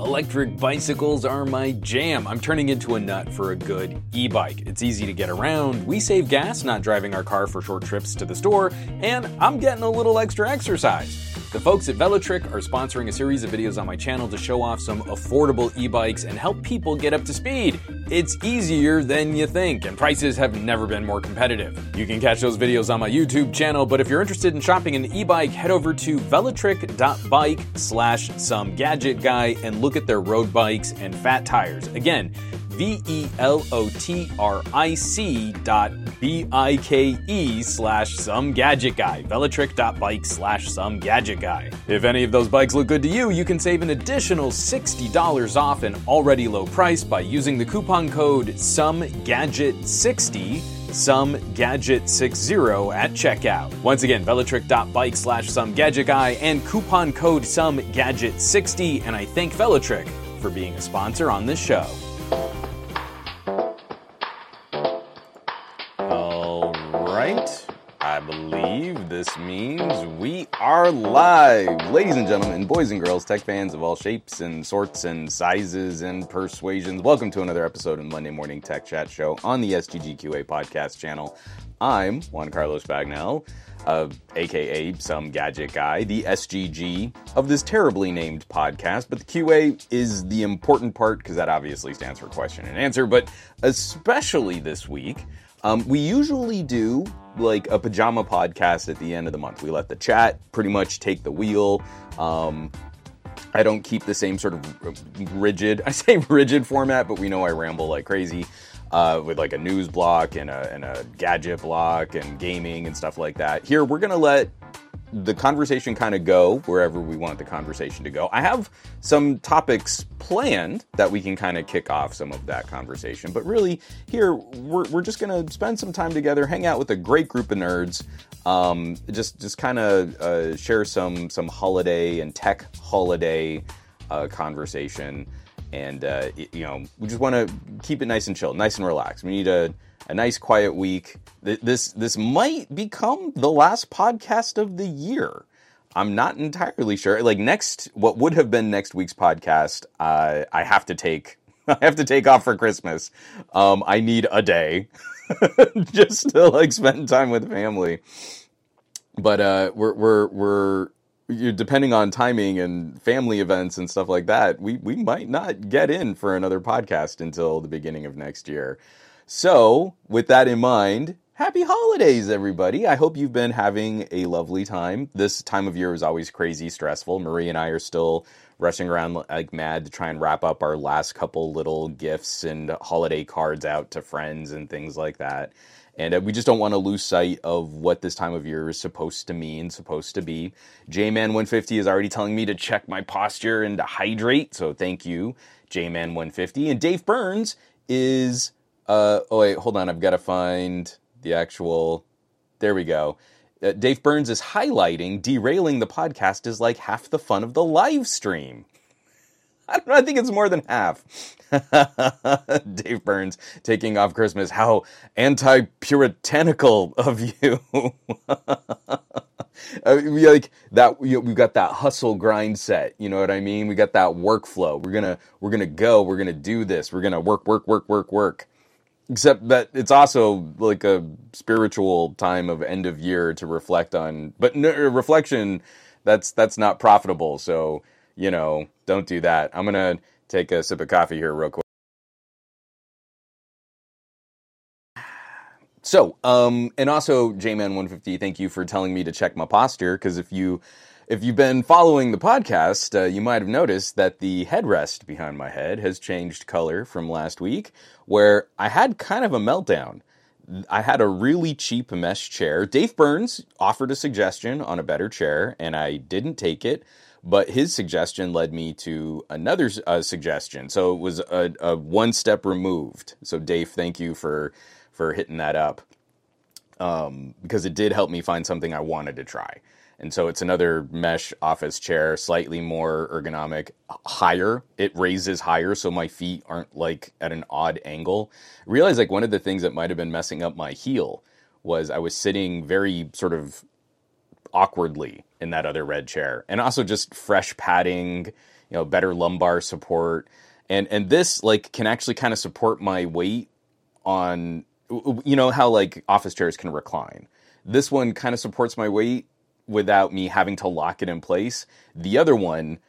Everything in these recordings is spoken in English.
Electric bicycles are my jam. I'm turning into a nut for a good e bike. It's easy to get around, we save gas not driving our car for short trips to the store, and I'm getting a little extra exercise. The folks at Velotric are sponsoring a series of videos on my channel to show off some affordable e-bikes and help people get up to speed. It's easier than you think, and prices have never been more competitive. You can catch those videos on my YouTube channel, but if you're interested in shopping an e-bike, head over to velotric.bike slash some gadget guy and look at their road bikes and fat tires. Again, V E L O T R I C dot B I K E slash some gadget guy. Velotric.bike slash some gadget guy. If any of those bikes look good to you, you can save an additional $60 off an already low price by using the coupon code some gadget 60 some gadget 60 at checkout. Once again, velotric.bike slash some gadget guy and coupon code some gadget 60 and I thank Velotric for being a sponsor on this show. I believe this means we are live. Ladies and gentlemen, boys and girls, tech fans of all shapes and sorts and sizes and persuasions, welcome to another episode of Monday Morning Tech Chat Show on the SGGQA podcast channel. I'm Juan Carlos Bagnell, uh, aka Some Gadget Guy, the SGG of this terribly named podcast. But the QA is the important part because that obviously stands for question and answer. But especially this week, um, we usually do like a pajama podcast at the end of the month. We let the chat pretty much take the wheel. Um, I don't keep the same sort of rigid, I say rigid format, but we know I ramble like crazy. Uh, with like a news block and a, and a gadget block and gaming and stuff like that. Here, we're going to let the conversation kind of go wherever we want the conversation to go. I have some topics planned that we can kind of kick off some of that conversation, but really here we're, we're just going to spend some time together, hang out with a great group of nerds, um, just just kind of uh, share some some holiday and tech holiday uh, conversation, and uh, you know we just want to keep it nice and chill, nice and relaxed. We need a a nice quiet week. This this might become the last podcast of the year. I'm not entirely sure. Like next, what would have been next week's podcast, uh, I have to take. I have to take off for Christmas. Um, I need a day just to like spend time with family. But uh, we're we're we're you depending on timing and family events and stuff like that, we we might not get in for another podcast until the beginning of next year. So, with that in mind, happy holidays, everybody. I hope you've been having a lovely time. This time of year is always crazy stressful. Marie and I are still rushing around like mad to try and wrap up our last couple little gifts and holiday cards out to friends and things like that. And uh, we just don't want to lose sight of what this time of year is supposed to mean, supposed to be. J-Man150 is already telling me to check my posture and to hydrate, so thank you, J-Man150. And Dave Burns is uh, oh wait, hold on. I've got to find the actual. There we go. Uh, Dave Burns is highlighting derailing the podcast is like half the fun of the live stream. I don't know. I think it's more than half. Dave Burns taking off Christmas. How anti puritanical of you. Uh, like that. We, we got that hustle grind set. You know what I mean? We got that workflow. We're gonna we're gonna go. We're gonna do this. We're gonna work work work work work. Except that it's also like a spiritual time of end of year to reflect on, but no, reflection that's that's not profitable. So you know, don't do that. I'm gonna take a sip of coffee here real quick. So, um, and also, JMan150, thank you for telling me to check my posture because if you if you've been following the podcast, uh, you might have noticed that the headrest behind my head has changed color from last week, where I had kind of a meltdown. I had a really cheap mesh chair. Dave Burns offered a suggestion on a better chair, and I didn't take it. But his suggestion led me to another uh, suggestion, so it was a, a one step removed. So Dave, thank you for for hitting that up, um, because it did help me find something I wanted to try. And so it's another mesh office chair, slightly more ergonomic, higher. It raises higher so my feet aren't like at an odd angle. I realized like one of the things that might have been messing up my heel was I was sitting very sort of awkwardly in that other red chair. And also just fresh padding, you know, better lumbar support. And and this like can actually kind of support my weight on you know how like office chairs can recline. This one kind of supports my weight without me having to lock it in place. The other one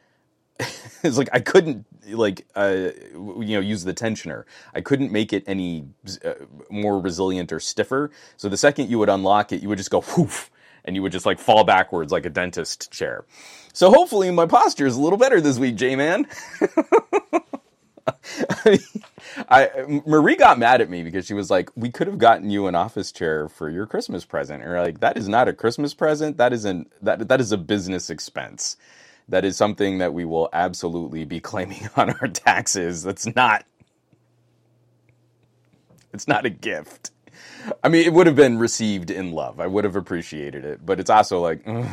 is like I couldn't like uh, you know use the tensioner. I couldn't make it any uh, more resilient or stiffer. So the second you would unlock it, you would just go whoof, and you would just like fall backwards like a dentist chair. So hopefully my posture is a little better this week, I Marie got mad at me because she was like, "We could have gotten you an office chair for your Christmas present." And like, "That is not a Christmas present. That isn't that that is a business expense. That is something that we will absolutely be claiming on our taxes. That's not It's not a gift." I mean, it would have been received in love. I would have appreciated it, but it's also like ugh,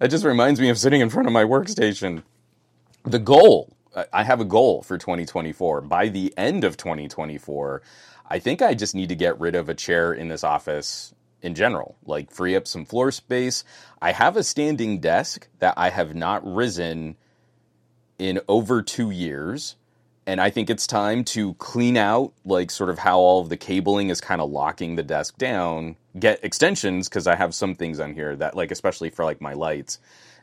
it just reminds me of sitting in front of my workstation. The goal I have a goal for 2024. By the end of 2024, I think I just need to get rid of a chair in this office in general, like free up some floor space. I have a standing desk that I have not risen in over two years. And I think it's time to clean out, like, sort of how all of the cabling is kind of locking the desk down, get extensions, because I have some things on here that, like, especially for like my lights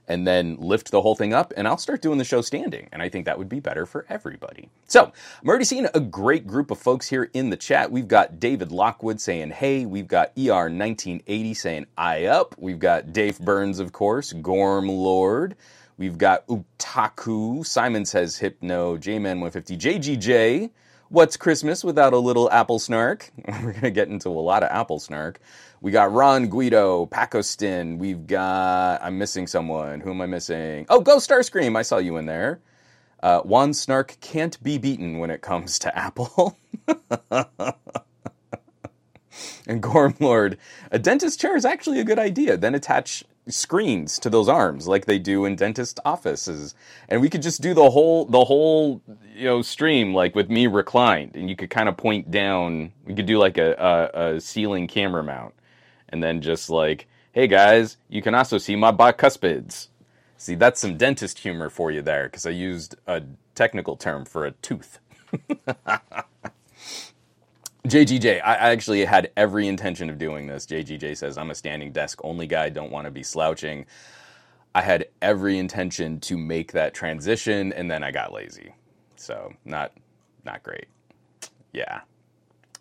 and then lift the whole thing up and I'll start doing the show standing. And I think that would be better for everybody. So I'm already seeing a great group of folks here in the chat. We've got David Lockwood saying, hey, we've got ER1980 saying, I up. We've got Dave Burns, of course, Gorm Lord. We've got Utaku. Simon says Hypno, J-Man150, JGJ. What's Christmas without a little apple snark? We're going to get into a lot of apple snark. We got Ron Guido, Pacostin. We've got, I'm missing someone. Who am I missing? Oh, Go Starscream. I saw you in there. Uh, Juan Snark can't be beaten when it comes to Apple. and Gormlord, a dentist chair is actually a good idea. Then attach screens to those arms like they do in dentist offices and we could just do the whole the whole you know stream like with me reclined and you could kind of point down we could do like a, a, a ceiling camera mount and then just like, hey guys, you can also see my bicuspids. See, that's some dentist humor for you there, because I used a technical term for a tooth. JGJ, I actually had every intention of doing this. JGJ says, I'm a standing desk only guy, don't want to be slouching. I had every intention to make that transition, and then I got lazy. So, not, not great. Yeah.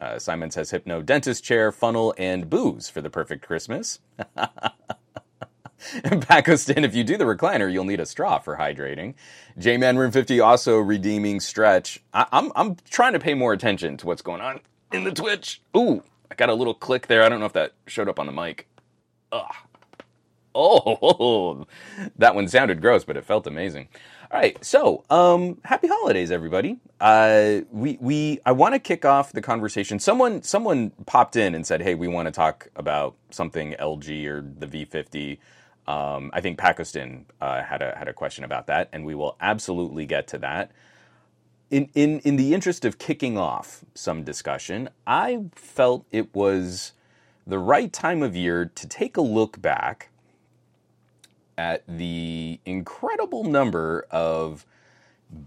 Uh, Simon says hypno, dentist chair, funnel, and booze for the perfect Christmas. Pakistan, if you do the recliner, you'll need a straw for hydrating. J Man Room 50 also redeeming stretch. I- I'm, I'm trying to pay more attention to what's going on in the Twitch. Ooh, I got a little click there. I don't know if that showed up on the mic. Ugh. Oh, that one sounded gross, but it felt amazing. All right, so um, happy holidays, everybody. Uh, we we I want to kick off the conversation. Someone someone popped in and said, "Hey, we want to talk about something LG or the V50." Um, I think Pakistan uh, had a had a question about that, and we will absolutely get to that. In in in the interest of kicking off some discussion, I felt it was the right time of year to take a look back at the incredible number of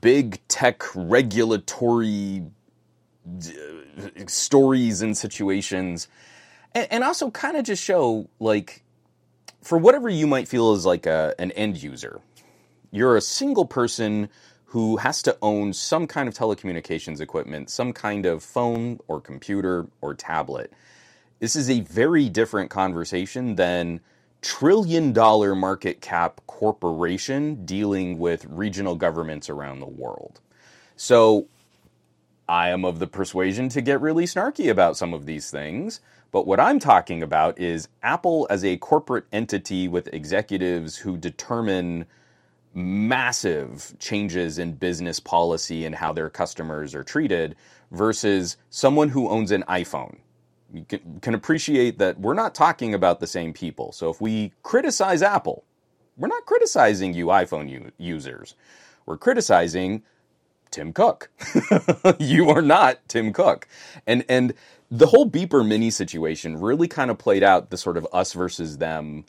big tech regulatory uh, stories and situations. And, also kind of just show like for whatever you might feel is like a, an end user you're a single person who has to own some kind of telecommunications equipment some kind of phone or computer or tablet. This is a very different conversation than trillion dollar market cap corporation dealing with regional governments around the world. So I am of the persuasion to get really snarky about some of these things. But what I'm talking about is Apple as a corporate entity with executives who determine massive changes in business policy and how their customers are treated versus someone who owns an iPhone can, appreciate that we're not talking about the same people. So if we criticize Apple, we're not criticizing you iPhone u- users. We're criticizing Tim Cook. you are not Tim Cook. And and the whole beeper mini situation really kind of played out the sort of us versus them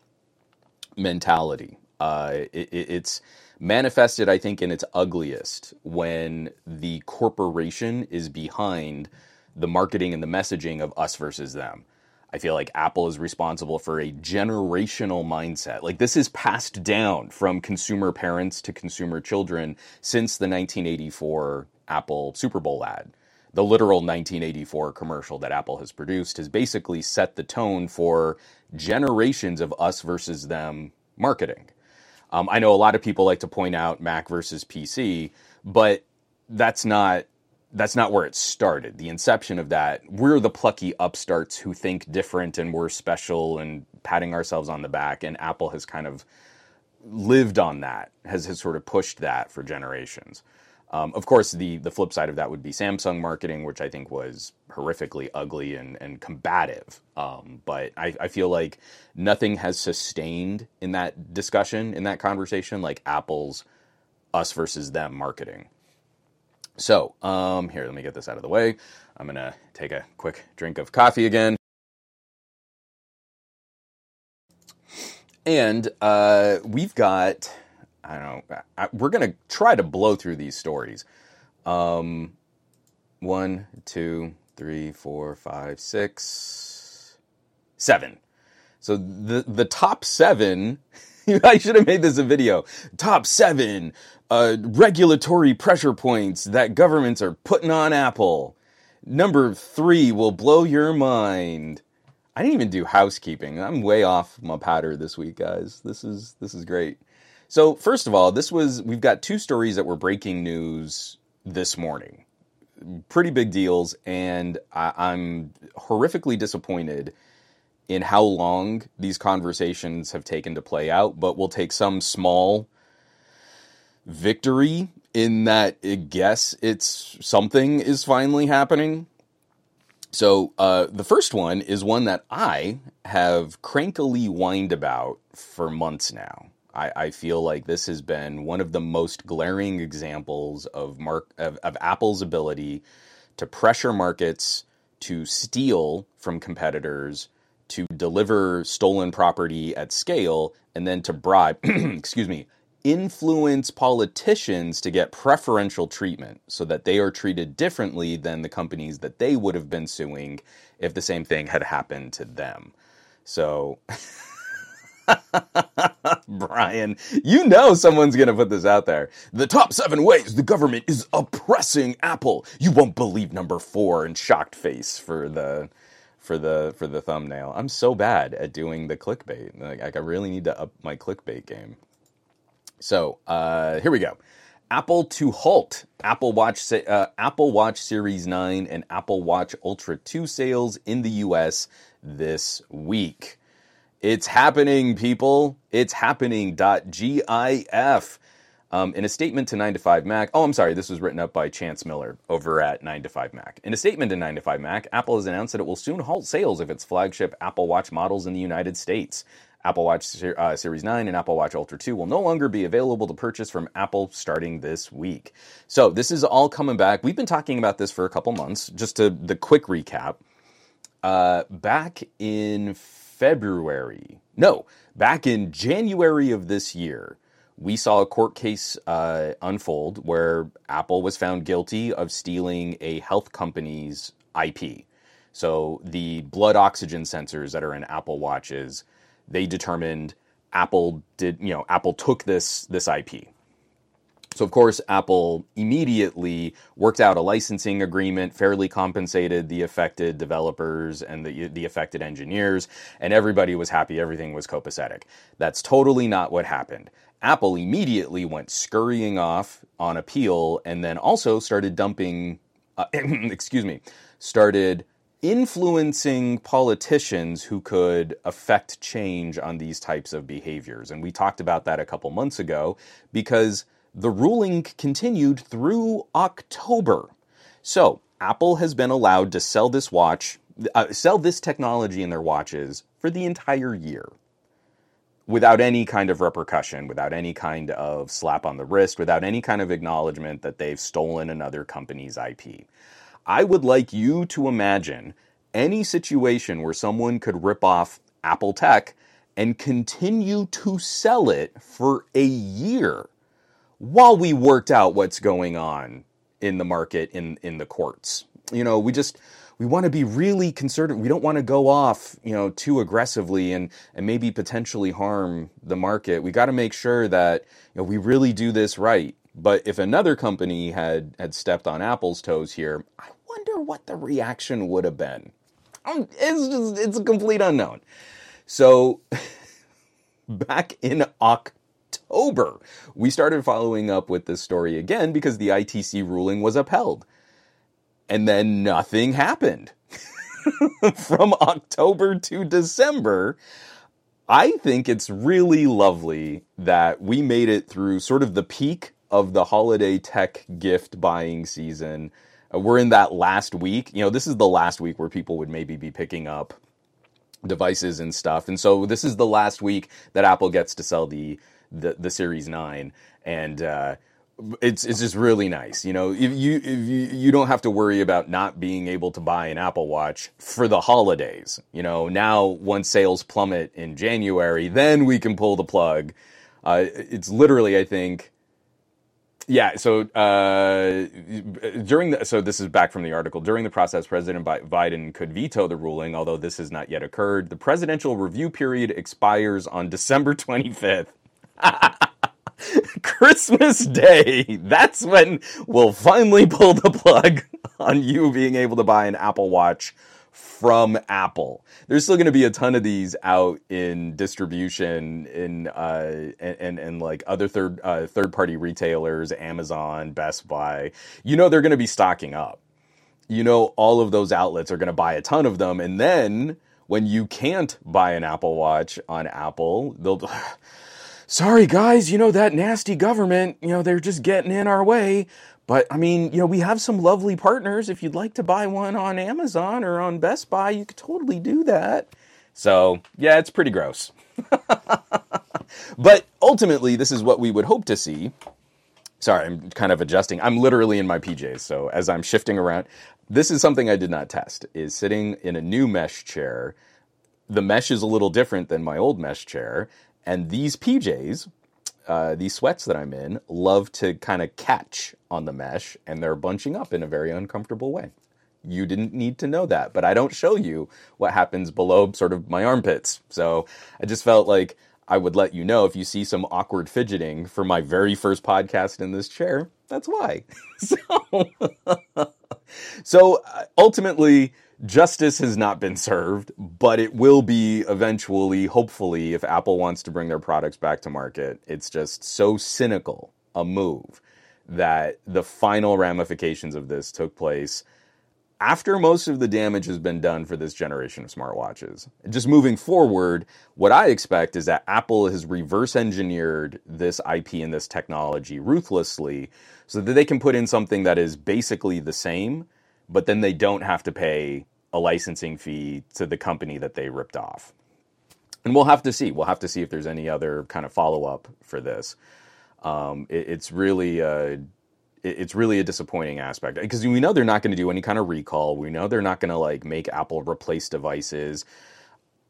mentality. Uh, it, it's manifested, I think, in its ugliest when the corporation is behind the marketing and the messaging of us versus them. I feel like Apple is responsible for a generational mindset. Like this is passed down from consumer parents to consumer children since the 1984 Apple Super Bowl ad. The literal 1984 commercial that Apple has produced has basically set the tone for generations of us versus them marketing. Um, I know a lot of people like to point out Mac versus PC, but that's not that's not where it started. The inception of that, we're the plucky upstarts who think different and we're special and patting ourselves on the back. And Apple has kind of lived on that, has, has sort of pushed that for generations. Um, of course, the the flip side of that would be Samsung marketing, which I think was horrifically ugly and, and combative. Um, but I, I feel like nothing has sustained in that discussion, in that conversation, like Apple's us versus them marketing. So, um, here, let me get this out of the way. I'm going to take a quick drink of coffee again. And uh, we've got, I don't know, I, we're going to try to blow through these stories. Um, one, two, three, four, five, six, seven. So the the top seven, I should have made this a video. Top seven uh, regulatory pressure points that governments are putting on Apple. Number three will blow your mind. I didn't even do housekeeping. I'm way off my patter this week, guys. This is this is great. So first of all, this was we've got two stories that were breaking news this morning. Pretty big deals, and I, I'm horrifically disappointed in how long these conversations have taken to play out. But we'll take some small victory in that I guess it's something is finally happening. So uh, the first one is one that I have crankily whined about for months now. I, I, feel like this has been one of the most glaring examples of, mark, of, of Apple's ability to pressure markets, to steal from competitors, to deliver stolen property at scale, and then to bribe, excuse me, influence politicians to get preferential treatment so that they are treated differently than the companies that they would have been suing if the same thing had happened to them. So, Brian, you know someone's going to put this out there. The top seven ways the government is oppressing Apple. You won't believe number four in shocked face for the for the for the thumbnail. I'm so bad at doing the clickbait. Like I really need to up my clickbait game. So uh, here we go. Apple to halt Apple Watch uh, Apple Watch Series 9 and Apple Watch Ultra 2 sales in the US this week. It's happening, people. It's happening. Um, in a statement to 9 to 5 Mac, oh, I'm sorry, this was written up by Chance Miller over at 9 to 5 Mac. In a statement to 9 to 5 Mac, Apple has announced that it will soon halt sales of its flagship Apple Watch models in the United States. Apple Watch uh, Series 9 and Apple Watch Ultra 2 will no longer be available to purchase from Apple starting this week. So this is all coming back. We've been talking about this for a couple months. Just to the quick recap. Uh, back in February, no, back in January of this year, we saw a court case uh, unfold where Apple was found guilty of stealing a health company's IP. So the blood oxygen sensors that are in Apple Watches they determined Apple did, you know, Apple took this this IP. So of course, Apple immediately worked out a licensing agreement, fairly compensated the affected developers and the the affected engineers, and everybody was happy. Everything was copacetic. That's totally not what happened. Apple immediately went scurrying off on appeal, and then also started dumping. Uh, excuse me, started influencing politicians who could affect change on these types of behaviors. And we talked about that a couple months ago because the ruling continued through October. So, Apple has been allowed to sell this watch, uh, sell this technology in their watches for the entire year without any kind of repercussion, without any kind of slap on the wrist, without any kind of acknowledgement that they've stolen another company's IP. I would like you to imagine any situation where someone could rip off Apple Tech and continue to sell it for a year while we worked out what's going on in the market in in the courts. You know, we just we want to be really conservative. We don't want to go off, you know, too aggressively and and maybe potentially harm the market. We got to make sure that you know we really do this right. But if another company had had stepped on Apple's toes here, I wonder what the reaction would have been. It's just it's a complete unknown. So back in October, we started following up with this story again because the ITC ruling was upheld. And then nothing happened. From October to December, I think it's really lovely that we made it through sort of the peak of the holiday tech gift buying season. Uh, we're in that last week. You know, this is the last week where people would maybe be picking up devices and stuff. And so this is the last week that Apple gets to sell the the, the Series 9 and uh, it's it's just really nice. You know, if you if you you don't have to worry about not being able to buy an Apple Watch for the holidays. You know, now once sales plummet in January, then we can pull the plug. Uh, it's literally, I think, yeah. So uh, during the so this is back from the article. During the process, President Biden could veto the ruling, although this has not yet occurred. The presidential review period expires on December twenty fifth. Christmas Day. That's when we'll finally pull the plug on you being able to buy an Apple Watch from Apple. There's still going to be a ton of these out in distribution in uh, and, and, like other third uh, third party retailers, Amazon, Best Buy. You know they're going to be stocking up. You know all of those outlets are going to buy a ton of them, and then when you can't buy an Apple Watch on Apple, they'll. Sorry, guys, you know that nasty government. You know they're just getting in our way. But I mean, you know, we have some lovely partners. If you'd like to buy one on Amazon or on Best Buy, you could totally do that. So, yeah, it's pretty gross. but ultimately, this is what we would hope to see. Sorry, I'm kind of adjusting. I'm literally in my PJs, so as I'm shifting around, this is something I did not test. Is sitting in a new mesh chair. The mesh is a little different than my old mesh chair, and these PJs uh, these sweats that I'm in love to kind of catch on the mesh and they're bunching up in a very uncomfortable way. You didn't need to know that, but I don't show you what happens below sort of my armpits. So I just felt like I would let you know if you see some awkward fidgeting for my very first podcast in this chair, that's why. so, so uh, ultimately, justice has not been served, but it will be eventually, hopefully, if Apple wants to bring their products back to market. It's just so cynical a move that the final ramifications of this took place after most of the damage has been done for this generation of smartwatches. Just moving forward, what I expect is that Apple has reverse engineered this IP and this technology ruthlessly so that they can put in something that is basically the same, but then they don't have to pay a licensing fee to the company that they ripped off. And we'll have to see. We'll have to see if there's any other kind of follow up for this. Um, it, it's really a, it's really a disappointing aspect because we know they're not going to do any kind of recall. We know they're not going to like make Apple replace devices.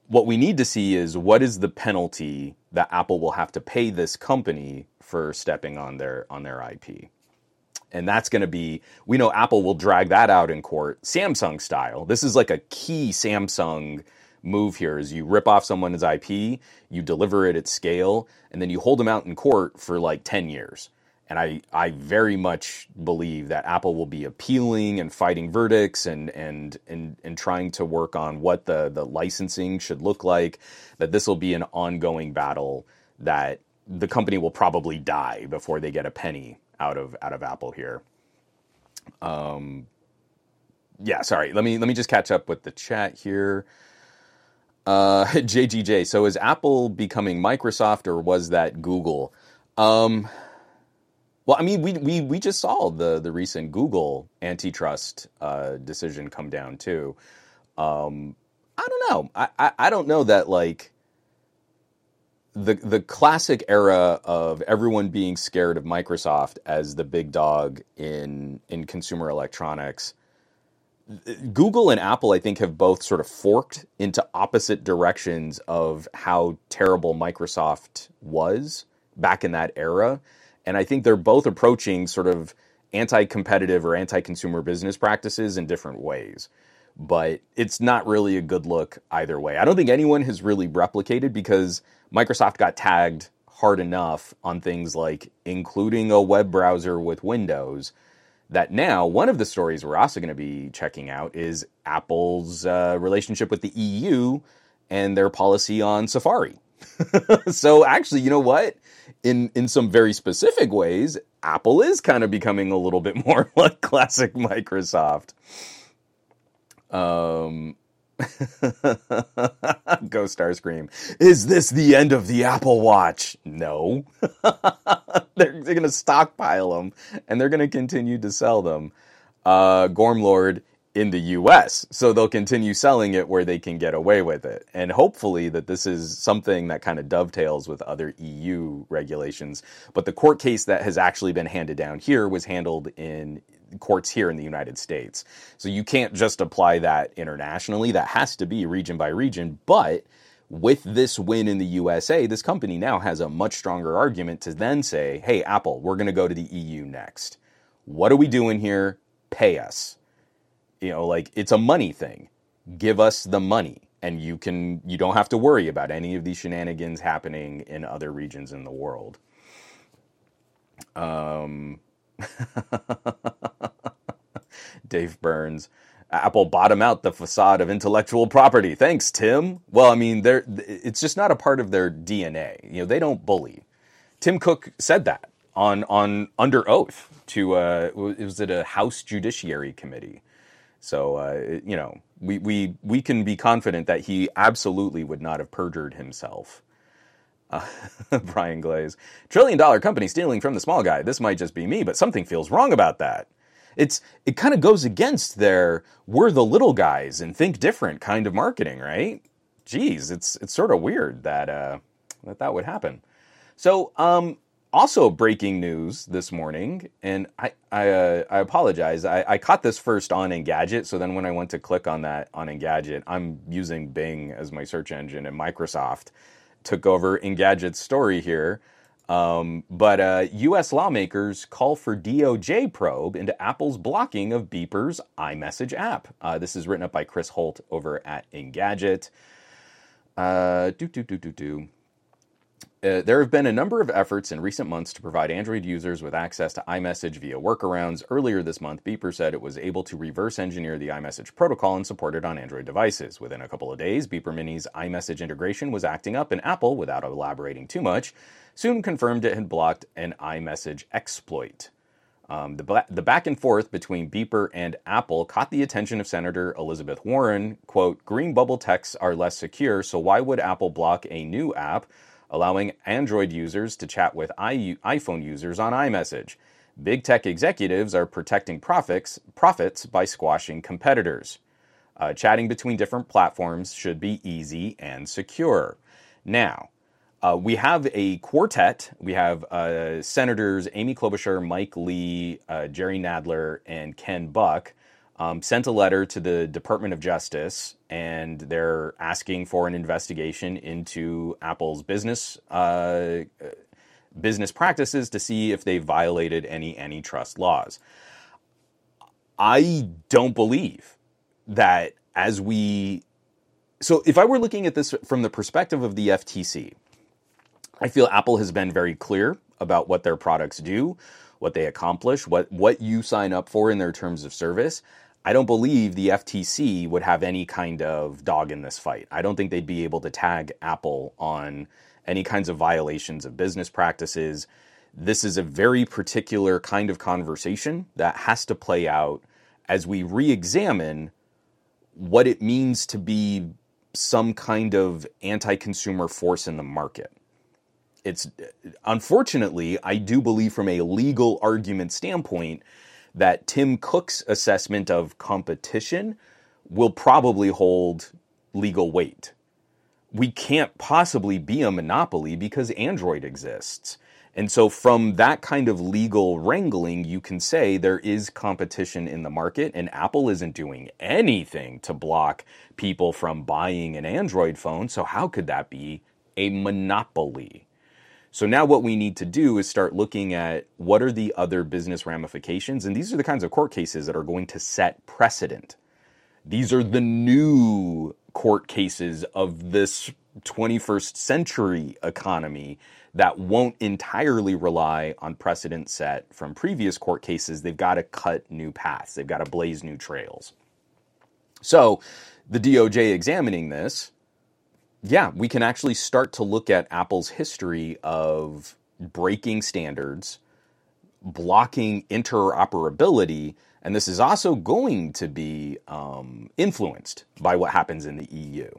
What we need to see is what is the penalty that Apple will have to pay this company for stepping on their on their IP and that's going to be we know Apple will drag that out in court Samsung style. This is like a key Samsung move here is you rip off someone's IP, you deliver it at scale, and then you hold them out in court for like 10 years. And I, I very much believe that Apple will be appealing and fighting verdicts and, and, and, and trying to work on what the, the licensing should look like, that this will be an ongoing battle that the company will probably die before they get a penny out of out of Apple here. Um, yeah, sorry. Let me let me just catch up with the chat here. Uh, JGJ. So is Apple becoming Microsoft or was that Google? Um, well, I mean, we, we we just saw the the recent Google antitrust uh, decision come down too. Um, I don't know. I, I, I don't know that like the the classic era of everyone being scared of Microsoft as the big dog in in consumer electronics. Google and Apple, I think, have both sort of forked into opposite directions of how terrible Microsoft was back in that era. And I think they're both approaching sort of anti competitive or anti consumer business practices in different ways. But it's not really a good look either way. I don't think anyone has really replicated because Microsoft got tagged hard enough on things like including a web browser with Windows that now one of the stories we're also going to be checking out is Apple's uh, relationship with the EU and their policy on Safari. so actually, you know what? In in some very specific ways, Apple is kind of becoming a little bit more like classic Microsoft. Um, Go Starscream. Is this the end of the Apple Watch? No. they're, they're going to stockpile them and they're going to continue to sell them. Uh, Gormlord in the US. So they'll continue selling it where they can get away with it. And hopefully that this is something that kind of dovetails with other EU regulations. But the court case that has actually been handed down here was handled in courts here in the United States. So you can't just apply that internationally. That has to be region by region. But with this win in the USA, this company now has a much stronger argument to then say, hey, Apple, we're going to go to the EU next. What are we doing here? Pay us. You know, like it's a money thing. Give us the money and you can you don't have to worry about any of these shenanigans happening in other regions in the world. Um Dave Burns. Apple bottom out the facade of intellectual property. Thanks, Tim. Well, I mean, they're, it's just not a part of their DNA. You know, they don't bully. Tim Cook said that on on under oath to uh, was it a House Judiciary Committee. So uh, you know, we, we we can be confident that he absolutely would not have perjured himself. Uh, Brian Glaze, trillion dollar company stealing from the small guy. This might just be me, but something feels wrong about that. It's it kind of goes against their we're the little guys and think different kind of marketing, right? Geez, it's it's sort of weird that uh, that that would happen. So, um, also breaking news this morning, and I I, uh, I apologize. I, I, caught this first on Engadget, so then when I went to click on that on Engadget, I'm using Bing as my search engine, and Microsoft took over Engadget's story here. Um, but uh, U.S. lawmakers call for DOJ probe into Apple's blocking of Beeper's iMessage app. Uh, this is written up by Kris Holt over at Engadget. Uh, do do do do do. Uh, there have been a number of efforts in recent months to provide Android users with access to iMessage via workarounds. Earlier this month, Beeper said it was able to reverse engineer the iMessage protocol and support it on Android devices. Within a couple of days, Beeper Mini's iMessage integration was acting up, and Apple, without elaborating too much, soon confirmed it had blocked an iMessage exploit. Um, the, the back and forth between Beeper and Apple caught the attention of Senator Elizabeth Warren. Quote, green bubble texts are less secure, so why would Apple block a new app allowing Android users to chat with iPhone users on iMessage? Big tech executives are protecting profits, profits by squashing competitors. Uh, chatting between different platforms should be easy and secure. Now, uh, we have a quartet. We have uh, Senators Amy Klobuchar, Mike Lee, uh, Jerry Nadler, and Ken Buck um, sent a letter to the Department of Justice, and they're asking for an investigation into Apple's business uh, business practices to see if they violated any antitrust laws. I don't believe that as we so if I were looking at this from the perspective of the FTC, I feel Apple has been very clear about what their products do, what they accomplish, what, what you sign up for in their terms of service. I don't believe the FTC would have any kind of dog in this fight. I don't think they'd be able to tag Apple on any kinds of violations of business practices. This is a very particular kind of conversation that has to play out as we re examine what it means to be some kind of anti consumer force in the market it's unfortunately, I do believe from a legal argument standpoint that Tim Cook's assessment of competition will probably hold legal weight. We can't possibly be a monopoly because Android exists. And so, from that kind of legal wrangling, you can say there is competition in the market, and Apple isn't doing anything to block people from buying an Android phone. So, how could that be a monopoly? So now what we need to do is start looking at what are the other business ramifications. And these are the kinds of court cases that are going to set precedent. These are the new court cases of this 21st century economy that won't entirely rely on precedent set from previous court cases. They've got to cut new paths, they've got to blaze new trails. So, the DOJ examining this, yeah, we can actually start to look at Apple's history of breaking standards, blocking interoperability, and this is also going to be um, influenced by what happens in the EU.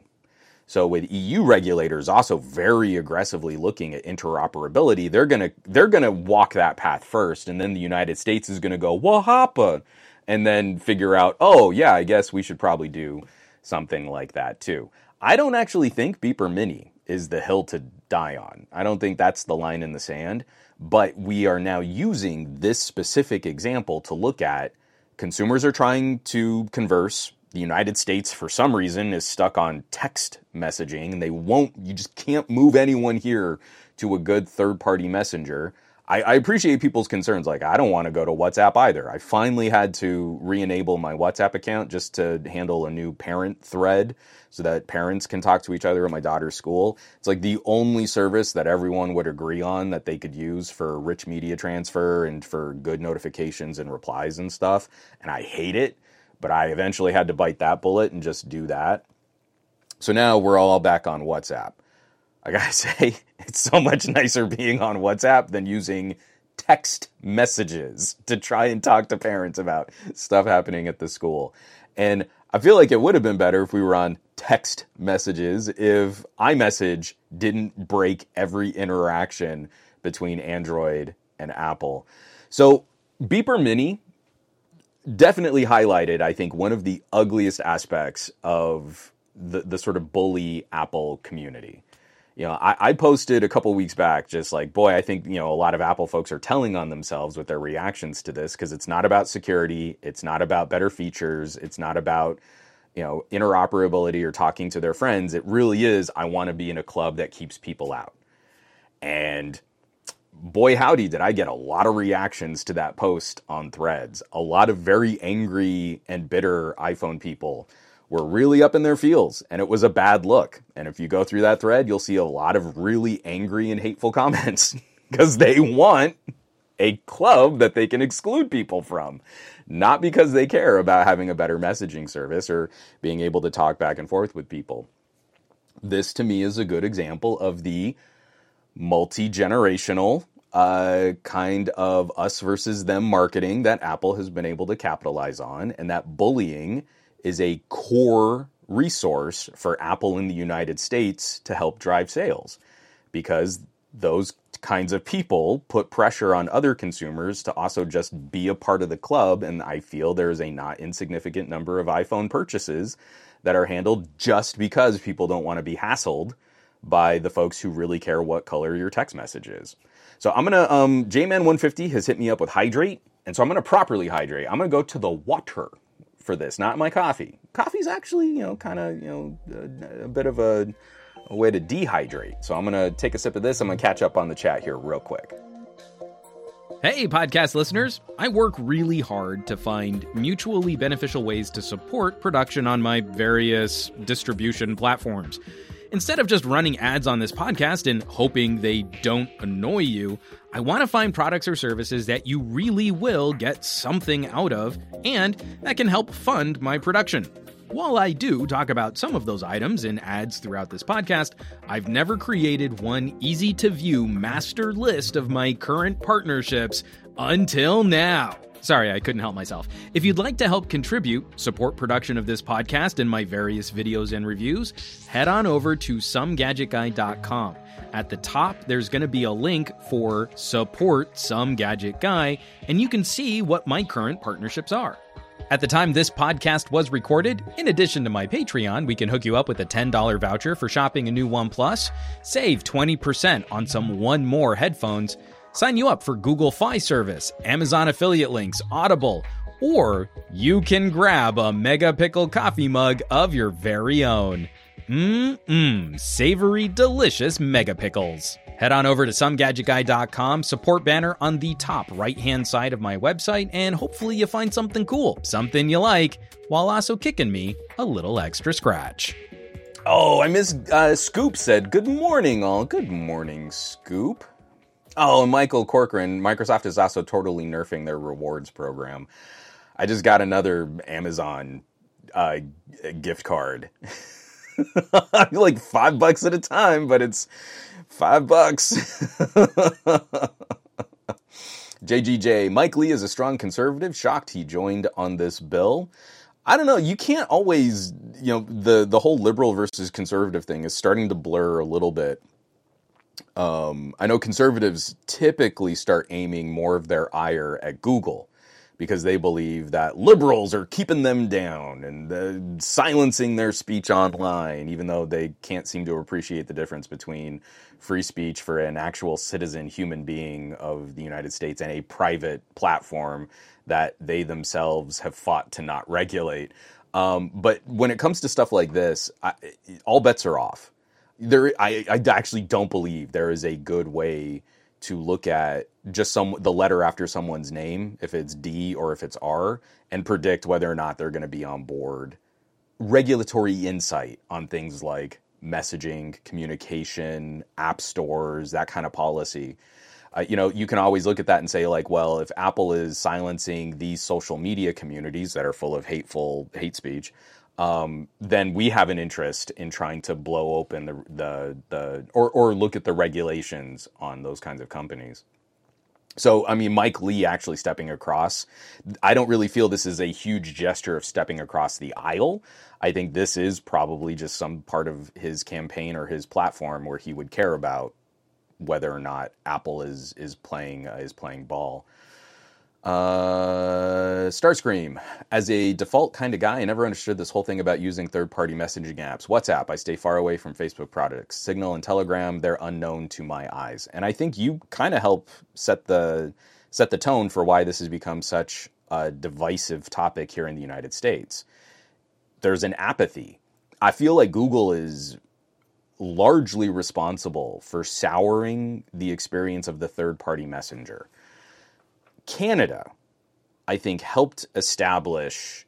So with EU regulators also very aggressively looking at interoperability, they're gonna they're gonna walk that path first, and then the United States is gonna go wahapa, and then figure out, oh yeah, I guess we should probably do something like that too. I don't actually think Beeper Mini is the hill to die on. I don't think that's the line in the sand. But we are now using this specific example to look at consumers are trying to converse the United States, for some reason, is stuck on text messaging, and they won't, you just can't move anyone here to a good third party messenger. I, I appreciate people's concerns. Like, I don't want to go to WhatsApp either. I finally had to re enable my WhatsApp account just to handle a new parent thread so that parents can talk to each other at my daughter's school. It's like the only service that everyone would agree on that they could use for rich media transfer and for good notifications and replies and stuff. And I hate it but I eventually had to bite that bullet and just do that. So now we're all back on WhatsApp. I gotta say, it's so much nicer being on WhatsApp than using text messages to try and talk to parents about stuff happening at the school. And I feel like it would have been better if we were on text messages if iMessage didn't break every interaction between Android and Apple. So Beeper Mini definitely highlighted, I think, one of the ugliest aspects of the, the sort of bully Apple community. You know, I, I posted a couple weeks back just like, boy, I think, you know, a lot of Apple folks are telling on themselves with their reactions to this because it's not about security, it's not about better features, it's not about, you know, interoperability or talking to their friends. It really is, I want to be in a club that keeps people out. And boy howdy did I get a lot of reactions to that post on threads. A lot of very angry and bitter iPhone people were really up in their feels and it was a bad look. And if you go through that thread, you'll see a lot of really angry and hateful comments because they want a club that they can exclude people from. Not because they care about having a better messaging service or being able to talk back and forth with people. This to me is a good example of the multi generational uh, kind of us versus them marketing that Apple has been able to capitalize on, and that bullying is a core resource for Apple in the United States to help drive sales because those kinds of people put pressure on other consumers to also just be a part of the club. And I feel there's a not insignificant number of iPhone purchases that are handled just because people don't want to be hassled by the folks who really care what color your text message is. So I'm gonna um, JMan150 has hit me up with hydrate, and so I'm gonna properly hydrate. I'm gonna go to the water for this, not my coffee. Coffee's actually you know kind of you know a, a bit of a, a way to dehydrate. So I'm gonna take a sip of this. I'm gonna catch up on the chat here real quick. Hey, podcast listeners! I work really hard to find mutually beneficial ways to support production on my various distribution platforms. Instead of just running ads on this podcast and hoping they don't annoy you, I want to find products or services that you really will get something out of and that can help fund my production. While I do talk about some of those items in ads throughout this podcast, I've never created one easy to view master list of my current partnerships until now. Sorry, I couldn't help myself. If you'd like to help contribute, support production of this podcast and my various videos and reviews, head on over to somegadgetguy.com. At the top, there's going to be a link for Support Some Gadget Guy, and you can see what my current partnerships are. At the time this podcast was recorded, in addition to my Patreon, we can hook you up with a $10 voucher for shopping a new OnePlus, save 20% on some One More headphones, Sign you up for Google Fi Service, Amazon affiliate links, Audible, or you can grab a Mega Pickle coffee mug of your very own. Mmm, savory, delicious Mega Pickles. Head on over to somegadgetguy.com, support banner on the top right hand side of my website, and hopefully you find something cool, something you like, while also kicking me a little extra scratch. Oh, I miss uh, Scoop said, Good morning, all. Good morning, Scoop. Oh, Michael Corcoran, Microsoft is also totally nerfing their rewards program. I just got another Amazon uh, gift card. like five bucks at a time, but it's five bucks. JGJ, Mike Lee is a strong conservative. Shocked he joined on this bill. I don't know. You can't always, you know, the the whole liberal versus conservative thing is starting to blur a little bit. Um, I know conservatives typically start aiming more of their ire at Google because they believe that liberals are keeping them down and uh, silencing their speech online, even though they can't seem to appreciate the difference between free speech for an actual citizen human being of the United States and a private platform that they themselves have fought to not regulate. Um, but when it comes to stuff like this, I, all bets are off. There, I, I actually don't believe there is a good way to look at just some the letter after someone's name, if it's D or if it's R, and predict whether or not they're going to be on board. Regulatory insight on things like messaging, communication, app stores, that kind of policy. Uh, you know, you can always look at that and say, like, well, if Apple is silencing these social media communities that are full of hateful hate speech, um, then we have an interest in trying to blow open the the the or or look at the regulations on those kinds of companies. So, I mean, Mike Lee actually stepping across, I don't really feel this is a huge gesture of stepping across the aisle. I think this is probably just some part of his campaign or his platform where he would care about whether or not Apple is is playing uh, is playing ball. Uh, Starscream. As a default kind of guy, I never understood this whole thing about using third-party messaging apps. WhatsApp, I stay far away from Facebook products. Signal and Telegram, they're unknown to my eyes. And I think you kind of help set the set the tone for why this has become such a divisive topic here in the United States. There's an apathy. I feel like Google is largely responsible for souring the experience of the third-party messenger Canada, I think, helped establish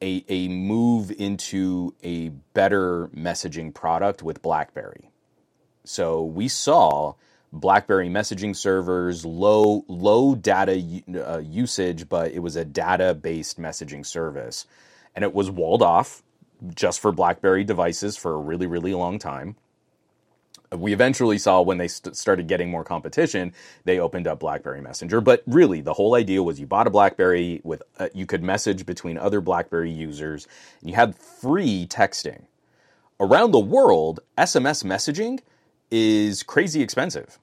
a, a move into a better messaging product with BlackBerry. So we saw BlackBerry messaging servers, low low data uh, usage, but it was a data based messaging service, and it was walled off just for BlackBerry devices for a really really long time we eventually saw when they st- started getting more competition, they opened up BlackBerry Messenger. But really, the whole idea was you bought a BlackBerry with uh, you could message between other BlackBerry users, and you had free texting. Around the world, SMS messaging is crazy expensive,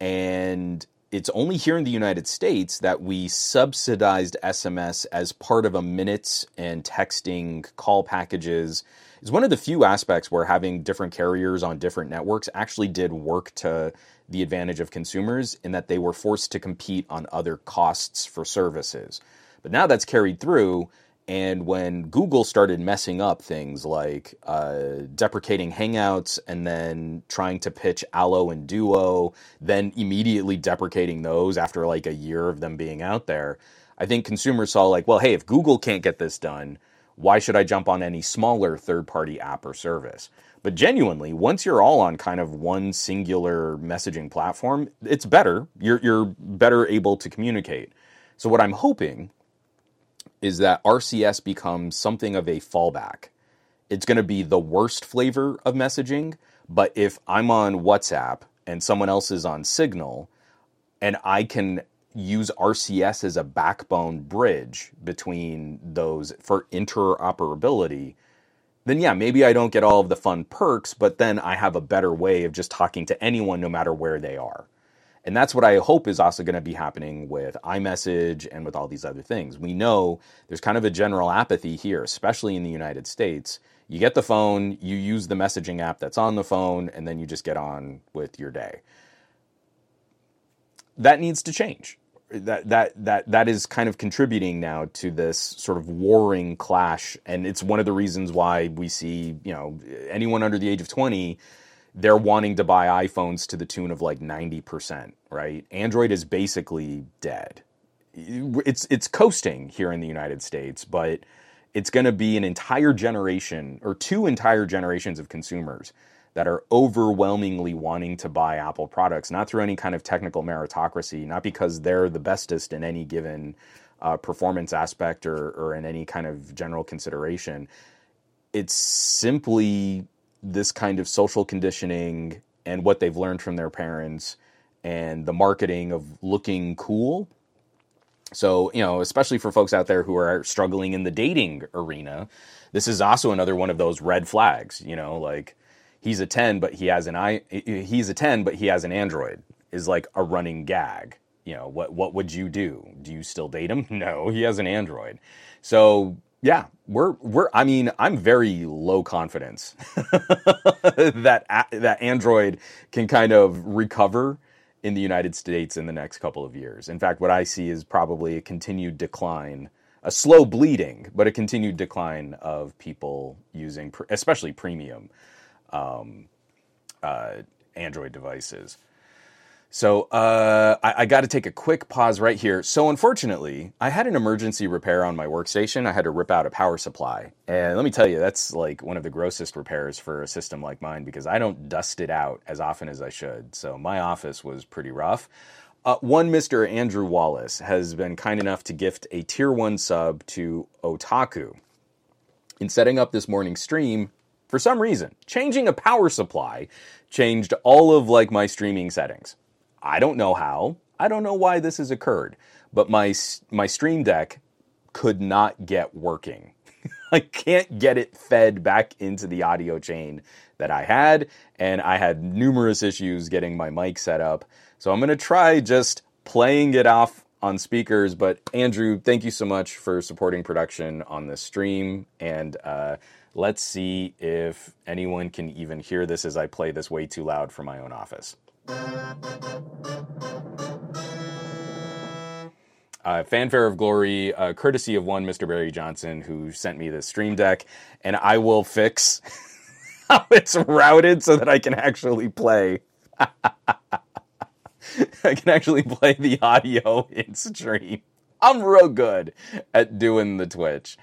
and it's only here in the United States that we subsidized SMS as part of a minutes and texting call packages is one of the few aspects where having different carriers on different networks actually did work to the advantage of consumers in that they were forced to compete on other costs for services. But now that's carried through. And when Google started messing up things like uh, deprecating Hangouts and then trying to pitch Allo and Duo, then immediately deprecating those after like a year of them being out there, I think consumers saw like, well, hey, if Google can't get this done, why should I jump on any smaller third party app or service? But genuinely, once you're all on kind of one singular messaging platform, it's better. You're, you're better able to communicate. So, what I'm hoping is that RCS becomes something of a fallback. It's going to be the worst flavor of messaging, but if I'm on WhatsApp and someone else is on Signal, and I can use RCS as a backbone bridge between those for interoperability, then yeah, maybe I don't get all of the fun perks, but then I have a better way of just talking to anyone no matter where they are. And that's what I hope is also going to be happening with iMessage and with all these other things. We know there's kind of a general apathy here, especially in the United States. You get the phone, you use the messaging app that's on the phone, and then you just get on with your day. That needs to change that that that that is kind of contributing now to this sort of warring clash and it's one of the reasons why we see you know anyone under the age of 20 they're wanting to buy iPhones to the tune of like 90%, right? Android is basically dead. It's it's coasting here in the United States, but it's going to be an entire generation or two entire generations of consumers that are overwhelmingly wanting to buy Apple products, not through any kind of technical meritocracy, not because they're the bestest in any given uh, performance aspect or, or in any kind of general consideration. It's simply this kind of social conditioning and what they've learned from their parents and the marketing of looking cool. So, you know, especially for folks out there who are struggling in the dating arena, this is also another one of those red flags, you know, like he's a 10 but he has an i he's a 10 but he has an android is like a running gag. You know what what would you do? Do you still date him? No he has an android. So yeah we're we're i mean i'm very low confidence that that android can kind of recover in the united states in the next couple of years. In fact what i see is probably a continued decline a slow bleeding but a continued decline of people using especially premium um, uh, android devices so uh, I, I got to take a quick pause right here. So unfortunately, I had an emergency repair on my workstation. I had to rip out a power supply, and let me tell you, that's like one of the grossest repairs for a system like mine because I don't dust it out as often as I should. So my office was pretty rough. Uh, one Mr. Andrew Wallace has been kind enough to gift a tier one sub to Otaku. In setting up this morning's stream, for some reason, changing a power supply changed all of like my streaming settings. I don't know how. I don't know why this has occurred, but my my Stream Deck could not get working. I can't get it fed back into the audio chain that I had, and I had numerous issues getting my mic set up. So I'm going to try just playing it off on speakers. But Andrew, thank you so much for supporting production on this stream. And uh, let's see if anyone can even hear this as I play this way too loud for my own office. Uh, fanfare of glory, uh, courtesy of one Mr. Barry Johnson, who sent me this stream deck, and I will fix how it's routed so that I can actually play. I can actually play the audio in stream. I'm real good at doing the Twitch.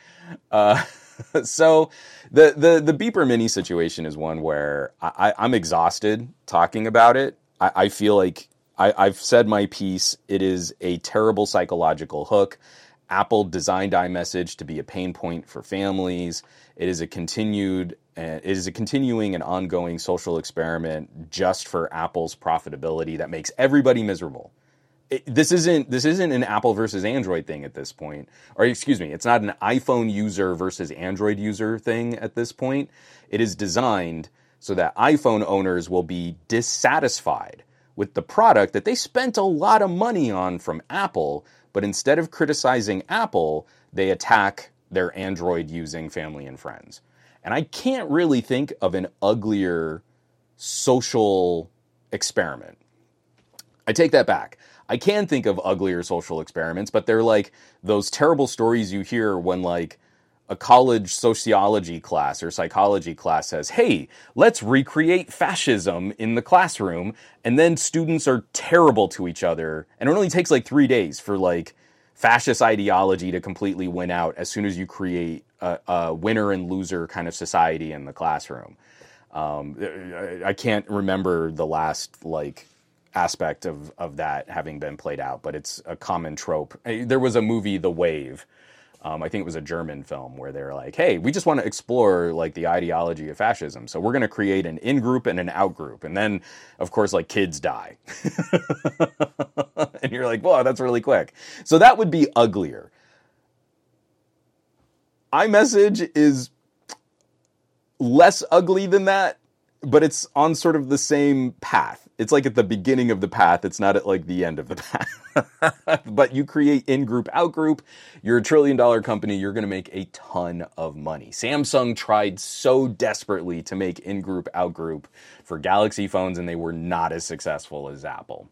Uh, so the, the the beeper mini situation is one where I, I'm exhausted talking about it I, I feel like I, I've said my piece. It is a terrible psychological hook. Apple designed iMessage to be a pain point for families. It is a continued uh, it is a continuing and ongoing social experiment just for Apple's profitability that makes everybody miserable. This isn't this isn't an Apple versus Android thing at this point, or excuse me, it's not an iPhone user versus Android user thing at this point. It is designed so that iPhone owners will be dissatisfied with the product that they spent a lot of money on from Apple, but instead of criticizing Apple, they attack their Android using family and friends. And I can't really think of an uglier social experiment. I take that back. I can think of uglier social experiments, but they're like those terrible stories you hear when like a college sociology class or psychology class says, hey, let's recreate fascism in the classroom. And then students are terrible to each other. And it only takes like three days for like fascist ideology to completely win out as soon as you create a, a winner and loser kind of society in the classroom. Um, I can't remember the last like aspect of, of that having been played out, but it's a common trope. There was a movie, The Wave, um, I think it was a German film where they're like, "Hey, we just want to explore like the ideology of fascism, so we're going to create an in group and an out group." And then, of course, like kids die, and you're like, "Wow, that's really quick." So that would be uglier. iMessage is less ugly than that, but it's on sort of the same path. It's like at the beginning of the path. It's not at like the end of the path. but you create in group, out group. You're a trillion dollar company. You're going to make a ton of money. Samsung tried so desperately to make in group, out group for Galaxy phones, and they were not as successful as Apple.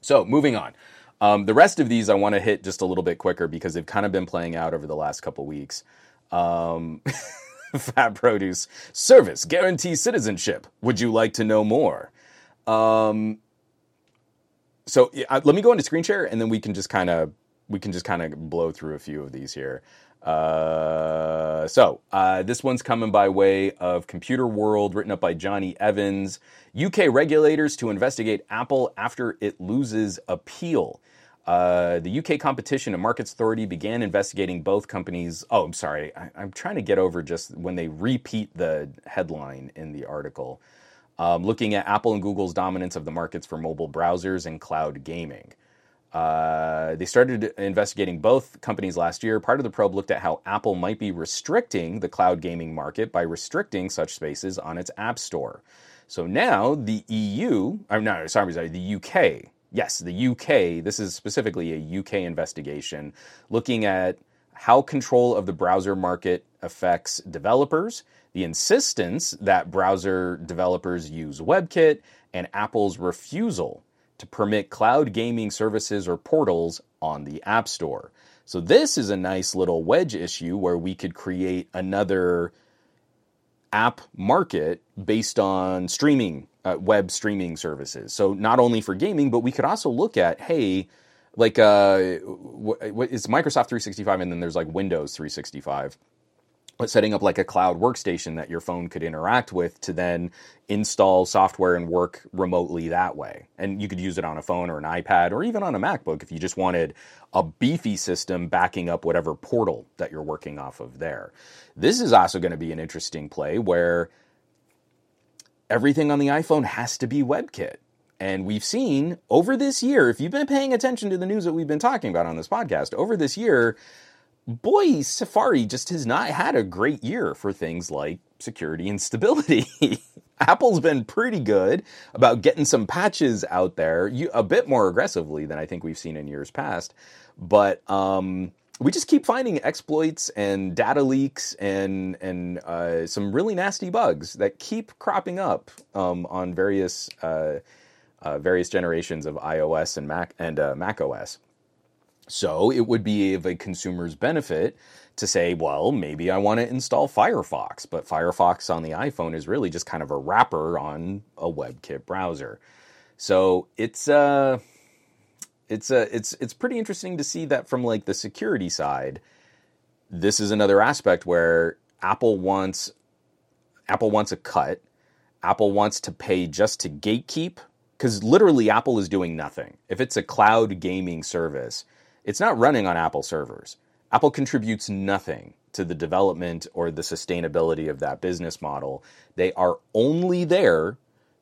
So moving on. Um, the rest of these I want to hit just a little bit quicker because they've kind of been playing out over the last couple weeks. Um, Fat Produce service guarantees citizenship. Would you like to know more? Um, so yeah, let me go into screen share, and then we can just kind of we can just kind of blow through a few of these here. Uh, so uh, this one's coming by way of Computerworld, written up by Jonny Evans. UK regulators to investigate Apple after it loses appeal. Uh, the UK Competition and Markets Authority began investigating both companies. Oh, I'm sorry. I, am trying to get over just when they repeat the headline in the article. Um, looking at Apple and Google's dominance of the markets for mobile browsers and cloud gaming. Uh, they started investigating both companies last year. Part of the probe looked at how Apple might be restricting the cloud gaming market by restricting such spaces on its App Store. So now the EU, I'm no, sorry, sorry, the UK. Yes, the UK. This is specifically a UK investigation looking at how control of the browser market affects developers, the insistence that browser developers use WebKit, and Apple's refusal to permit cloud gaming services or portals on the App Store. So, this is a nice little wedge issue where we could create another app market based on streaming, uh, web streaming services. So, not only for gaming, but we could also look at hey, like uh, is Microsoft 365 and then there's like Windows 365 but setting up like a cloud workstation that your phone could interact with to then install software and work remotely that way. And you could use it on a phone or an iPad or even on a MacBook if you just wanted a beefy system backing up whatever portal that you're working off of there. This is also going to be an interesting play where everything on the iPhone has to be WebKit. And we've seen over this year, if you've been paying attention to the news that we've been talking about on this podcast, over this year, boy, Safari just has not had a great year for things like security and stability. Apple's been pretty good about getting some patches out there, you, a bit more aggressively than I think we've seen in years past. But um, we just keep finding exploits and data leaks and and uh, some really nasty bugs that keep cropping up um, on various uh, uh, various generations of iOS and Mac and uh, Mac OS. So it would be of a consumer's benefit to say, well, maybe I want to install Firefox, but Firefox on the iPhone is really just kind of a wrapper on a WebKit browser. So it's uh it's uh, it's it's pretty interesting to see that from like the security side. This is another aspect where Apple wants Apple wants a cut. Apple wants to pay just to gatekeep because literally Apple is doing nothing. If it's a cloud gaming service, it's not running on Apple servers. Apple contributes nothing to the development or the sustainability of that business model. They are only there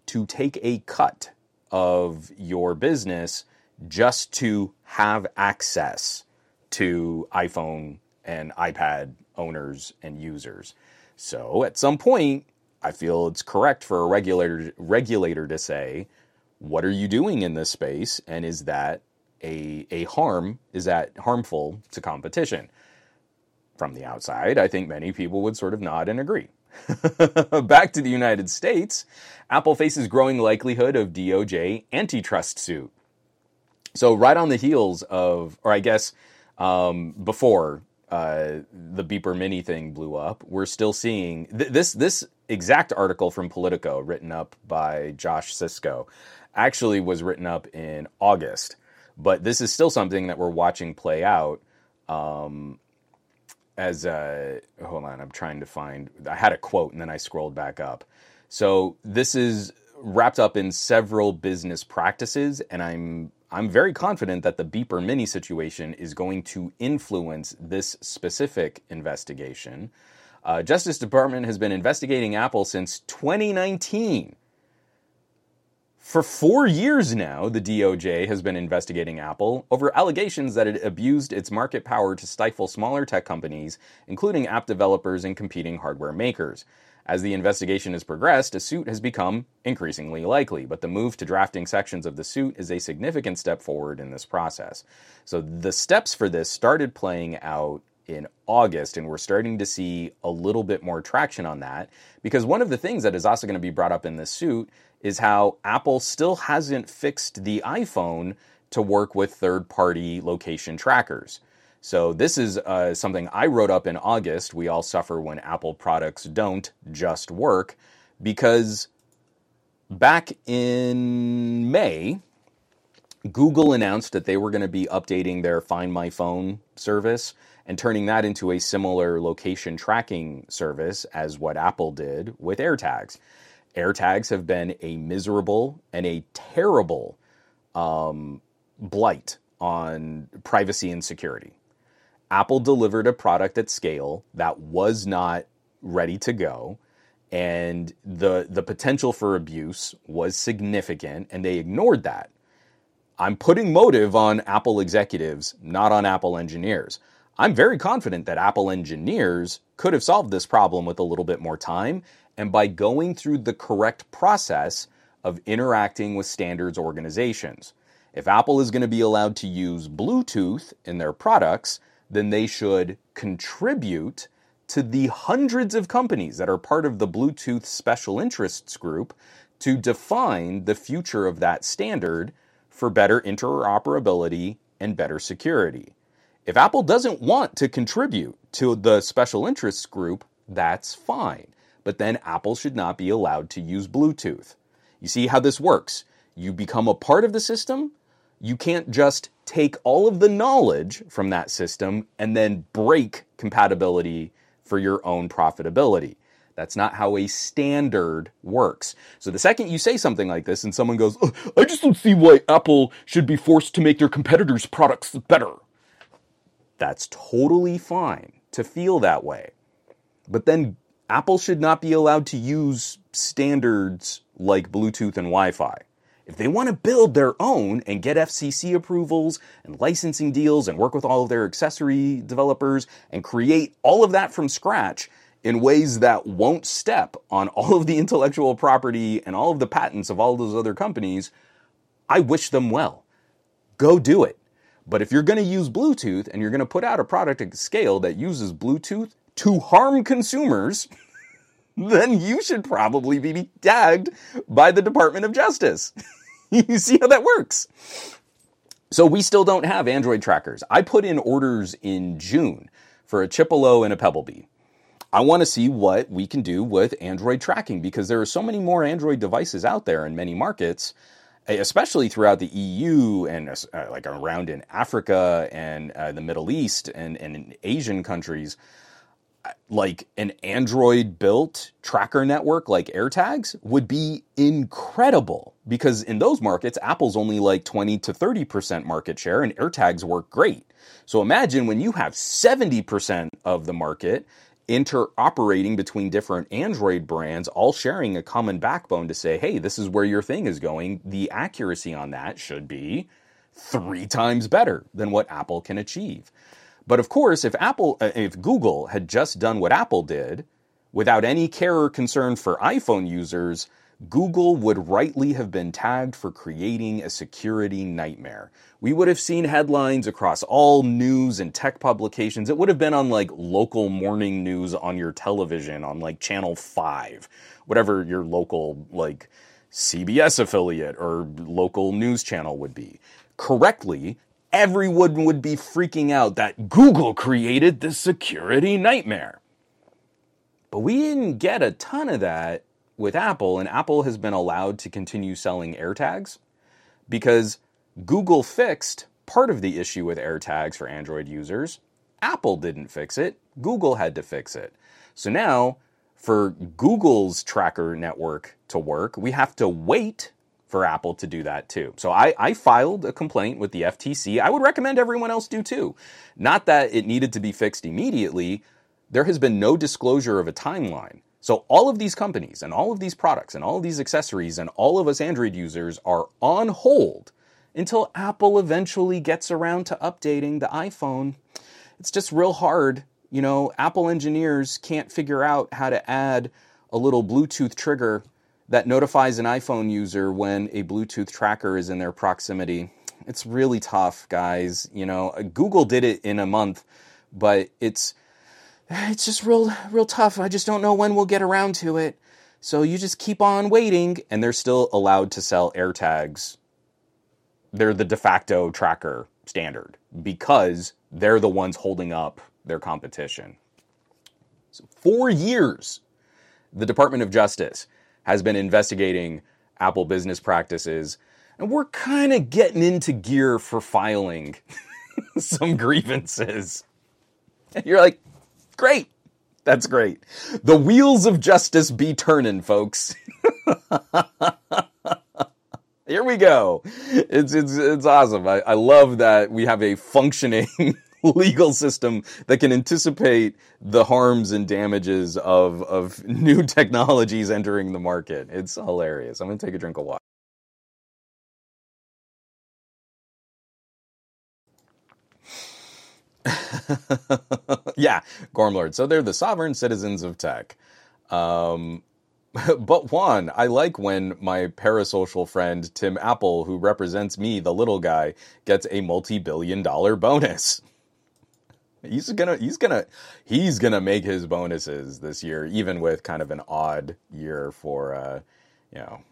to take a cut of your business just to have access to iPhone and iPad owners and users. So at some point, I feel it's correct for a regulator regulator to say, what are you doing in this space and is that a, a harm is that harmful to competition. From the outside, I think many people would sort of nod and agree. Back to the United States, Apple faces growing likelihood of DOJ antitrust suit. So, right on the heels of, or I guess um, before uh, the Beeper Mini thing blew up, we're still seeing th- this this exact article from Politico, written up by Josh Sisco, actually was written up in August. But this is still something that we're watching play out. Um, as a, hold on, I'm trying to find. I had a quote and then I scrolled back up. So this is wrapped up in several business practices, and I'm I'm very confident that the Beeper Mini situation is going to influence this specific investigation. Uh, Justice Department has been investigating Apple since 2019 for four years now, the DOJ has been investigating Apple over allegations that it abused its market power to stifle smaller tech companies, including app developers and competing hardware makers. As the investigation has progressed, a suit has become increasingly likely, but the move to drafting sections of the suit is a significant step forward in this process. So the steps for this started playing out in August, and we're starting to see a little bit more traction on that. Because one of the things that is also going to be brought up in this suit is how Apple still hasn't fixed the iPhone to work with third party location trackers. So this is uh, something I wrote up in August. We all suffer when Apple products don't just work because back in May, Google announced that they were going to be updating their Find My Phone service and turning that into a similar location tracking service as what Apple did with AirTags. AirTags have been a miserable and a terrible um, blight on privacy and security. Apple delivered a product at scale that was not ready to go, and the the potential for abuse was significant, and they ignored that. I'm putting motive on Apple executives, not on Apple engineers. I'm very confident that Apple engineers could have solved this problem with a little bit more time and by going through the correct process of interacting with standards organizations. If Apple is going to be allowed to use Bluetooth in their products, then they should contribute to the hundreds of companies that are part of the Bluetooth special interests group to define the future of that standard for better interoperability and better security. If Apple doesn't want to contribute to the special interests group, that's fine. But then Apple should not be allowed to use Bluetooth. You see how this works? You become a part of the system. You can't just take all of the knowledge from that system and then break compatibility for your own profitability. That's not how a standard works. So the second you say something like this and someone goes, I just don't see why Apple should be forced to make their competitors' products better. That's totally fine to feel that way. But then Apple should not be allowed to use standards like Bluetooth and Wi Fi. If they want to build their own and get FCC approvals and licensing deals and work with all of their accessory developers and create all of that from scratch in ways that won't step on all of the intellectual property and all of the patents of all those other companies, I wish them well. Go do it. But if you're going to use Bluetooth and you're going to put out a product at scale that uses Bluetooth to harm consumers, then you should probably be tagged by the Department of Justice. you see how that works? So we still don't have Android trackers. I put in orders in June for a Chipolo and a Pebblebee. I want to see what we can do with Android tracking because there are so many more Android devices out there in many markets especially throughout the EU and uh, like around in Africa and uh, the Middle East and, and in Asian countries, uh, like an Android built tracker network like AirTags would be incredible because in those markets, Apple's only like 20 to 30% market share and AirTags work great. So imagine when you have 70% of the market interoperating between different Android brands, all sharing a common backbone to say, hey, this is where your thing is going, the accuracy on that should be three times better than what Apple can achieve. But of course, if Apple, uh, if Google had just done what Apple did, without any care or concern for iPhone users, Google would rightly have been tagged for creating a security nightmare. We would have seen headlines across all news and tech publications. It would have been on like local morning news on your television on like channel 5, whatever your local like CBS affiliate or local news channel would be. Correctly, everyone would be freaking out that Google created this security nightmare. But we didn't get a ton of that with Apple, and Apple has been allowed to continue selling AirTags because Google fixed part of the issue with AirTags for Android users. Apple didn't fix it, Google had to fix it. So now, for Google's tracker network to work, we have to wait for Apple to do that too. So I, I, filed a complaint with the FTC. I would recommend everyone else do too. Not that it needed to be fixed immediately. There has been no disclosure of a timeline. So all of these companies and all of these products and all of these accessories and all of us Android users are on hold until Apple eventually gets around to updating the iPhone. It's just real hard. You know, Apple engineers can't figure out how to add a little Bluetooth trigger that notifies an iPhone user when a Bluetooth tracker is in their proximity. It's really tough, guys. You know, Google did it in a month, but it's it's just real real tough. I just don't know when we'll get around to it. So you just keep on waiting and they're still allowed to sell AirTags. They're the de facto tracker standard because they're the ones holding up their competition. So for years, the Department of Justice has been investigating Apple business practices, and we're kind of getting into gear for filing some grievances. And you're like, great. That's great. The wheels of justice be turning, folks. Here we go. It's it's it's awesome. I, I love that we have a functioning legal system that can anticipate the harms and damages of of new technologies entering the market. It's hilarious. I'm gonna take a drink of water. yeah, Gormlord. So they're the sovereign citizens of tech. Um, but Juan, I like when my parasocial friend Tim Apple, who represents me, the little guy, gets a multi-billion dollar bonus. He's gonna he's gonna he's gonna make his bonuses this year, even with kind of an odd year for uh, you know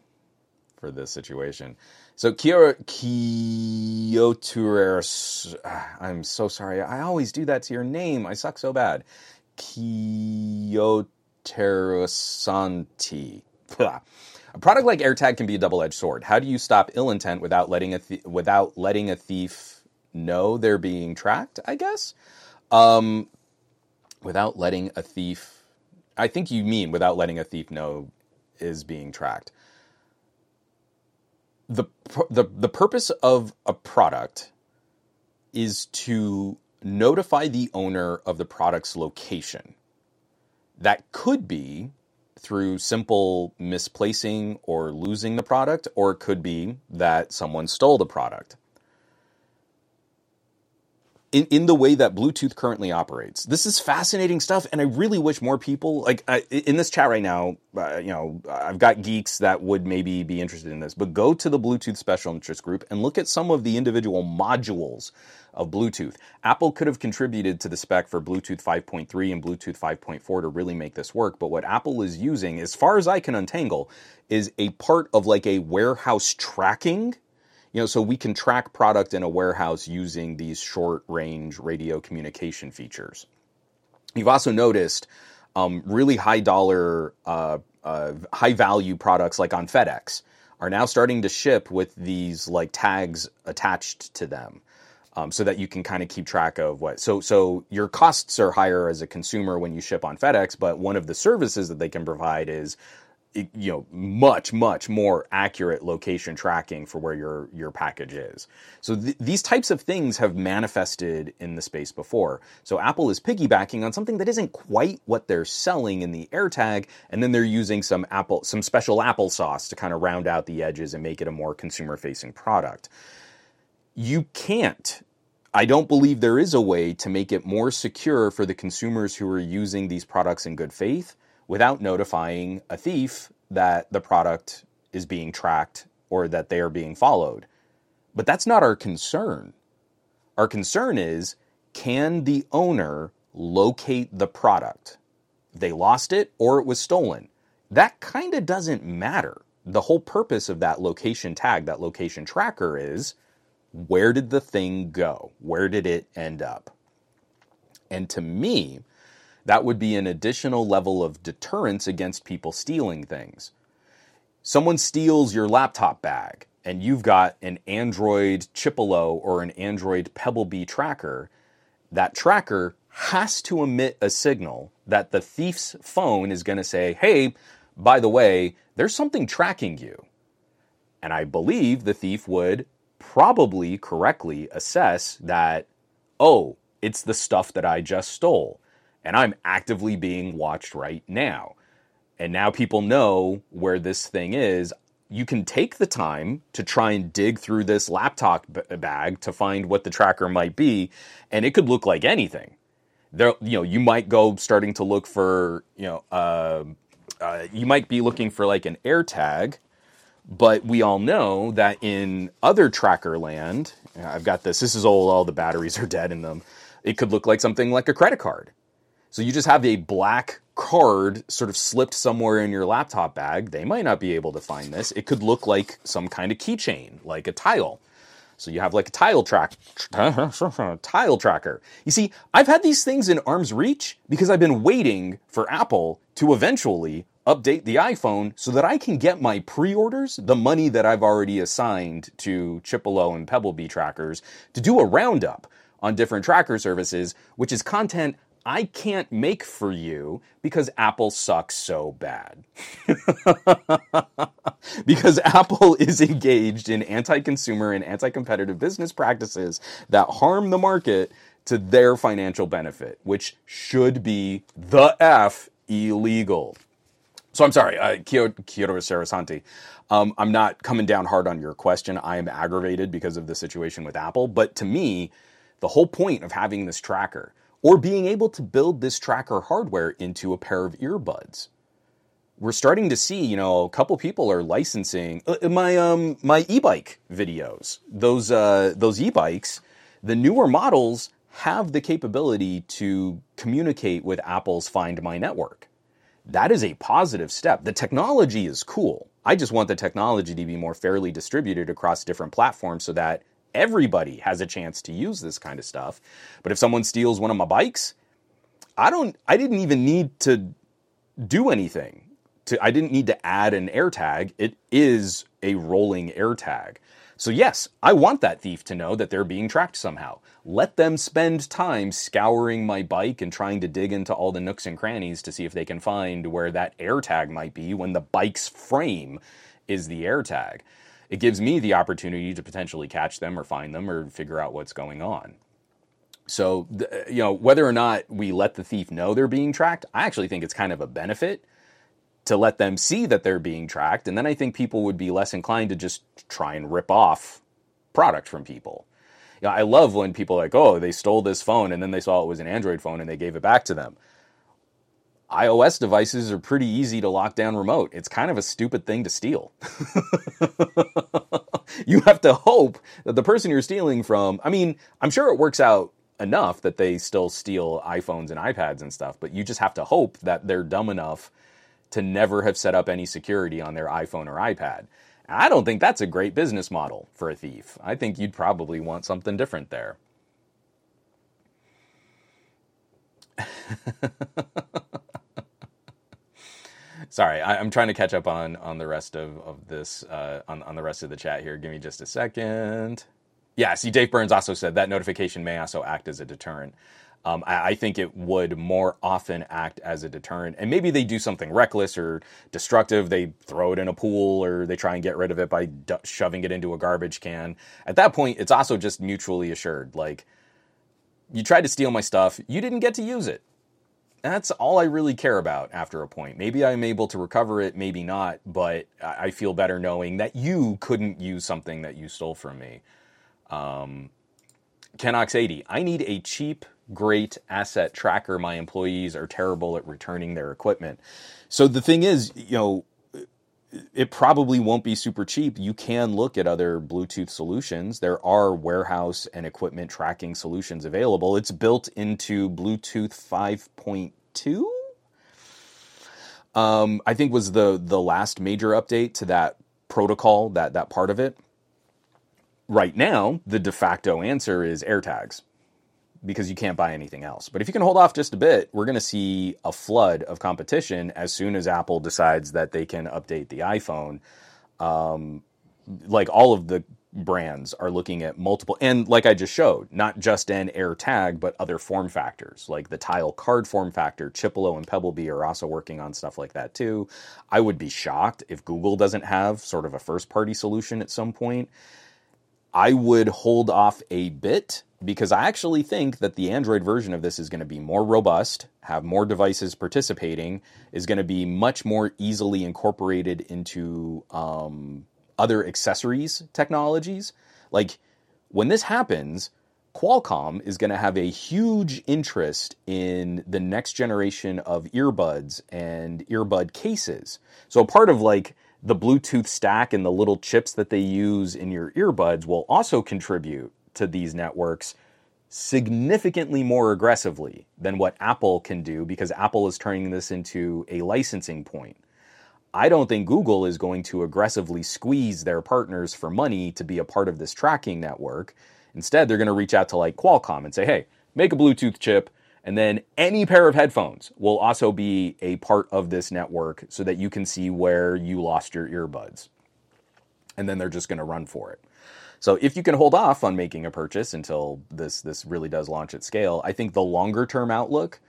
for this situation. So Kyo Kyoturis, I'm so sorry. I always do that to your name. I suck so bad. Kyoterosanti. A product like AirTag can be a double-edged sword. How do you stop ill intent without letting a th- without letting a thief know they're being tracked? I guess. Um, without letting a thief, I think you mean without letting a thief know is being tracked. The, the, the purpose of a product is to notify the owner of the product's location. That could be through simple misplacing or losing the product, or it could be that someone stole the product in, in the way that Bluetooth currently operates. This is fascinating stuff, and I really wish more people like uh, in this chat right now. Uh, you know, I've got geeks that would maybe be interested in this, but go to the Bluetooth special interest group and look at some of the individual modules of Bluetooth. Apple could have contributed to the spec for Bluetooth 5.3 and Bluetooth 5.4 to really make this work, but what Apple is using, as far as I can untangle, is a part of like a warehouse tracking you know, so we can track product in a warehouse using these short range radio communication features. You've also noticed um, really high dollar, uh, uh, high value products like on FedEx are now starting to ship with these like tags attached to them. Um, so that you can kind of keep track of what. So, so your costs are higher as a consumer when you ship on FedEx, but one of the services that they can provide is you know much much more accurate location tracking for where your your package is. So th- these types of things have manifested in the space before. So apple is piggybacking on something that isn't quite what they're selling in the airtag and then they're using some apple some special applesauce to kind of round out the edges and make it a more consumer facing product. You can't I don't believe there is a way to make it more secure for the consumers who are using these products in good faith without notifying a thief that the product is being tracked or that they are being followed. But that's not our concern. Our concern is can the owner locate the product? They lost it or it was stolen. That kind of doesn't matter. The whole purpose of that location tag, that location tracker is where did the thing go? Where did it end up? And to me, that would be an additional level of deterrence against people stealing things. Someone steals your laptop bag and you've got an Android Chipolo or an Android Pebblebee tracker. That tracker has to emit a signal that the thief's phone is going to say, hey, by the way, there's something tracking you. And I believe the thief would probably correctly assess that, oh, it's the stuff that I just stole and I'm actively being watched right now. And now people know where this thing is. You can take the time to try and dig through this laptop b- bag to find what the tracker might be, and it could look like anything. There, you know, you might go starting to look for, you know, uh, uh, you might be looking for like an AirTag, but we all know that in other tracker land, I've got this. This is old. All the batteries are dead in them. It could look like something like a credit card so you just have a black card sort of slipped somewhere in your laptop bag. They might not be able to find this. It could look like some kind of keychain, like a tile. So you have like a tile track, tile tracker. You see, I've had these things in arm's reach because I've been waiting for Apple to eventually update the iPhone so that I can get my pre-orders, the money that I've already assigned to Chipolo and Pebblebee trackers, to do a roundup on different tracker services, which is content I can't make for you because Apple sucks so bad. because Apple is engaged in anti consumer and anti competitive business practices that harm the market to their financial benefit, which should be the F illegal. So I'm sorry, uh, Kyoto, Sarasanti. Um, I'm not coming down hard on your question. I am aggravated because of the situation with Apple. But to me, the whole point of having this tracker or being able to build this tracker hardware into a pair of earbuds. We're starting to see, you know, a couple people are licensing uh, my um my e-bike videos. Those uh those e-bikes, the newer models have the capability to communicate with Apple's Find My network. That is a positive step. The technology is cool. I just want the technology to be more fairly distributed across different platforms so that everybody has a chance to use this kind of stuff. But if someone steals one of my bikes, I don't I didn't even need to do anything. To I didn't need to add an AirTag. It is a rolling AirTag. So yes, I want that thief to know that they're being tracked somehow. Let them spend time scouring my bike and trying to dig into all the nooks and crannies to see if they can find where that AirTag might be when the bike's frame is the AirTag it gives me the opportunity to potentially catch them or find them or figure out what's going on. So, you know, whether or not we let the thief know they're being tracked, I actually think it's kind of a benefit to let them see that they're being tracked. And then I think people would be less inclined to just try and rip off product from people. You know, I love when people are like, oh, they stole this phone and then they saw it was an Android phone and they gave it back to them. iOS devices are pretty easy to lock down remote. It's kind of a stupid thing to steal. you have to hope that the person you're stealing from, I mean, I'm sure it works out enough that they still steal iPhones and iPads and stuff, but you just have to hope that they're dumb enough to never have set up any security on their iPhone or iPad. I don't think that's a great business model for a thief. I think you'd probably want something different there. Sorry, I, am trying to catch up on on the rest of of this uh, on on the rest of the chat here. Give me just a second. Yeah, see, Dave Burns also said that notification may also act as a deterrent. Um, I, I, think it would more often act as a deterrent. And maybe they do something reckless or destructive. They throw it in a pool or they try and get rid of it by shoving it into a garbage can. At that point, it's also just mutually assured. Like, you tried to steal my stuff, you didn't get to use it that's all I really care about after a point. Maybe I'm able to recover it, maybe not, but I feel better knowing that you couldn't use something that you stole from me. Um, Kenox80, I need a cheap, great asset tracker. My employees are terrible at returning their equipment. So the thing is, you know, it probably won't be super cheap. You can look at other Bluetooth solutions. There are warehouse and equipment tracking solutions available. It's built into Bluetooth 5.2. Um, I think was the the last major update to that protocol, that that part of it. Right now, the de facto answer is AirTags because you can't buy anything else. But if you can hold off just a bit, we're going to see a flood of competition as soon as Apple decides that they can update the iPhone. Um, like all of the brands are looking at multiple, and like I just showed, not just an AirTag, but other form factors like the Tile card form factor. Chipolo and Pebblebee are also working on stuff like that too. I would be shocked if Google doesn't have sort of a first party solution at some point. I would hold off a bit because I actually think that the Android version of this is going to be more robust, have more devices participating, is going to be much more easily incorporated into um, other accessories technologies. Like when this happens, Qualcomm is going to have a huge interest in the next generation of earbuds and earbud cases. So part of like the Bluetooth stack and the little chips that they use in your earbuds will also contribute to these networks significantly more aggressively than what Apple can do because Apple is turning this into a licensing point. I don't think Google is going to aggressively squeeze their partners for money to be a part of this tracking network. Instead, they're going to reach out to like Qualcomm and say, hey, make a Bluetooth chip, and then any pair of headphones will also be a part of this network so that you can see where you lost your earbuds. And then they're just going to run for it. So if you can hold off on making a purchase until this this really does launch at scale, I think the longer term outlook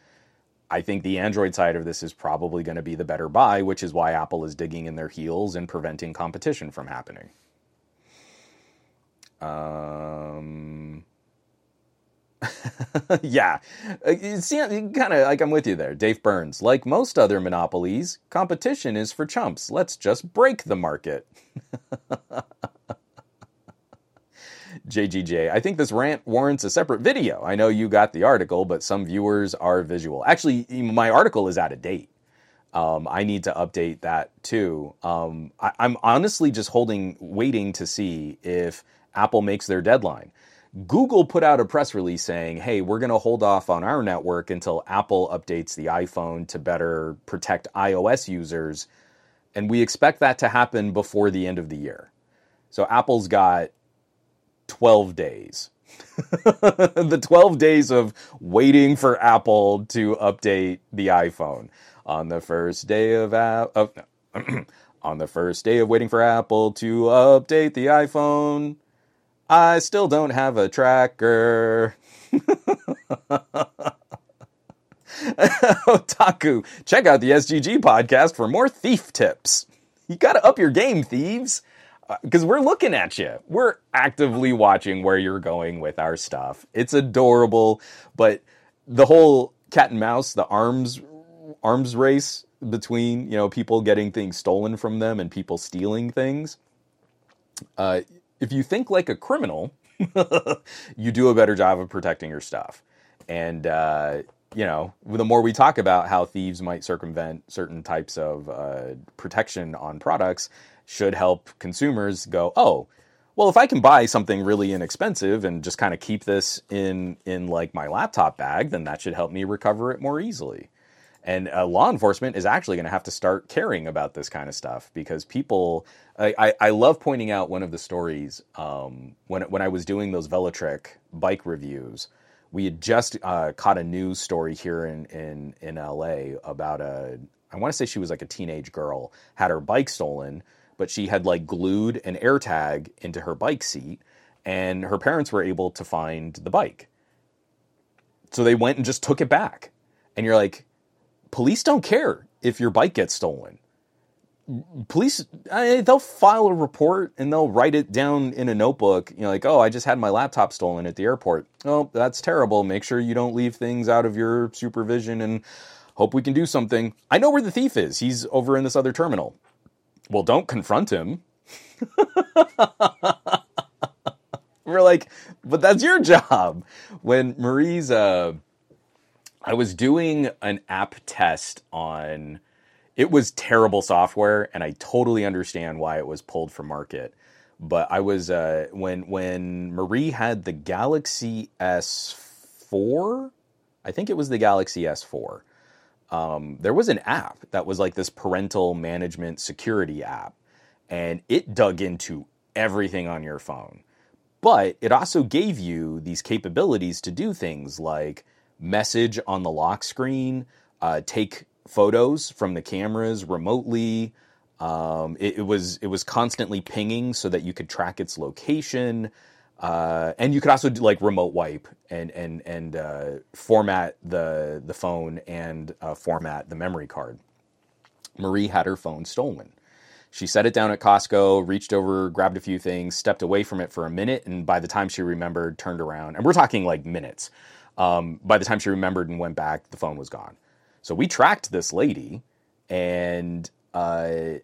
I think the Android side of this is probably going to be the better buy, which is why Apple is digging in their heels and preventing competition from happening. Um, yeah, uh, see, kind of like I'm with you there, Dave Burns. Like most other monopolies, competition is for chumps. Let's just break the market. JGJ. I think this rant warrants a separate video. I know you got the article, but some viewers are visual. Actually, my article is out of date. Um, I need to update that too. Um, I, I'm honestly just holding, waiting to see if Apple makes their deadline. Google put out a press release saying, hey, we're going to hold off on our network until Apple updates the iPhone to better protect iOS users. And we expect that to happen before the end of the year. So Apple's got 12 days. the 12 days of waiting for Apple to update the iPhone. On the first day of, of oh, on the first day of waiting for Apple to update the iPhone, I still don't have a tracker. Otaku, check out the SGG podcast for more thief tips. You got to up your game, thieves because we're looking at you. We're actively watching where you're going with our stuff. It's adorable, but the whole cat and mouse, the arms arms race between you know people getting things stolen from them and people stealing things. Uh, if you think like a criminal, you do a better job of protecting your stuff. And uh, you know, the more we talk about how thieves might circumvent certain types of uh, protection on products, should help consumers go, oh, well, if I can buy something really inexpensive and just kind of keep this in in like my laptop bag, then that should help me recover it more easily. And uh, law enforcement is actually going to have to start caring about this kind of stuff because people. I, I, I love pointing out one of the stories um, when when I was doing those Velotric bike reviews. We had just uh, caught a news story here in in in LA about a. I want to say she was like a teenage girl had her bike stolen but she had like glued an AirTag into her bike seat, and her parents were able to find the bike. So they went and just took it back. And you're like, police don't care if your bike gets stolen. Police, they'll file a report and they'll write it down in a notebook. You know, like, oh, I just had my laptop stolen at the airport. Oh, that's terrible. Make sure you don't leave things out of your supervision and hope we can do something. I know where the thief is. He's over in this other terminal. Well, don't confront him. We're like, but that's your job. When Marie's, uh, I was doing an app test on, it was terrible software, and I totally understand why it was pulled from market. But I was uh, when when Marie had the Galaxy S4, I think it was the Galaxy S4 um, there was an app that was like this parental management security app, and it dug into everything on your phone. But it also gave you these capabilities to do things like message on the lock screen, uh, take photos from the cameras remotely. Um, it, it, was it was constantly pinging so that you could track its location. Uh, and you could also do like remote wipe and and and uh, format the the phone and uh, format the memory card. Marie had her phone stolen. She set it down at Costco, reached over, grabbed a few things, stepped away from it for a minute, and by the time she remembered, turned around. And we're talking like minutes. Um, by the time she remembered and went back, the phone was gone. So we tracked this lady, and uh,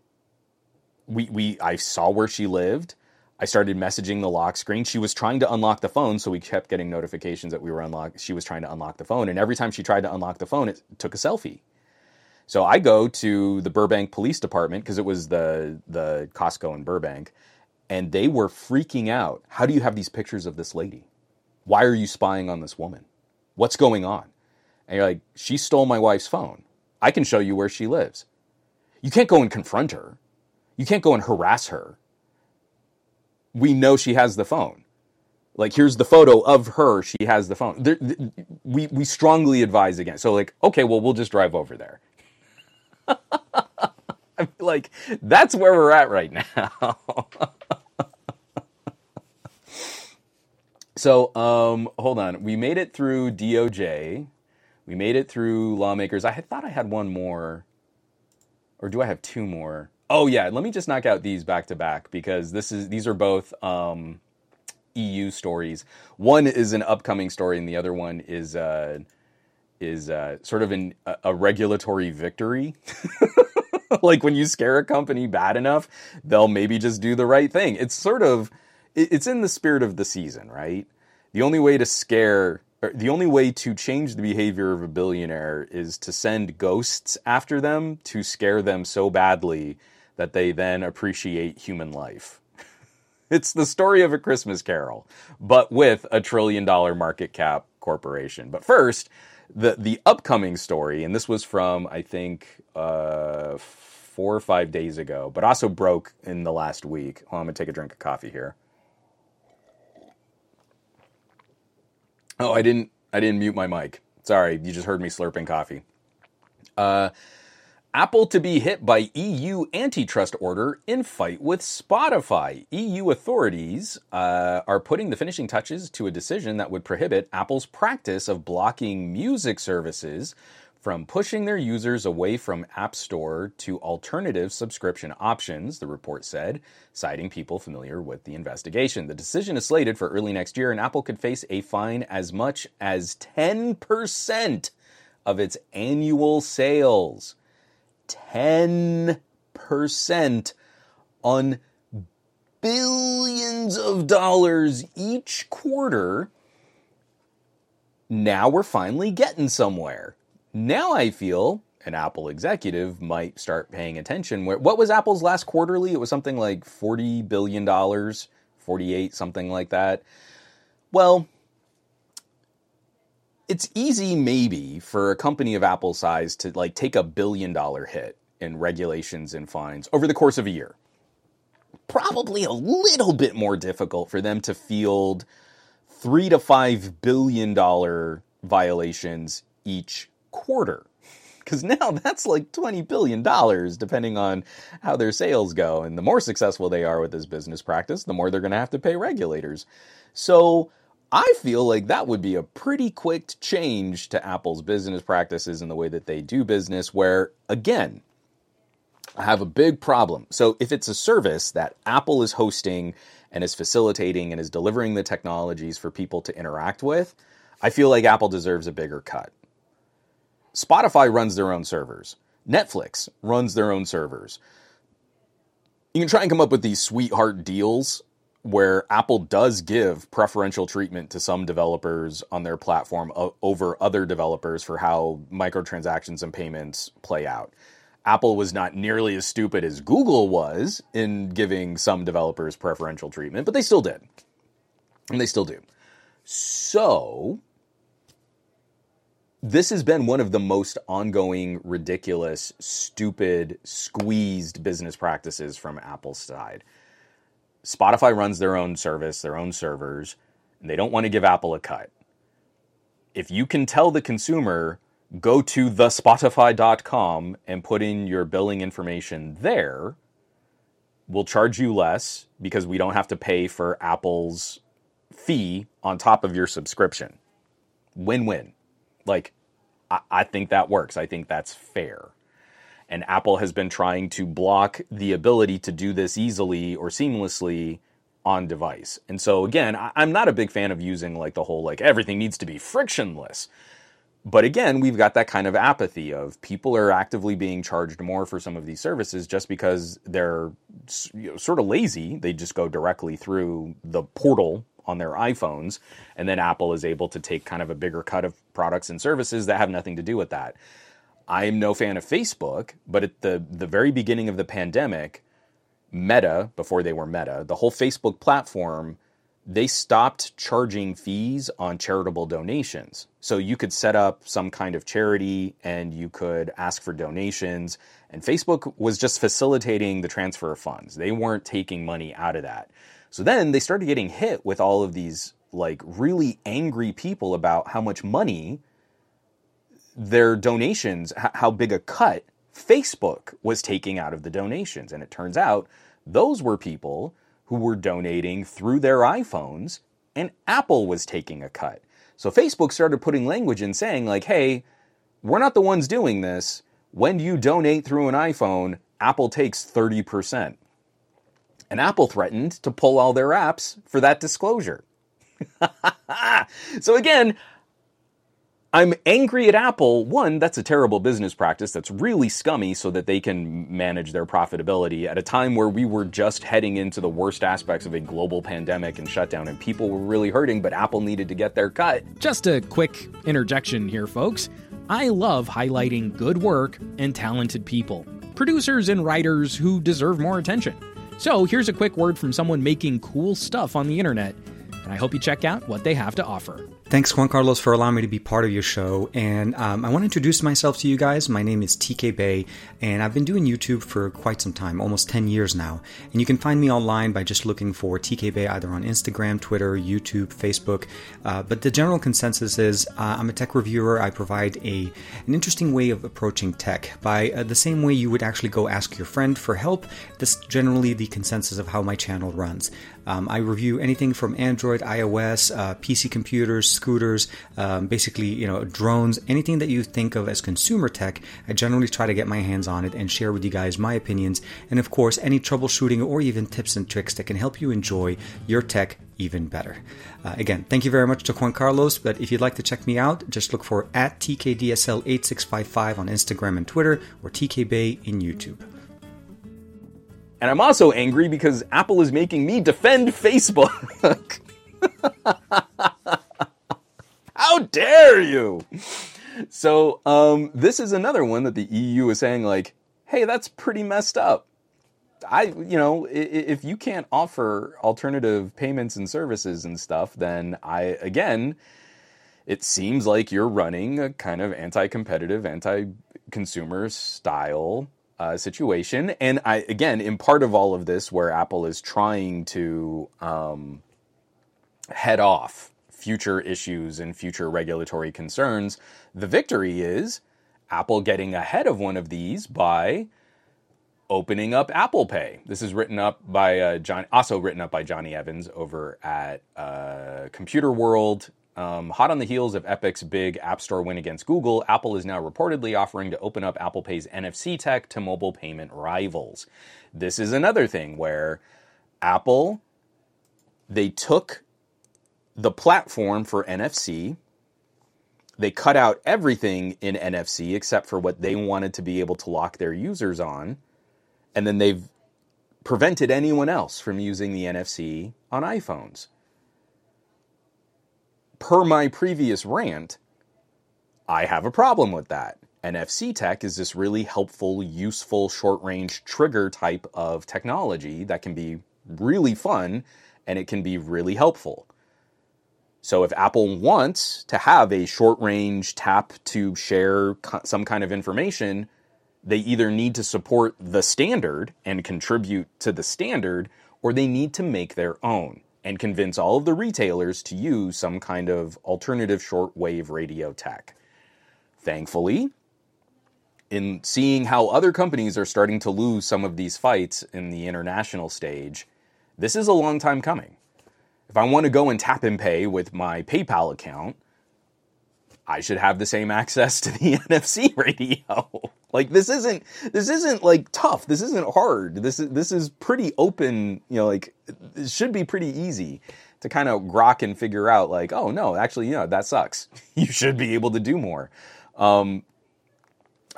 we we I saw where she lived. I started messaging the lock screen. She was trying to unlock the phone, so we kept getting notifications that we were unlocked. She was trying to unlock the phone, and every time she tried to unlock the phone, it took a selfie. So I go to the Burbank Police Department because it was the the Costco in Burbank, and they were freaking out. How do you have these pictures of this lady? Why are you spying on this woman? What's going on? And you're like, she stole my wife's phone. I can show you where she lives. You can't go and confront her. You can't go and harass her. We know she has the phone. Like here's the photo of her. She has the phone. There, we we strongly advise against. So like, okay, well we'll just drive over there. like that's where we're at right now. so um, hold on. We made it through DOJ. We made it through lawmakers. I had thought I had one more, or do I have two more? Oh yeah, let me just knock out these back to back because this is these are both um, EU stories. One is an upcoming story, and the other one is uh, is uh, sort of an, a regulatory victory. like when you scare a company bad enough, they'll maybe just do the right thing. It's sort of it's in the spirit of the season, right? The only way to scare the only way to change the behavior of a billionaire is to send ghosts after them to scare them so badly that they then appreciate human life. it's the story of a Christmas carol, but with a trillion dollar market cap corporation. But first, the the upcoming story, and this was from I think uh, four or five days ago, but also broke in the last week. Well, I'm gonna take a drink of coffee here. Oh, I didn't. I didn't mute my mic. Sorry, you just heard me slurping coffee. Uh, Apple to be hit by EU antitrust order in fight with Spotify. EU authorities uh, are putting the finishing touches to a decision that would prohibit Apple's practice of blocking music services from pushing their users away from App Store to alternative subscription options, the report said, citing people familiar with the investigation. The decision is slated for early next year, and Apple could face a fine as much as 10% of its annual sales. 10% on billions of dollars each quarter. Now we're finally getting somewhere. Now I feel an Apple executive might start paying attention. What was Apple's last quarterly? It was something like $40 billion, 48, something like that. Well, it's easy maybe for a company of Apple size to like take a billion dollar hit in regulations and fines over the course of a year. Probably a little bit more difficult for them to field 3 to 5 billion dollar violations each quarter. Because now that's like $20 billion, depending on how their sales go. And the more successful they are with this business practice, the more they're going to have to pay regulators. So I feel like that would be a pretty quick change to Apple's business practices and the way that they do business, where, again, I have a big problem. So if it's a service that Apple is hosting and is facilitating and is delivering the technologies for people to interact with, I feel like Apple deserves a bigger cut. Spotify runs their own servers. Netflix runs their own servers. You can try and come up with these sweetheart deals where Apple does give preferential treatment to some developers on their platform over other developers for how microtransactions and payments play out. Apple was not nearly as stupid as Google was in giving some developers preferential treatment, but they still did. And they still do. So, this has been one of the most ongoing, ridiculous, stupid, squeezed business practices from Apple's side. Spotify runs their own service, their own servers, and they don't want to give Apple a cut. If you can tell the consumer, go to thespotify.com and put in your billing information there, we'll charge you less because we don't have to pay for Apple's fee on top of your subscription. Win win. Like, I, I think that works. I think that's fair. And Apple has been trying to block the ability to do this easily or seamlessly on device. And so again, I, I'm not a big fan of using like the whole like everything needs to be frictionless. But again, we've got that kind of apathy of people are actively being charged more for some of these services just because they're you know, sort of lazy. They just go directly through the portal on their iPhones, and then Apple is able to take kind of a bigger cut of products and services that have nothing to do with that. I am no fan of Facebook, but at the the very beginning of the pandemic, Meta, before they were Meta, the whole Facebook platform they stopped charging fees on charitable donations. So you could set up some kind of charity and you could ask for donations. And Facebook was just facilitating the transfer of funds. They weren't taking money out of that. So then they started getting hit with all of these like really angry people about how much money their donations, how big a cut Facebook was taking out of the donations. And it turns out those were people who were donating through their iPhones and Apple was taking a cut. So Facebook started putting language in saying, like, hey, we're not the ones doing this. When you donate through an iPhone, Apple takes 30%. And Apple threatened to pull all their apps for that disclosure. so again, I'm angry at Apple. One, that's a terrible business practice. That's really scummy so that they can manage their profitability at a time where we were just heading into the worst aspects of a global pandemic and shutdown and people were really hurting, but Apple needed to get their cut. Just a quick interjection here, folks. I love highlighting good work and talented people, producers and writers who deserve more attention. So here's a quick word from someone making cool stuff on the internet, and I hope you check out what they have to offer. Thanks, Juan Carlos, for allowing me to be part of your show. And um, I want to introduce myself to you guys. My name is TK Bay, and I've been doing YouTube for quite some time, almost 10 years now. And you can find me online by just looking for TK Bay either on Instagram, Twitter, YouTube, Facebook. Uh, but the general consensus is uh, I'm a tech reviewer. I provide a an interesting way of approaching tech by uh, the same way you would actually go ask your friend for help. That's generally the consensus of how my channel runs. Um, I review anything from Android, iOS, uh, PC computers, scooters, um, basically, you know, drones, anything that you think of as consumer tech. I generally try to get my hands on it and share with you guys my opinions, and of course, any troubleshooting or even tips and tricks that can help you enjoy your tech even better. Uh, again, thank you very much to Juan Carlos. But if you'd like to check me out, just look for at TKDSL8655 on Instagram and Twitter or TKBay in YouTube. And I'm also angry because Apple is making me defend Facebook. How dare you? So, um, this is another one that the EU is saying, like, hey, that's pretty messed up. I, you know, if you can't offer alternative payments and services and stuff, then I, again, it seems like you're running a kind of anti competitive, anti consumer style uh, situation. And I, again, in part of all of this, where Apple is trying to um, head off future issues and future regulatory concerns, the victory is Apple getting ahead of one of these by opening up Apple Pay. This is written up by uh, John, also written up by Jonny Evans over at uh, Computerworld um, hot on the heels of Epic's big App Store win against Google, Apple is now reportedly offering to open up Apple Pay's NFC tech to mobile payment rivals. This is another thing where Apple they took the platform for NFC, they cut out everything in NFC except for what they wanted to be able to lock their users on, and then they've prevented anyone else from using the NFC on iPhones per my previous rant, I have a problem with that. NFC tech is this really helpful, useful, short range trigger type of technology that can be really fun and it can be really helpful. So if Apple wants to have a short range tap to share some kind of information, they either need to support the standard and contribute to the standard, or they need to make their own and convince all of the retailers to use some kind of alternative shortwave radio tech. Thankfully, in seeing how other companies are starting to lose some of these fights in the international stage, this is a long time coming. If I want to go and tap and pay with my PayPal account, I should have the same access to the NFC radio. like this isn't this isn't like tough. This isn't hard. This is this is pretty open, you know, like it should be pretty easy to kind of grok and figure out like, oh no, actually, you know, that sucks. you should be able to do more. Um,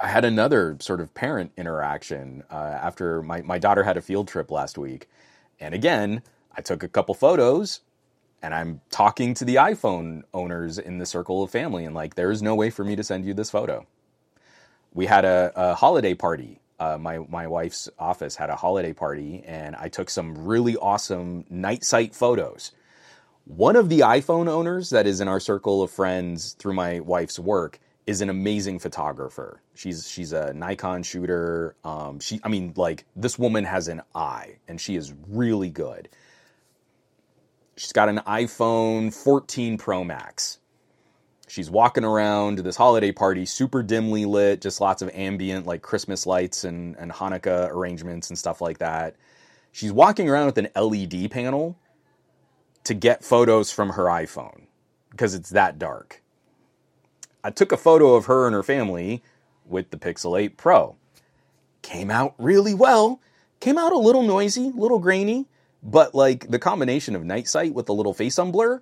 I had another sort of parent interaction uh, after my, my daughter had a field trip last week. And again, I took a couple photos and I'm talking to the iPhone owners in the circle of family, and like, there is no way for me to send you this photo. We had a, a holiday party. Uh, my my wife's office had a holiday party, and I took some really awesome night sight photos. One of the iPhone owners that is in our circle of friends through my wife's work is an amazing photographer. She's she's a Nikon shooter. Um, she, I mean, like this woman has an eye, and she is really good. She's got an iPhone 14 Pro Max. She's walking around this holiday party, super dimly lit, just lots of ambient like Christmas lights and, and Hanukkah arrangements and stuff like that. She's walking around with an LED panel to get photos from her iPhone because it's that dark. I took a photo of her and her family with the Pixel 8 Pro. Came out really well. Came out a little noisy, a little grainy, but like the combination of night sight with a little face on blur,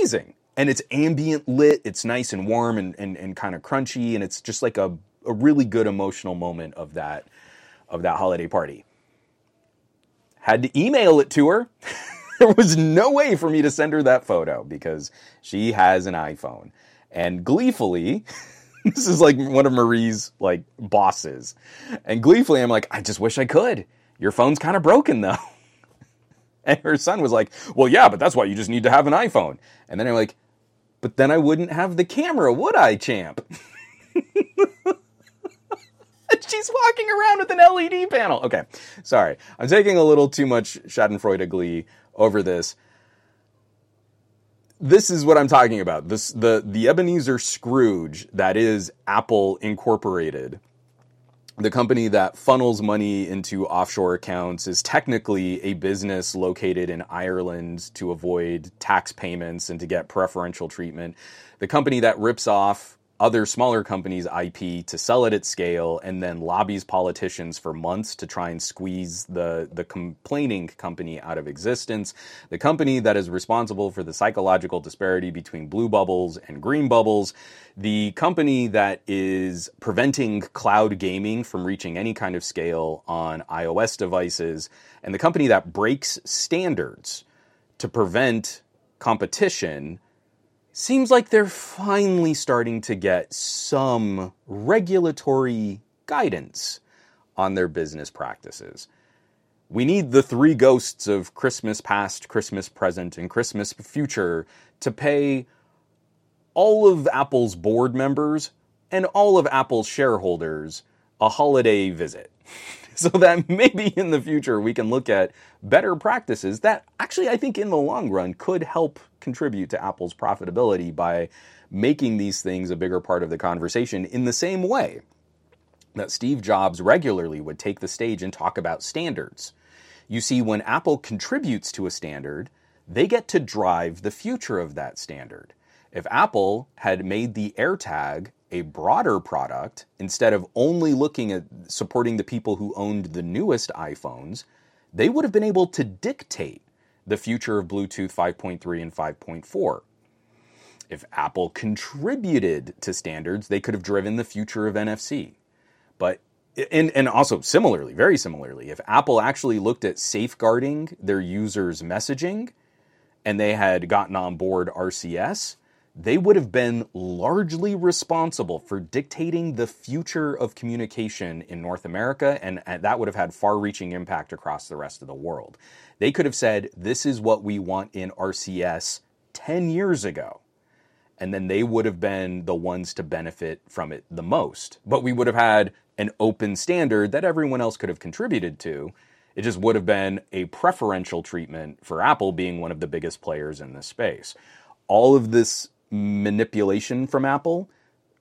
amazing and it's ambient lit. It's nice and warm and, and, and kind of crunchy, and it's just like a, a really good emotional moment of that of that holiday party. Had to email it to her. there was no way for me to send her that photo because she has an iPhone. And gleefully, this is like one of Marie's like bosses. And gleefully, I'm like, I just wish I could. Your phone's kind of broken though. And her son was like, Well, yeah, but that's why you just need to have an iPhone. And then I'm like, but then I wouldn't have the camera, would I, champ? She's walking around with an LED panel. Okay, sorry. I'm taking a little too much Schadenfreude glee over this. This is what I'm talking about. This the the Ebenezer Scrooge that is Apple Incorporated the company that funnels money into offshore accounts is technically a business located in Ireland to avoid tax payments and to get preferential treatment. The company that rips off other smaller companies' IP to sell it at scale and then lobbies politicians for months to try and squeeze the, the complaining company out of existence. The company that is responsible for the psychological disparity between blue bubbles and green bubbles. The company that is preventing cloud gaming from reaching any kind of scale on iOS devices. And the company that breaks standards to prevent competition seems like they're finally starting to get some regulatory guidance on their business practices. We need the three ghosts of Christmas past, Christmas present, and Christmas future to pay all of Apple's board members and all of Apple's shareholders a holiday visit. so that maybe in the future we can look at better practices that actually I think in the long run could help contribute to Apple's profitability by making these things a bigger part of the conversation in the same way that Steve Jobs regularly would take the stage and talk about standards. You see, when Apple contributes to a standard, they get to drive the future of that standard. If Apple had made the AirTag a broader product instead of only looking at supporting the people who owned the newest iPhones, they would have been able to dictate the future of Bluetooth 5.3 and 5.4. If Apple contributed to standards, they could have driven the future of NFC. But and, and also similarly, very similarly, if Apple actually looked at safeguarding their users' messaging and they had gotten on board RCS, they would have been largely responsible for dictating the future of communication in North America, and, that would have had far reaching impact across the rest of the world. They could have said, This is what we want in RCS 10 years ago. And then they would have been the ones to benefit from it the most. But we would have had an open standard that everyone else could have contributed to. It just would have been a preferential treatment for Apple being one of the biggest players in this space. All of this manipulation from Apple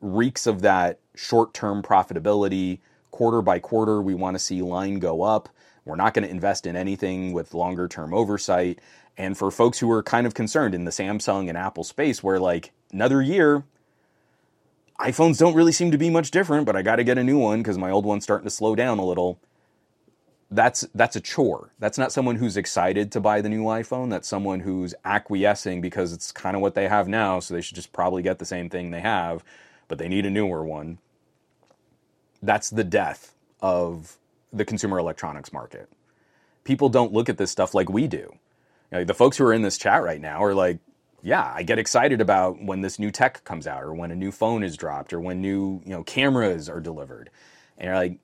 reeks of that short term profitability. Quarter by quarter, we want to see line go up. We're not going to invest in anything with longer term oversight. And for folks who are kind of concerned in the Samsung and Apple space, where like another year, iPhones don't really seem to be much different, but I got to get a new one because my old one's starting to slow down a little that's that's a chore. That's not someone who's excited to buy the new iPhone. That's someone who's acquiescing because it's kind of what they have now, so they should just probably get the same thing they have, but they need a newer one. That's the death of the consumer electronics market. People don't look at this stuff like we do. You know, the folks who are in this chat right now are like, yeah, I get excited about when this new tech comes out or when a new phone is dropped or when new, you know, cameras are delivered. And you're like,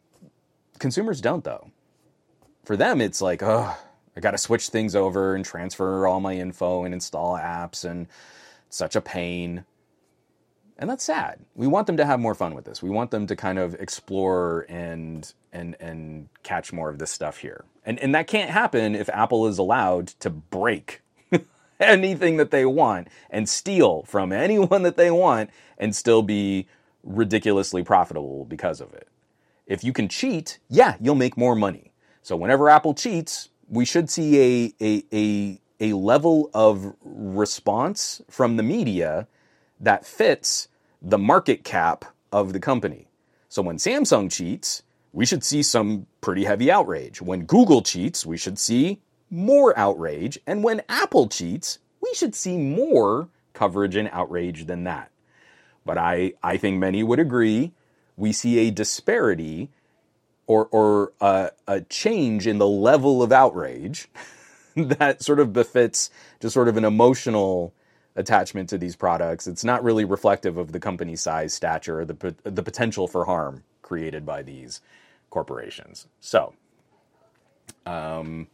consumers don't though for them, it's like, oh, I got to switch things over and transfer all my info and install apps, and such a pain. And that's sad. We want them to have more fun with this. We want them to kind of explore and and and catch more of this stuff here. And and that can't happen if Apple is allowed to break anything that they want and steal from anyone that they want and still be ridiculously profitable because of it. If you can cheat, yeah, you'll make more money. So whenever Apple cheats, we should see a a a, a level of response from the media that fits the market cap of the company. So when Samsung cheats, we should see some pretty heavy outrage. When Google cheats, we should see more outrage. And when Apple cheats, we should see more coverage and outrage than that. But I, I think many would agree we see a disparity or, or a, a change in the level of outrage that sort of befits just sort of an emotional attachment to these products. It's not really reflective of the company size, stature, or the, the potential for harm created by these corporations. So, um,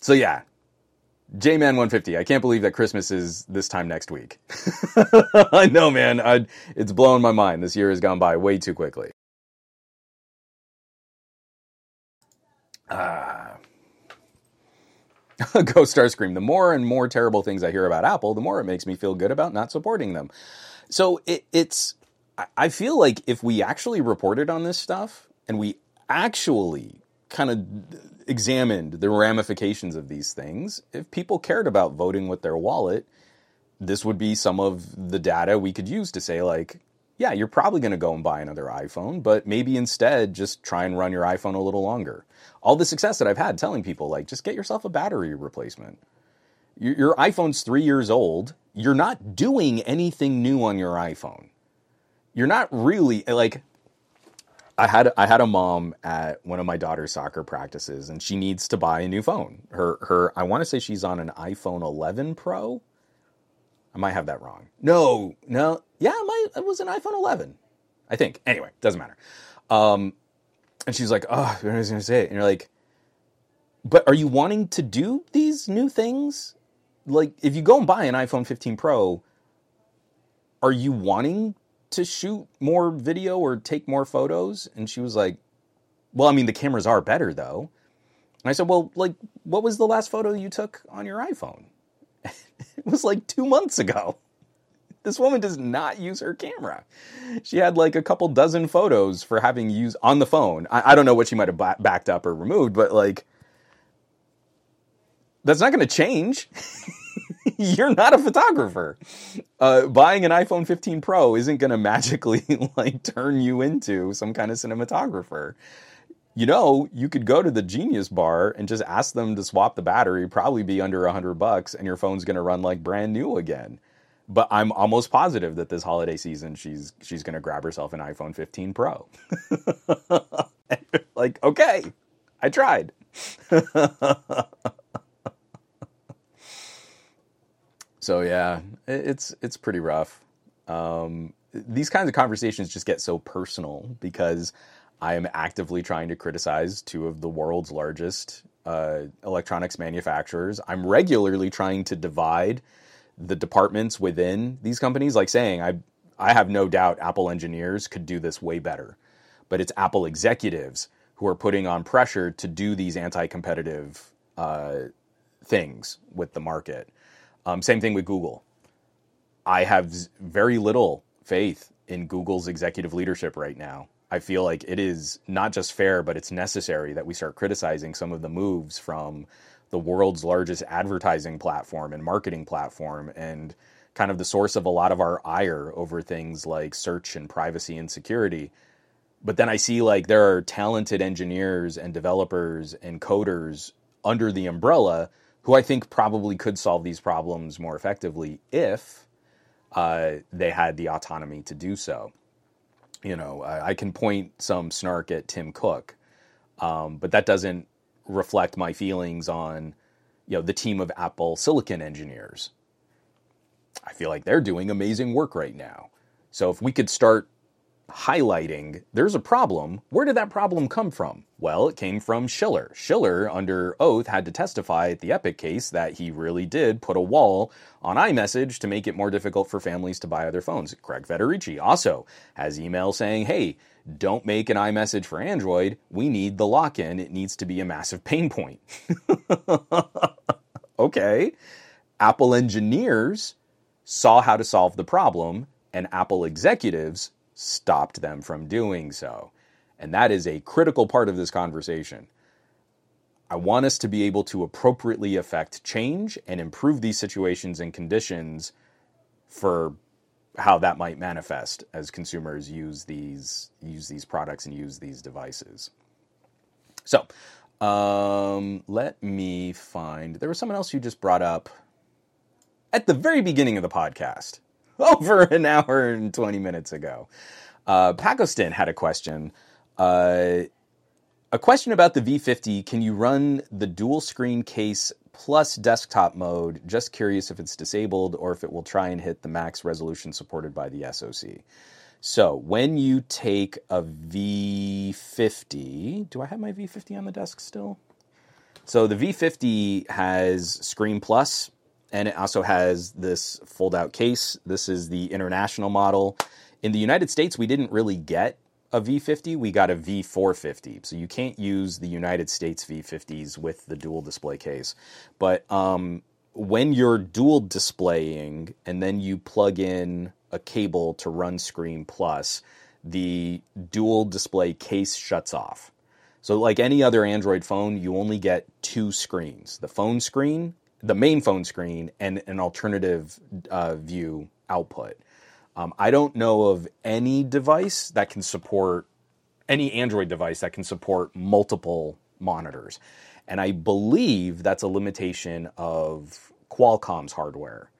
so yeah, J-Man 150. I can't believe that Christmas is this time next week. I know, man. I, it's blown my mind. This year has gone by way too quickly. Ah. Ghost Starscream. The more and more terrible things I hear about Apple, the more it makes me feel good about not supporting them. So it, it's, I feel like if we actually reported on this stuff and we actually kind of examined the ramifications of these things, if people cared about voting with their wallet, this would be some of the data we could use to say, like, yeah, you're probably going to go and buy another iPhone, but maybe instead just try and run your iPhone a little longer. All the success that I've had telling people, like, just get yourself a battery replacement. Your, your iPhone's three years old. You're not doing anything new on your iPhone. You're not really, like, I had I had a mom at one of my daughter's soccer practices, and she needs to buy a new phone. Her her I want to say she's on an iPhone 11 Pro. I might have that wrong. No, no, yeah, might, it was an iPhone 11, I think. Anyway, doesn't matter. Um, and she's like, "Oh, I was going to say it," and you're like, "But are you wanting to do these new things? Like, if you go and buy an iPhone 15 Pro, are you wanting to shoot more video or take more photos? And she was like, Well, I mean, the cameras are better though. And I said, Well, like, what was the last photo you took on your iPhone? it was like two months ago. This woman does not use her camera. She had like a couple dozen photos for having used on the phone. I, I don't know what she might have ba- backed up or removed, but like, that's not going to change. you're not a photographer. Uh, buying an iPhone 15 Pro isn't going to magically like turn you into some kind of cinematographer. You know, you could go to the Genius Bar and just ask them to swap the battery, probably be under a hundred bucks, and your phone's going to run like brand new again. But I'm almost positive that this holiday season she's she's going to grab herself an iPhone 15 Pro. like, okay, I tried. So yeah, it's it's pretty rough. Um, these kinds of conversations just get so personal because I am actively trying to criticize two of the world's largest uh, electronics manufacturers. I'm regularly trying to divide the departments within these companies, like saying I I have no doubt Apple engineers could do this way better, but it's Apple executives who are putting on pressure to do these anti-competitive uh, things with the market. Um, same thing with Google. I have very little faith in Google's executive leadership right now. I feel like it is not just fair, but it's necessary that we start criticizing some of the moves from the world's largest advertising platform and marketing platform and kind of the source of a lot of our ire over things like search and privacy and security. But then I see like there are talented engineers and developers and coders under the umbrella who I think probably could solve these problems more effectively if uh, they had the autonomy to do so. You know, I, I can point some snark at Tim Cook, um, but that doesn't reflect my feelings on, you know, the team of Apple Silicon engineers. I feel like they're doing amazing work right now. So if we could start highlighting there's a problem. Where did that problem come from? Well, it came from Schiller. Schiller, under oath, had to testify at the Epic case that he really did put a wall on iMessage to make it more difficult for families to buy other phones. Craig Federighi also has email saying, hey, don't make an iMessage for Android. We need the lock in. It needs to be a massive pain point. okay. Apple engineers saw how to solve the problem, and Apple executives stopped them from doing so. And that is a critical part of this conversation. I want us to be able to appropriately affect change and improve these situations and conditions for how that might manifest as consumers use these use these products and use these devices. So, um, let me find. There was someone else you just brought up at the very beginning of the podcast, over an hour and twenty minutes ago. Uh, Pakistan had a question. Uh, a question about the V50. Can you run the dual screen case plus desktop mode? Just curious if it's disabled or if it will try and hit the max resolution supported by the SoC. So when you take a V50, do I have my V50 on the desk still? So the V50 has Screen Plus, and it also has this fold-out case. This is the international model. In the United States, we didn't really get a V50, we got a V450. So you can't use the United States V50s with the dual display case. But um, when you're dual displaying and then you plug in a cable to run Screen Plus, the dual display case shuts off. So, like any other Android phone, you only get two screens the phone screen, the main phone screen, and an alternative uh, view output. Um, I don't know of any device that can support any Android device that can support multiple monitors. And I believe that's a limitation of Qualcomm's hardware.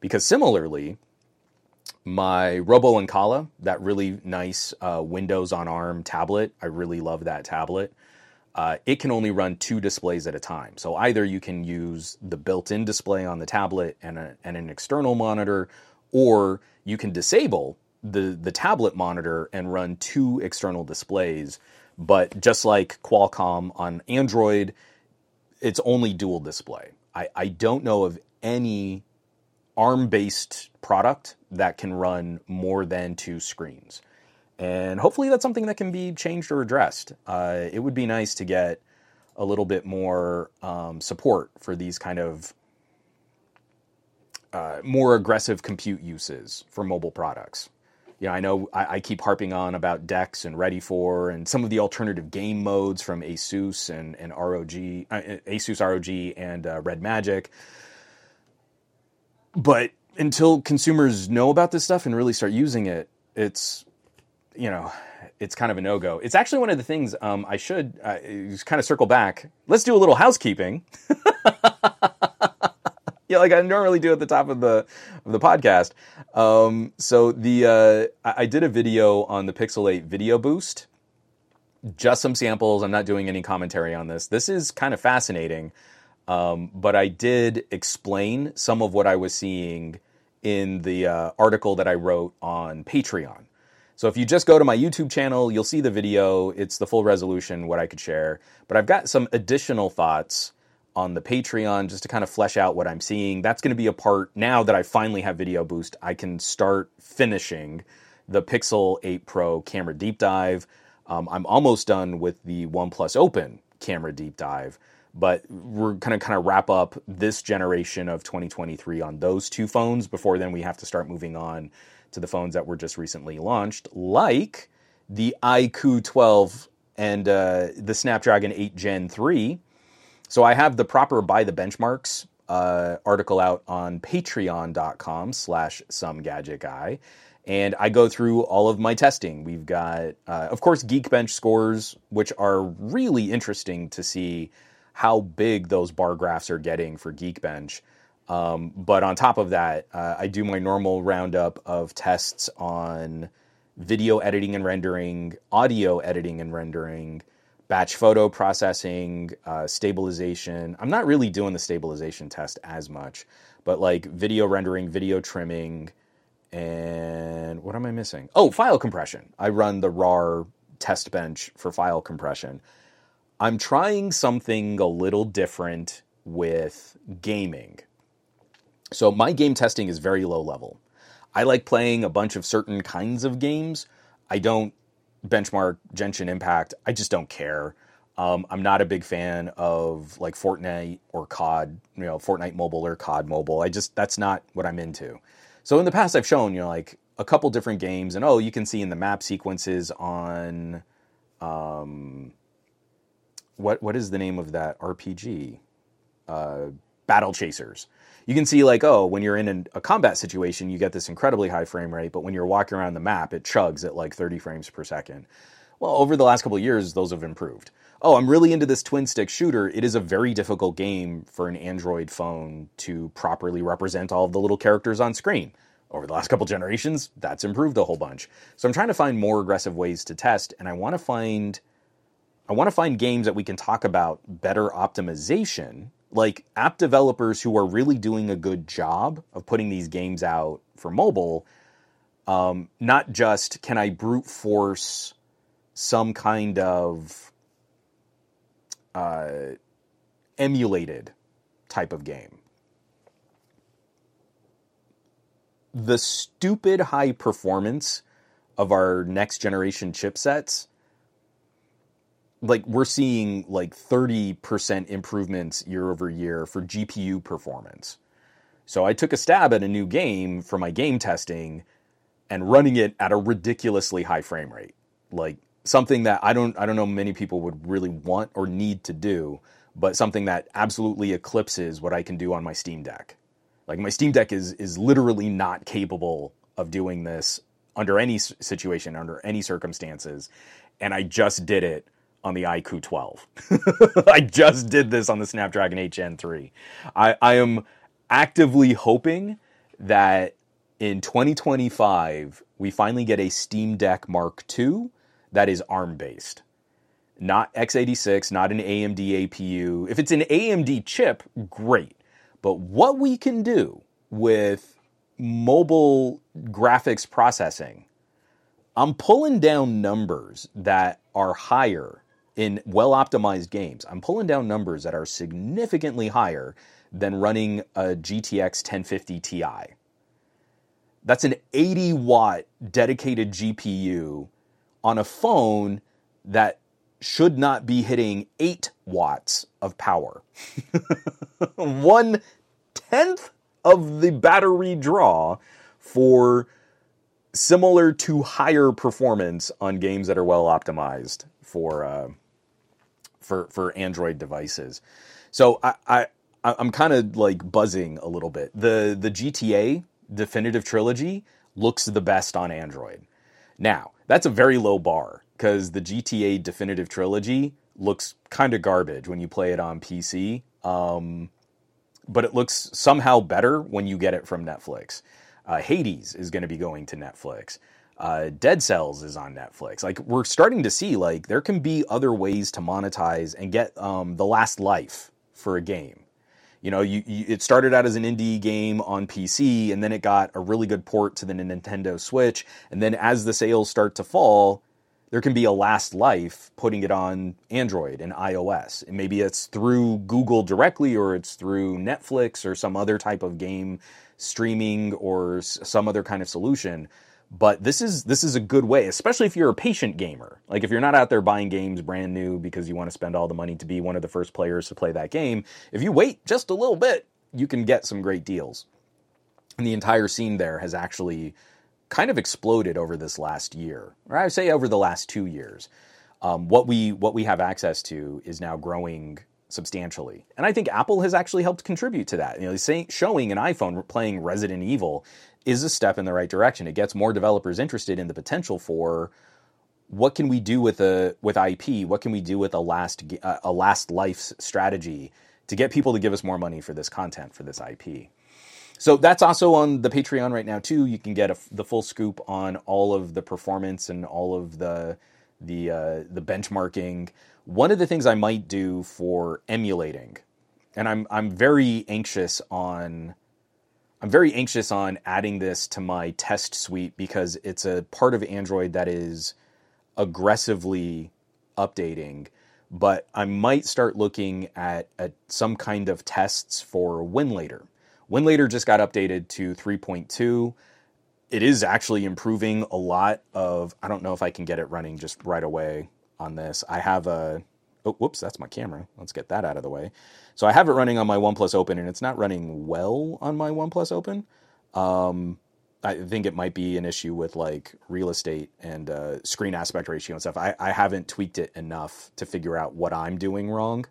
Because similarly, my Robo Ancala, that really nice uh, Windows on ARM tablet, I really love that tablet. Uh, it can only run two displays at a time. So either you can use the built-in display on the tablet and, a, and an external monitor, or you can disable the, the tablet monitor and run two external displays. But just like Qualcomm on Android, it's only dual display. I, I don't know of any ARM based product that can run more than two screens. And hopefully that's something that can be changed or addressed. Uh, it would be nice to get a little bit more um, support for these kind of uh, more aggressive compute uses for mobile products. You know, I know I, I, keep harping on about DeX and Ready for and some of the alternative game modes from Asus and, and ROG, uh, Asus ROG and uh, Red Magic. But until consumers know about this stuff and really start using it, it's you know, it's kind of a no go. It's actually one of the things um, I should uh, kind of circle back. Let's do a little housekeeping. yeah, like I normally do at the top of the of the podcast. Um, so the uh, I, I did a video on the Pixel 8 Video Boost. Just some samples. I'm not doing any commentary on this. This is kind of fascinating, um, but I did explain some of what I was seeing in the uh, article that I wrote on Patreon. So if you just go to my YouTube channel, you'll see the video. It's the full resolution, what I could share. But I've got some additional thoughts on the Patreon just to kind of flesh out what I'm seeing. That's going to be a part now that I finally have Video Boost. I can start finishing the Pixel 8 Pro camera deep dive. Um, I'm almost done with the OnePlus Open camera deep dive, but we're going to kind of wrap up this generation of 2023 on those two phones before then we have to start moving on to the phones that were just recently launched, like the iQOO 12 and uh, the Snapdragon 8 Gen 3 so I have the proper by the benchmarks uh, article out on patreon.com slash some gadget guy. And I go through all of my testing. We've got, uh, of course, Geekbench scores, which are really interesting to see how big those bar graphs are getting for Geekbench. Um, but on top of that, uh, I do my normal roundup of tests on video editing and rendering, audio editing and rendering, batch photo processing, uh, stabilization. I'm not really doing the stabilization test as much, but like video rendering, video trimming, and what am I missing? Oh, file compression. I run the RAR test bench for file compression. I'm trying something a little different with gaming. So my game testing is very low level. I like playing a bunch of certain kinds of games. I don't benchmark Genshin Impact. I just don't care. Um, I'm not a big fan of like Fortnite or COD, you know, Fortnite Mobile or COD Mobile. I just that's not what I'm into. So in the past, I've shown you know like a couple different games, and oh, you can see in the map sequences on, um, what what is the name of that RPG? Uh, Battle Chasers. You can see like oh, when you're in an, a combat situation, you get this incredibly high frame rate, but when you're walking around the map, it chugs at like 30 frames per second. Well, over the last couple years, those have improved oh, I'm really into this twin stick shooter, it is a very difficult game for an Android phone to properly represent all of the little characters on screen. Over the last couple generations, that's improved a whole bunch. So I'm trying to find more aggressive ways to test, and I want to find I want to find games that we can talk about better optimization, like app developers who are really doing a good job of putting these games out for mobile. Um, not just can I brute force some kind of uh, emulated type of game. The stupid high performance of our next generation chipsets, like we're seeing like 30% improvements year over year for GPU performance. So I took a stab at a new game for my game testing and running it at a ridiculously high frame rate. Like something that I don't I don't know many people would really want or need to do, but something that absolutely eclipses what I can do on my Steam Deck. Like my Steam Deck is is literally not capable of doing this under any situation, under any circumstances, and I just did it on the iQOO 12. I just did this on the Snapdragon 8 Gen 3. I, I am actively hoping that in 2025 we finally get a Steam Deck Mark II that is ARM based. Not x86, not an AMD APU. If it's an AMD chip, great. But what we can do with mobile graphics processing, I'm pulling down numbers that are higher in well optimized games. I'm pulling down numbers that are significantly higher than running a GTX 1050 Ti. That's an 80 watt dedicated GPU on a phone that should not be hitting 8 watts of power. One tenth of the battery draw for similar to higher performance on games that are well optimized for uh, for for Android devices. So I, I I'm kind of like buzzing a little bit. The the GTA Definitive Trilogy looks the best on Android. Now, that's a very low bar because the GTA Definitive Trilogy looks kind of garbage when you play it on PC. Um, but it looks somehow better when you get it from Netflix. Uh, Hades is going to be going to Netflix. Uh, Dead Cells is on Netflix. Like we're starting to see, like there can be other ways to monetize and get um, the last life for a game. You know, you, you, it started out as an indie game on PC, and then it got a really good port to the Nintendo Switch. And then as the sales start to fall, there can be a last life putting it on Android and iOS. And maybe it's through Google directly, or it's through Netflix or some other type of game streaming or some other kind of solution. But this is this is a good way, especially if you're a patient gamer. Like if you're not out there buying games brand new because you want to spend all the money to be one of the first players to play that game. If you wait just a little bit, you can get some great deals. And the entire scene there has actually kind of exploded over this last year, or I would say over the last two years. Um, what we what we have access to is now growing substantially, and I think Apple has actually helped contribute to that. You know, saying, showing an iPhone playing Resident Evil is a step in the right direction. It gets more developers interested in the potential for what can we do with a with IP? What can we do with a last a last life strategy to get people to give us more money for this content for this IP? So that's also on the Patreon right now too. You can get a, the full scoop on all of the performance and all of the the uh, the benchmarking. One of the things I might do for emulating, and I'm I'm very anxious on I'm very anxious on adding this to my test suite because it's a part of Android that is aggressively updating. But I might start looking at, at some kind of tests for Winlator. Winlator just got updated to 3.2. It is actually improving a lot of. I don't know if I can get it running just right away on this. I have a. Oh, whoops, that's my camera. Let's get that out of the way. So I have it running on my OnePlus Open, and it's not running well on my OnePlus Open. Um, I think it might be an issue with like real estate and uh, screen aspect ratio and stuff. I, I haven't tweaked it enough to figure out what I'm doing wrong,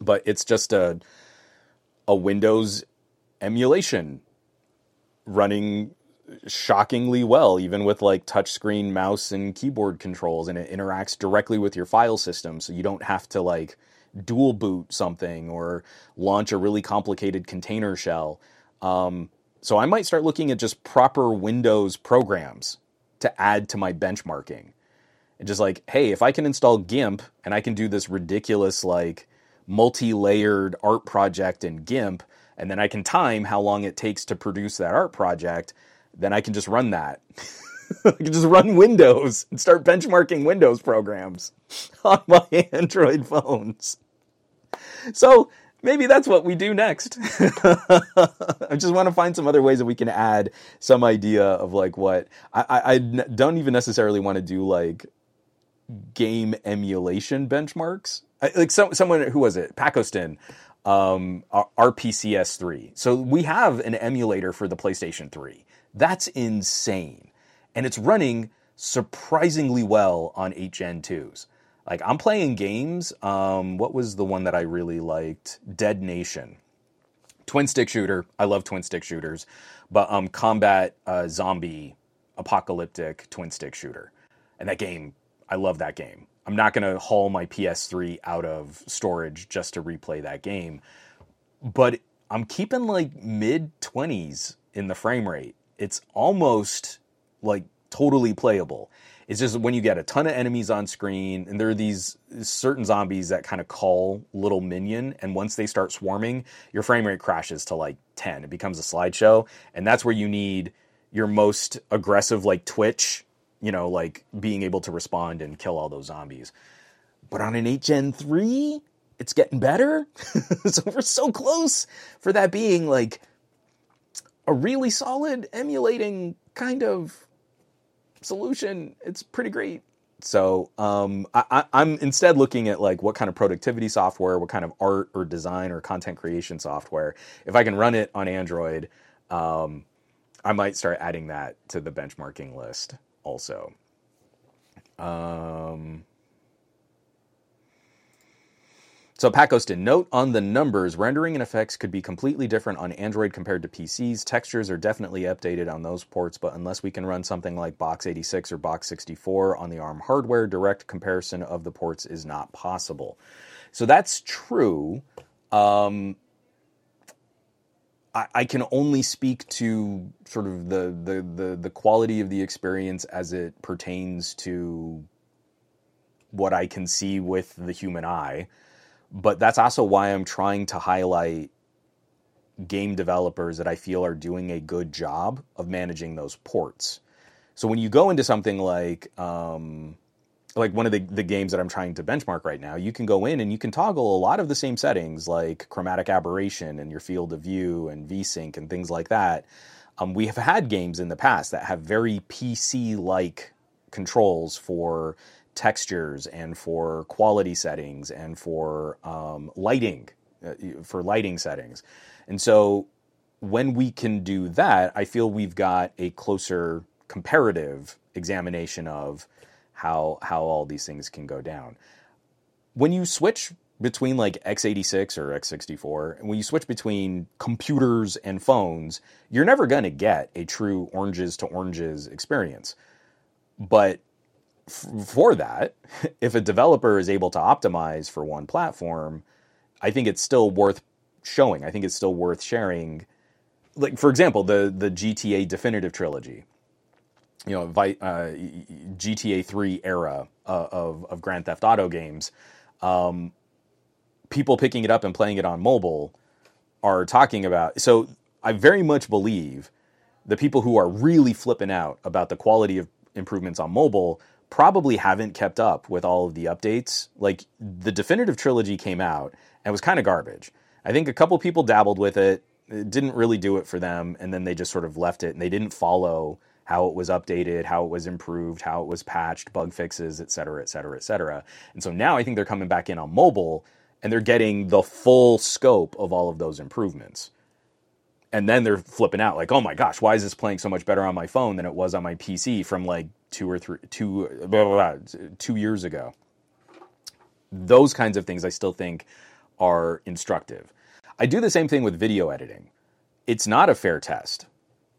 but it's just a a Windows emulation running shockingly well, even with like touchscreen mouse and keyboard controls, and it interacts directly with your file system, so you don't have to like dual boot something or launch a really complicated container shell. Um, so I might start looking at just proper Windows programs to add to my benchmarking. And just like, hey, if I can install GIMP and I can do this ridiculous like multi-layered art project in GIMP, and then I can time how long it takes to produce that art project, then I can just run that. I can just run Windows and start benchmarking Windows programs on my Android phones. So maybe that's what we do next. I just want to find some other ways that we can add some idea of like what I, I, I don't even necessarily want to do like game emulation benchmarks. I, like some, someone who was it, Pacoston, um, RPCS3. So we have an emulator for the PlayStation 3. That's insane, and it's running surprisingly well on 8 Gen 2s. Like I'm playing games. Um, what was the one that I really liked? Dead Nation. Twin stick shooter. I love twin stick shooters, but um, combat uh, zombie apocalyptic twin stick shooter, and that game. I love that game. I'm not going to haul my PS3 out of storage just to replay that game, but I'm keeping like mid 20s in the frame rate. It's almost like totally playable. It's just when you get a ton of enemies on screen, and there are these certain zombies that kind of call little minion, and once they start swarming, your frame rate crashes to like 10. It becomes a slideshow, and that's where you need your most aggressive, like Twitch, you know, like being able to respond and kill all those zombies. But on an 8 Gen 3, it's getting better. so we're so close for that being like a really solid emulating kind of solution. It's pretty great. So um, I, am instead looking at like what kind of productivity software, what kind of art or design or content creation software. If I can run it on Android, um, I might start adding that to the benchmarking list also. Um, So Pat note on the numbers, rendering and effects could be completely different on Android compared to PCs. Textures are definitely updated on those ports, but unless we can run something like Box 86 or Box 64 on the ARM hardware, direct comparison of the ports is not possible. So that's true. Um, I, I can only speak to sort of the, the, the, the quality of the experience as it pertains to what I can see with the human eye but that's also why I'm trying to highlight game developers that I feel are doing a good job of managing those ports. So when you go into something like um, like one of the, the games that I'm trying to benchmark right now, you can go in and you can toggle a lot of the same settings like chromatic aberration and your field of view and VSync and things like that. Um, we have had games in the past that have very PC like controls for textures and for quality settings and for um, lighting, uh, for lighting settings. And so when we can do that, I feel we've got a closer comparative examination of how how all these things can go down. When you switch between like x86 or x64, and when you switch between computers and phones, you're never going to get a true oranges to oranges experience. But for that, if a developer is able to optimize for one platform, I think it's still worth showing. I think it's still worth sharing. Like for example, the the GTA Definitive Trilogy, you know, uh, GTA Three era uh, of of Grand Theft Auto games. Um, people picking it up and playing it on mobile are talking about. So I very much believe the people who are really flipping out about the quality of improvements on mobile probably haven't kept up with all of the updates. Like the definitive trilogy came out and was kind of garbage. I think a couple people dabbled with it, it didn't really do it for them, and then they just sort of left it and they didn't follow how it was updated, how it was improved, how it was patched, bug fixes, et cetera, et cetera, et cetera. And so now I think they're coming back in on mobile and they're getting the full scope of all of those improvements. And then they're flipping out like, oh my gosh, why is this playing so much better on my phone than it was on my PC from like two or three, two, blah, blah, blah, two years ago? Those kinds of things I still think are instructive. I do the same thing with video editing. It's not a fair test.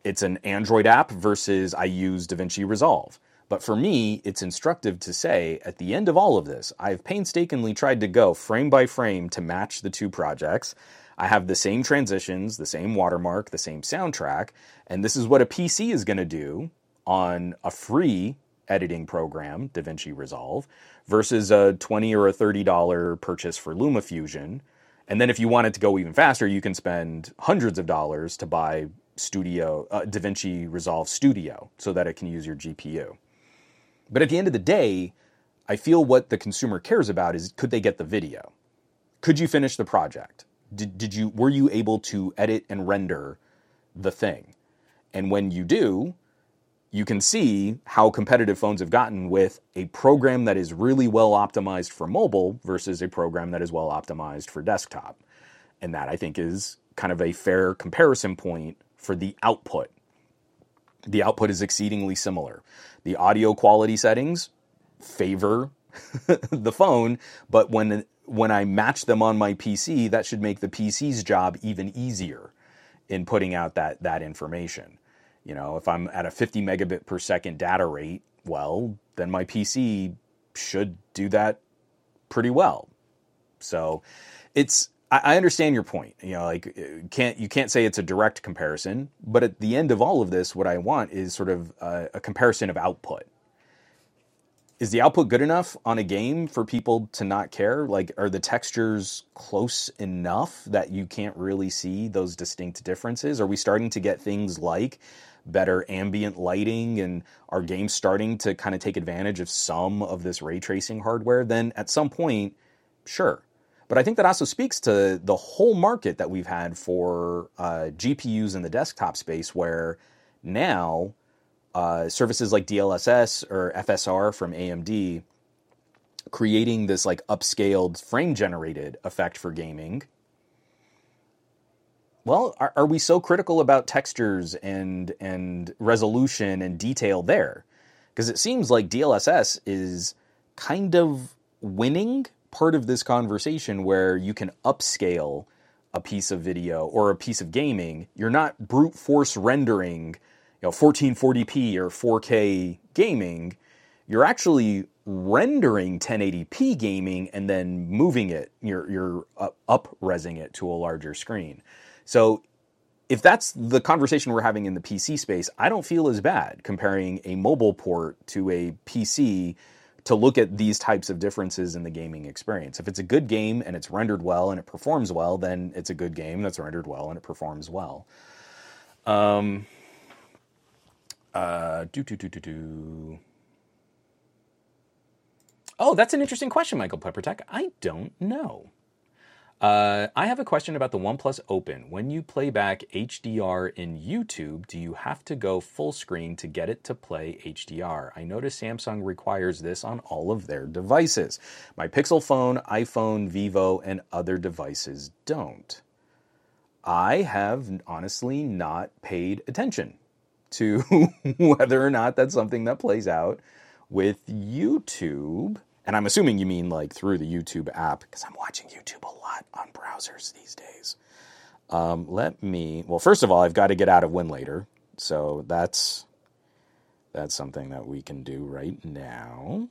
It's an Android app versus I use DaVinci Resolve. But for me, it's instructive to say at the end of all of this, I've painstakingly tried to go frame by frame to match the two projects. I have the same transitions, the same watermark, the same soundtrack, and this is what a PC is going to do on a free editing program, DaVinci Resolve, versus a 20 or a $30 purchase for LumaFusion. And then if you want it to go even faster, you can spend hundreds of dollars to buy Studio uh, DaVinci Resolve Studio so that it can use your GPU. But at the end of the day, I feel what the consumer cares about is could they get the video? Could you finish the project? Did, did you were you able to edit and render the thing? And when you do, you can see how competitive phones have gotten with a program that is really well optimized for mobile versus a program that is well optimized for desktop. And that I think is kind of a fair comparison point for the output. The output is exceedingly similar. The audio quality settings favor the phone, but when when I match them on my PC, that should make the PC's job even easier in putting out that that information. You know, if I'm at a 50 megabit per second data rate, well, then my PC should do that pretty well. So it's I understand your point. You know, like uh, can't you can't say it's a direct comparison, but at the end of all of this, what I want is sort of a, a comparison of output. Is the output good enough on a game for people to not care? Like, are the textures close enough that you can't really see those distinct differences? Are we starting to get things like better ambient lighting and our games starting to kind of take advantage of some of this ray tracing hardware, then at some point, sure. But I think that also speaks to the whole market that we've had for uh, GPUs in the desktop space, where now uh, services like DLSS or FSR from AMD creating this like upscaled frame generated effect for gaming well, are, are we so critical about textures and and resolution and detail there? Because it seems like DLSS is kind of winning part of this conversation where you can upscale a piece of video or a piece of gaming. You're not brute force rendering, you know, 1440p or 4K gaming. You're actually rendering 1080p gaming and then moving it. You're you're up resing it to a larger screen. So if that's the conversation we're having in the PC space, I don't feel as bad comparing a mobile port to a PC to look at these types of differences in the gaming experience. If it's a good game and it's rendered well and it performs well, then it's a good game that's rendered well and it performs well. Um, uh, do, do, do, do, do. Oh, that's an interesting question, Michael Peppertech. I don't know. Uh, I have a question about the OnePlus Open. When you play back HDR in YouTube, do you have to go full screen to get it to play HDR? I notice Samsung requires this on all of their devices. My Pixel phone, iPhone, Vivo, and other devices don't. I have honestly not paid attention to whether or not that's something that plays out with YouTube. And I'm assuming you mean like through the YouTube app because I'm watching YouTube a lot on browsers these days. Um, let me. Well, first of all, I've got to get out of Winlator, so that's that's something that we can do right now.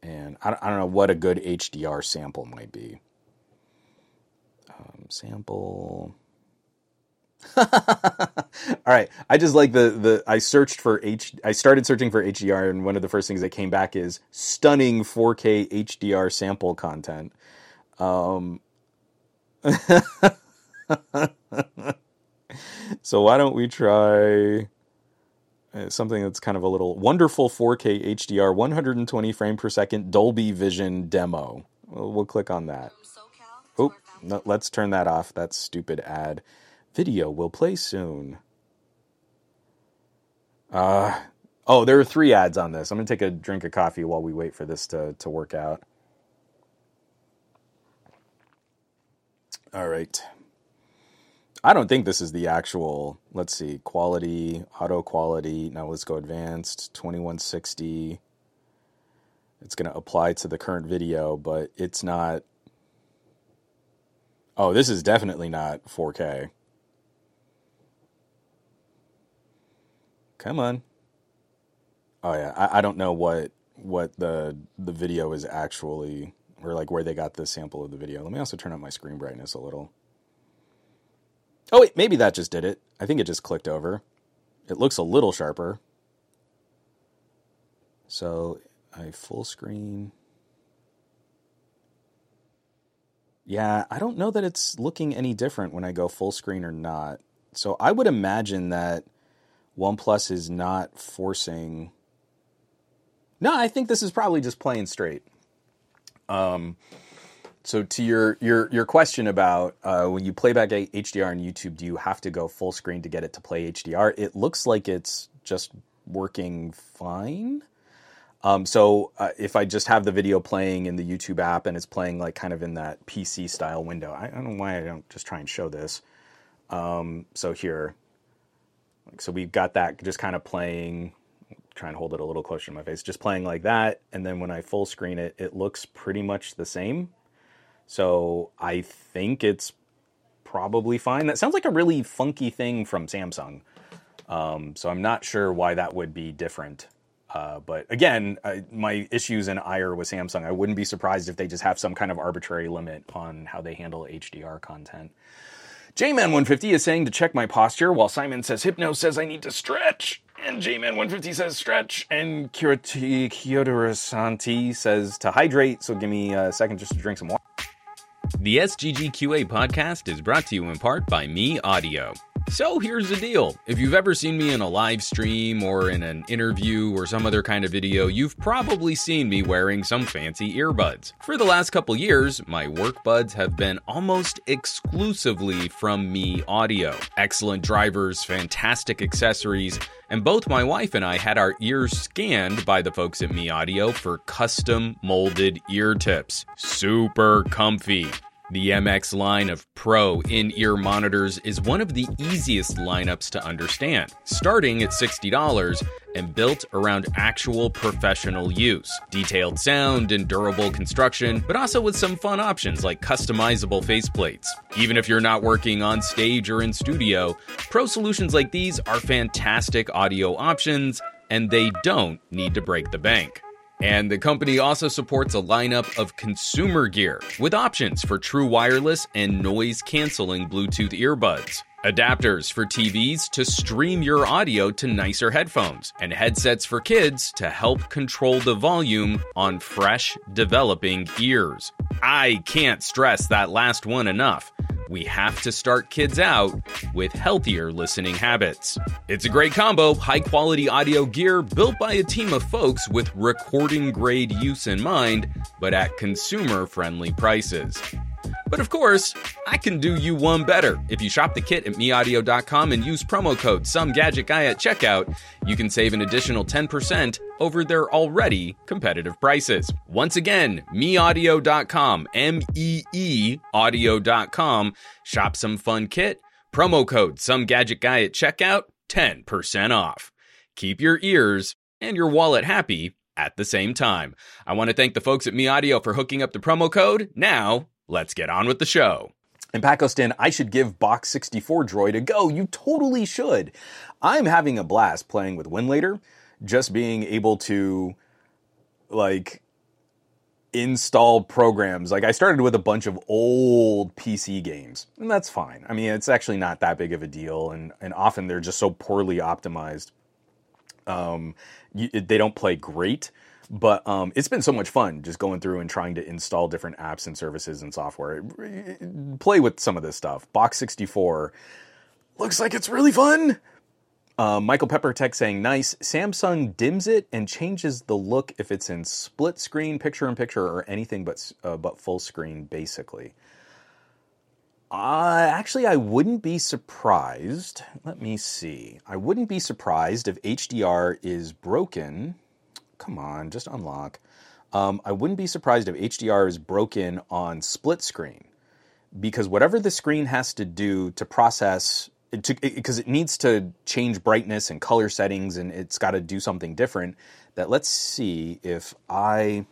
And I, I don't know what a good HDR sample might be. Um, sample. All right. I just like the the I searched for H I started searching for HDR and one of the first things that came back is stunning 4K HDR sample content. Um so why don't we try uh, something that's kind of a little wonderful 4K HDR 120 frame per second Dolby Vision demo. We'll, we'll click on that. Oh, no, let's turn that off. That stupid ad. Video will play soon. Uh, oh, there are three ads on this. I'm going to take a drink of coffee while we wait for this to, to work out. All right. I don't think this is the actual, let's see, quality, auto quality. Now let's go advanced, 2160. It's going to apply to the current video, but it's not. Oh, this is definitely not 4K. Come on. Oh yeah, I, I don't know what what the the video is actually or like where they got the sample of the video. Let me also turn up my screen brightness a little. Oh wait, maybe that just did it. I think it just clicked over. It looks a little sharper. So I full screen. Yeah, I don't know that it's looking any different when I go full screen or not. So I would imagine that OnePlus is not forcing. No, I think this is probably just playing straight. Um, so to your your your question about uh, when you play back HDR on YouTube, do you have to go full screen to get it to play HDR? It looks like it's just working fine. Um, so uh, if I just have the video playing in the YouTube app and it's playing like kind of in that PC style window, I, I don't know why I don't just try and show this. Um, so here, so we've got that just kind of playing. Try and hold it a little closer to my face, just playing like that. And then when I full screen it, it looks pretty much the same. So I think it's probably fine. That sounds like a really funky thing from Samsung. Um, so I'm not sure why that would be different. Uh, but again, I, my issues in ire with Samsung, I wouldn't be surprised if they just have some kind of arbitrary limit on how they handle HDR content. JMan150 is saying to check my posture, while Simon says Hypno says I need to stretch. And JMan150 says stretch. And Kirati Kyodorosanti says to hydrate. So give me a second just to drink some water. The SGGQA podcast is brought to you in part by MEE audio. So here's the deal. If you've ever seen me in a live stream or in an interview or some other kind of video, you've probably seen me wearing some fancy earbuds. For the last couple years, my work buds have been almost exclusively from MEE audio. Excellent drivers, fantastic accessories, and both my wife and I had our ears scanned by the folks at MEE audio for custom molded ear tips. Super comfy. The MX line of Pro in ear monitors is one of the easiest lineups to understand, starting at $60 and built around actual professional use. Detailed sound and durable construction, but also with some fun options like customizable faceplates. Even if you're not working on stage or in studio, Pro solutions like these are fantastic audio options, and they don't need to break the bank. And the company also supports a lineup of consumer gear with options for true wireless and noise canceling Bluetooth earbuds. Adapters for TVs to stream your audio to nicer headphones, and headsets for kids to help control the volume on fresh, developing ears. I can't stress that last one enough we have to start kids out with healthier listening habits. It's a great combo, high quality audio gear built by a team of folks with recording grade use in mind, but at consumer friendly prices. But of course, I can do you one better. If you shop the kit at meeaudio.com and use promo code SomeGadgetGuy at checkout, you can save an additional 10% over their already competitive prices. Once again, meeaudio.com, M E E audio.com. Shop some fun kit, promo code SomeGadgetGuy at checkout, 10% off. Keep your ears and your wallet happy at the same time. I want to thank the folks at MEE audio for hooking up the promo code. Now, let's get on with the show. And Pacoston, I should give Box 64 Droid a go. You totally should. I'm having a blast playing with Winlator, just being able to, like, install programs. Like, I started with a bunch of old PC games, and that's fine. I mean, it's actually not that big of a deal, and, and often they're just so poorly optimized. Um, you, they don't play great But um, it's been so much fun just going through and trying to install different apps and services and software. Play with some of this stuff. Box 64 looks like it's really fun. Uh, Michael Pepper Tech saying, nice. Samsung dims it and changes the look if it's in split screen, picture in picture, or anything but, uh, but full screen, basically. Uh, actually, I wouldn't be surprised. Let me see. I wouldn't be surprised if HDR is broken. Come on, just unlock. Um, I wouldn't be surprised if HDR is broken on split screen because whatever the screen has to do to process because it, it needs to change brightness and color settings and it's got to do something different that let's see if I I'm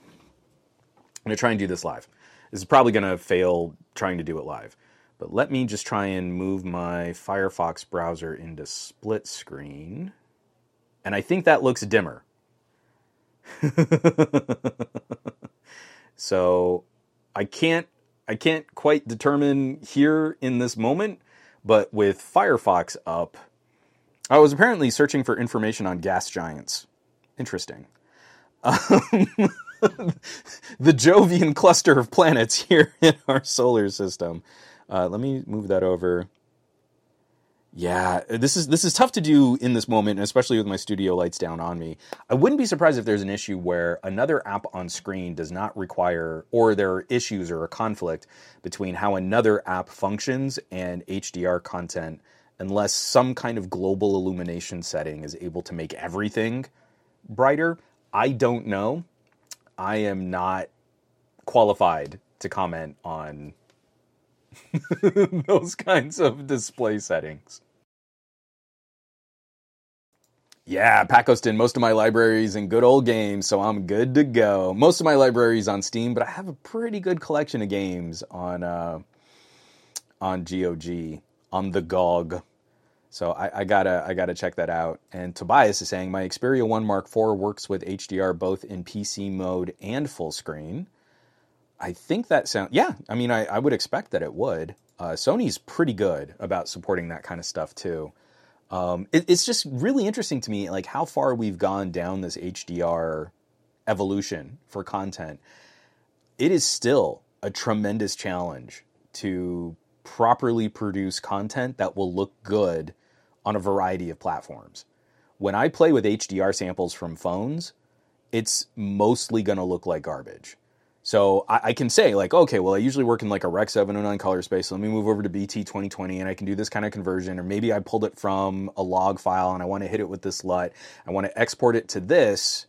going to try and do this live. This is probably going to fail trying to do it live. But let me just try and move my Firefox browser into split screen. And I think that looks dimmer. so I can't I can't quite determine here in this moment but with Firefox up, I was apparently searching for information on gas giants. Interesting. Um, the Jovian cluster of planets here in our solar system. Uh, let me move that over. Yeah, uh, this is this is tough to do in this moment, especially with my studio lights down on me. I wouldn't be surprised if there's an issue where another app on screen does not require, or there are issues or a conflict between how another app functions and HDR content, unless some kind of global illumination setting is able to make everything brighter. I don't know. I am not qualified to comment on those kinds of display settings. Yeah, Pacoston, most of my libraries in good old games, so I'm good to go. Most of my libraries on Steam, but I have a pretty good collection of games on uh, on GOG, on the GOG. So I, I, gotta I gotta check that out. And Tobias is saying my Xperia One Mark IV works with HDR both in PC mode and full screen. I think that sounds, yeah, I mean, I, I would expect that it would. Uh, Sony's pretty good about supporting that kind of stuff too. Um, it, it's just really interesting to me, like how far we've gone down this HDR evolution for content. It is still a tremendous challenge to properly produce content that will look good on a variety of platforms. When I play with HDR samples from phones, it's mostly going to look like garbage. So I, I, can say like, okay, well, I usually work in like a Rec 709 color space. So let me move over to BT 2020 and I can do this kind of conversion. Or maybe I pulled it from a log file and I want to hit it with this LUT. I want to export it to this.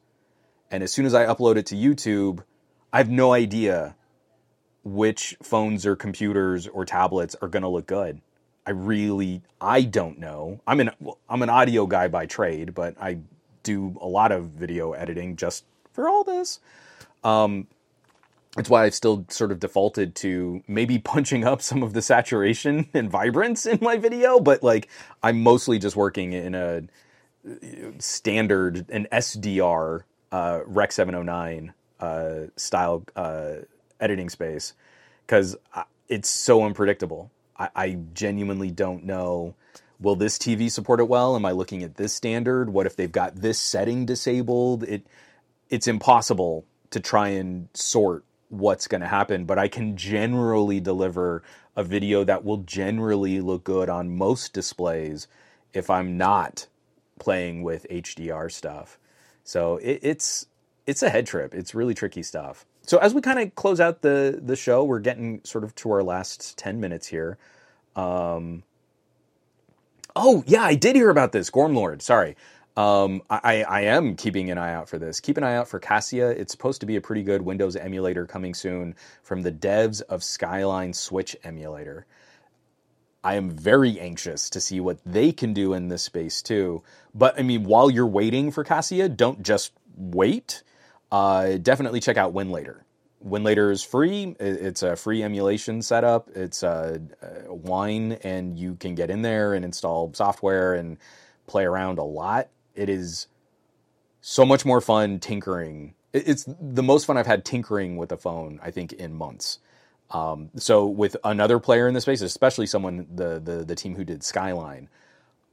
And as soon as I upload it to YouTube, I have no idea which phones or computers or tablets are going to look good. I really, I don't know. I'm an, I'm an audio guy by trade, but I do a lot of video editing just for all this. Um, it's why I've still sort of defaulted to maybe punching up some of the saturation and vibrance in my video, but like I'm mostly just working in a standard, an SDR uh, Rec 709 uh, style uh, editing space because it's so unpredictable. I, I genuinely don't know. Will this TV support it well? Am I looking at this standard? What if they've got this setting disabled? It it's impossible to try and sort what's going to happen, but I can generally deliver a video that will generally look good on most displays if I'm not playing with HDR stuff. So it, it's it's a head trip. It's really tricky stuff. So as we kind of close out the the show, we're getting sort of to our last ten minutes here. Um, oh yeah, I did hear about this Gormlord. Sorry, um, I, I am keeping an eye out for this. Keep an eye out for Cassia. It's supposed to be a pretty good Windows emulator coming soon from the devs of Skyline Switch emulator. I am very anxious to see what they can do in this space too. But I mean, while you're waiting for Cassia, don't just wait. Uh, definitely check out Winlator. Winlator is free. It's a free emulation setup. It's a, a wine, and you can get in there and install software and play around a lot it is so much more fun tinkering. It's the most fun I've had tinkering with a phone, I think, in months. Um, so with another player in the space, especially someone the, the the team who did Skyline,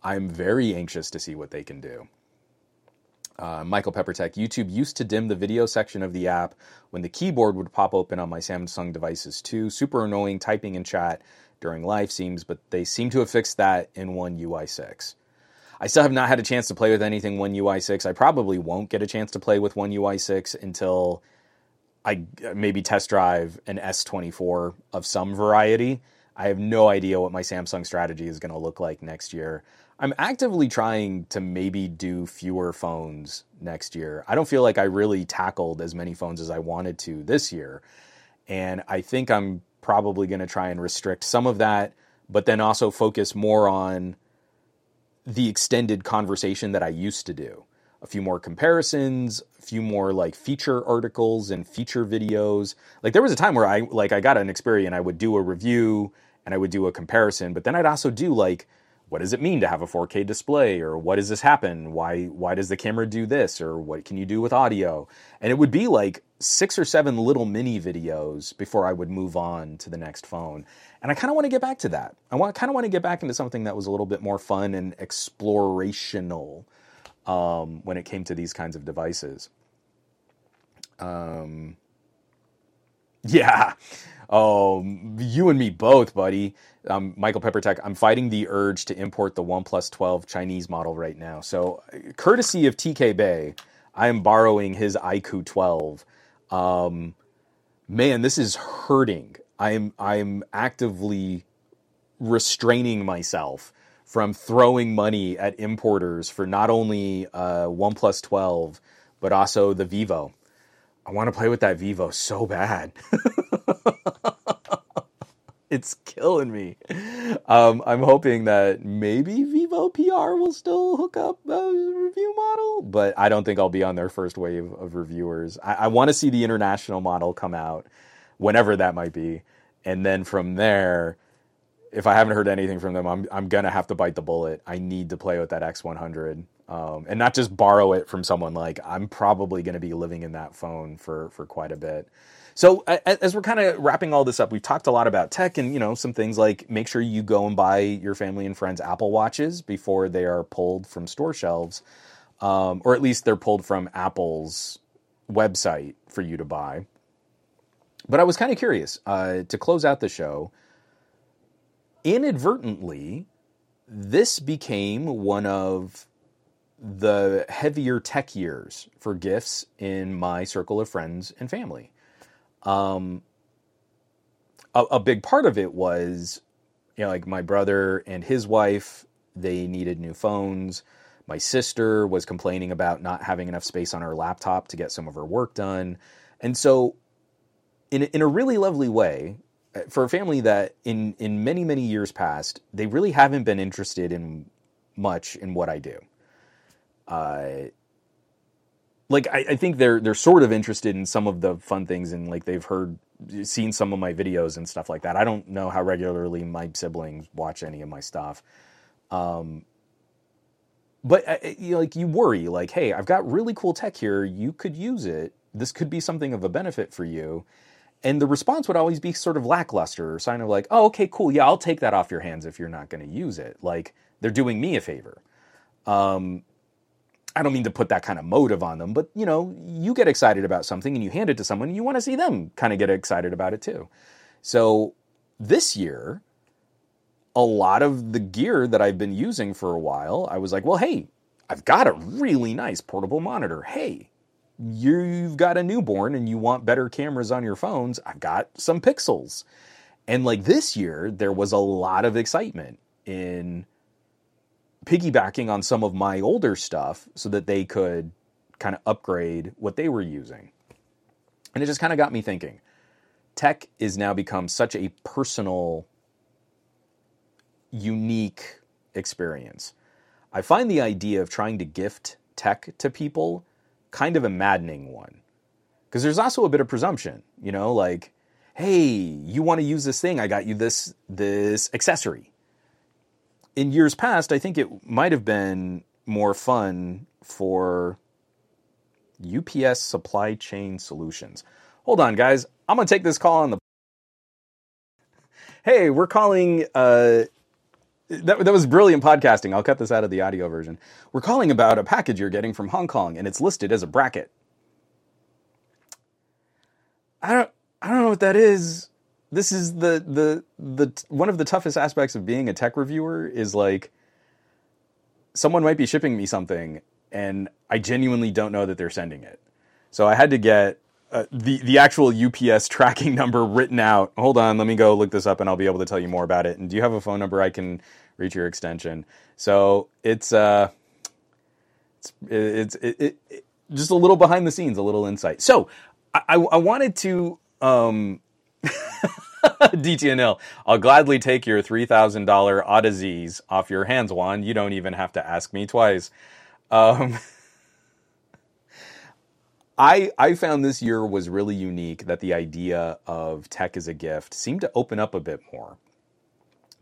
I'm very anxious to see what they can do. Uh, Michael Peppertech, YouTube used to dim the video section of the app when the keyboard would pop open on my Samsung devices too. Super annoying typing in chat during live seems, but they seem to have fixed that in One UI 6. I still have not had a chance to play with anything One UI 6. I probably won't get a chance to play with One UI 6 until I maybe test drive an S24 of some variety. I have no idea what my Samsung strategy is going to look like next year. I'm actively trying to maybe do fewer phones next year. I don't feel like I really tackled as many phones as I wanted to this year. And I think I'm probably going to try and restrict some of that, but then also focus more on the extended conversation that I used to do. A few more comparisons, a few more like feature articles and feature videos. Like there was a time where I like I got an Xperia, and I would do a review and I would do a comparison, but then I'd also do like what does it mean to have a 4K display or what does this happen? Why why does the camera do this or what can you do with audio? And it would be like six or seven little mini videos before I would move on to the next phone. And I kind of want to get back to that. I want kind of want to get back into something that was a little bit more fun and explorational um, when it came to these kinds of devices. Um, yeah. Oh, you and me both, buddy. Um, Michael Peppertech, I'm fighting the urge to import the OnePlus 12 Chinese model right now. So, courtesy of TK Bay, I am borrowing his iQOO 12. Um, man, this is hurting. I'm I'm actively restraining myself from throwing money at importers for not only uh, OnePlus 12 but also the Vivo. I want to play with that Vivo so bad. it's killing me. Um, I'm hoping that maybe Vivo PR will still hook up a review model, but I don't think I'll be on their first wave of reviewers. I, I want to see the international model come out, whenever that might be, and then from there, if I haven't heard anything from them, I'm I'm gonna have to bite the bullet. I need to play with that X100, um, and not just borrow it from someone. Like I'm probably gonna be living in that phone for for quite a bit. So as we're kind of wrapping all this up, we've talked a lot about tech and you know some things like make sure you go and buy your family and friends Apple watches before they are pulled from store shelves, um, or at least they're pulled from Apple's website for you to buy. But I was kind of curious uh, to close out the show. Inadvertently, this became one of the heavier tech years for gifts in my circle of friends and family. Um, a, a big part of it was, you know, like my brother and his wife, they needed new phones. My sister was complaining about not having enough space on her laptop to get some of her work done. And so, in, in a really lovely way, uh, for a family that in, in many, many years past, they really haven't been interested in much in what I do. Uh, like I, I, think they're they're sort of interested in some of the fun things and like they've heard seen some of my videos and stuff like that. I don't know how regularly my siblings watch any of my stuff. Um, but uh, uh, you know, like you worry like hey, I've got really cool tech here, you could use it. This could be something of a benefit for you. And the response would always be sort of lackluster or sign of like, "Oh, okay, cool. Yeah, I'll take that off your hands if you're not going to use it." Like they're doing me a favor. Um, I don't mean to put that kind of motive on them, but you know, you get excited about something and you hand it to someone, and you want to see them kind of get excited about it too. So this year, a lot of the gear that I've been using for a while, I was like, well, hey, I've got a really nice portable monitor. Hey, you've got a newborn and you want better cameras on your phones. I've got some pixels. And like this year, there was a lot of excitement in piggybacking on some of my older stuff so that they could kind of upgrade what they were using. And it just kind of got me thinking. Tech is now become such a personal, unique experience. I find the idea of trying to gift tech to people kind of a maddening one. Because there's also a bit of presumption, you know, like, hey, you want to use this thing? I got you this this accessory in years past, I think it might have been more fun for UPS Supply Chain Solutions. Hold on, guys. I'm going to take this call on the. Hey, we're calling uh, that, that was brilliant podcasting. I'll cut this out of the audio version. We're calling about a package you're getting from Hong Kong, and it's listed as a bracket. I don't, I don't know what that is. This is the the the one of the toughest aspects of being a tech reviewer is like someone might be shipping me something, and I genuinely don't know that they're sending it. So I had to get uh, the the actual UPS tracking number written out. Hold on, let me go look this up, and I'll be able to tell you more about it. And do you have a phone number I can reach your extension? So it's uh, it's it's it, it, it, just a little behind the scenes, a little insight. So I, I wanted to um, DTNL. I'll gladly take your three thousand dollar oddities off your hands, Juan. You don't even have to ask me twice. Um, I I found this year was really unique that the idea of tech as a gift seemed to open up a bit more.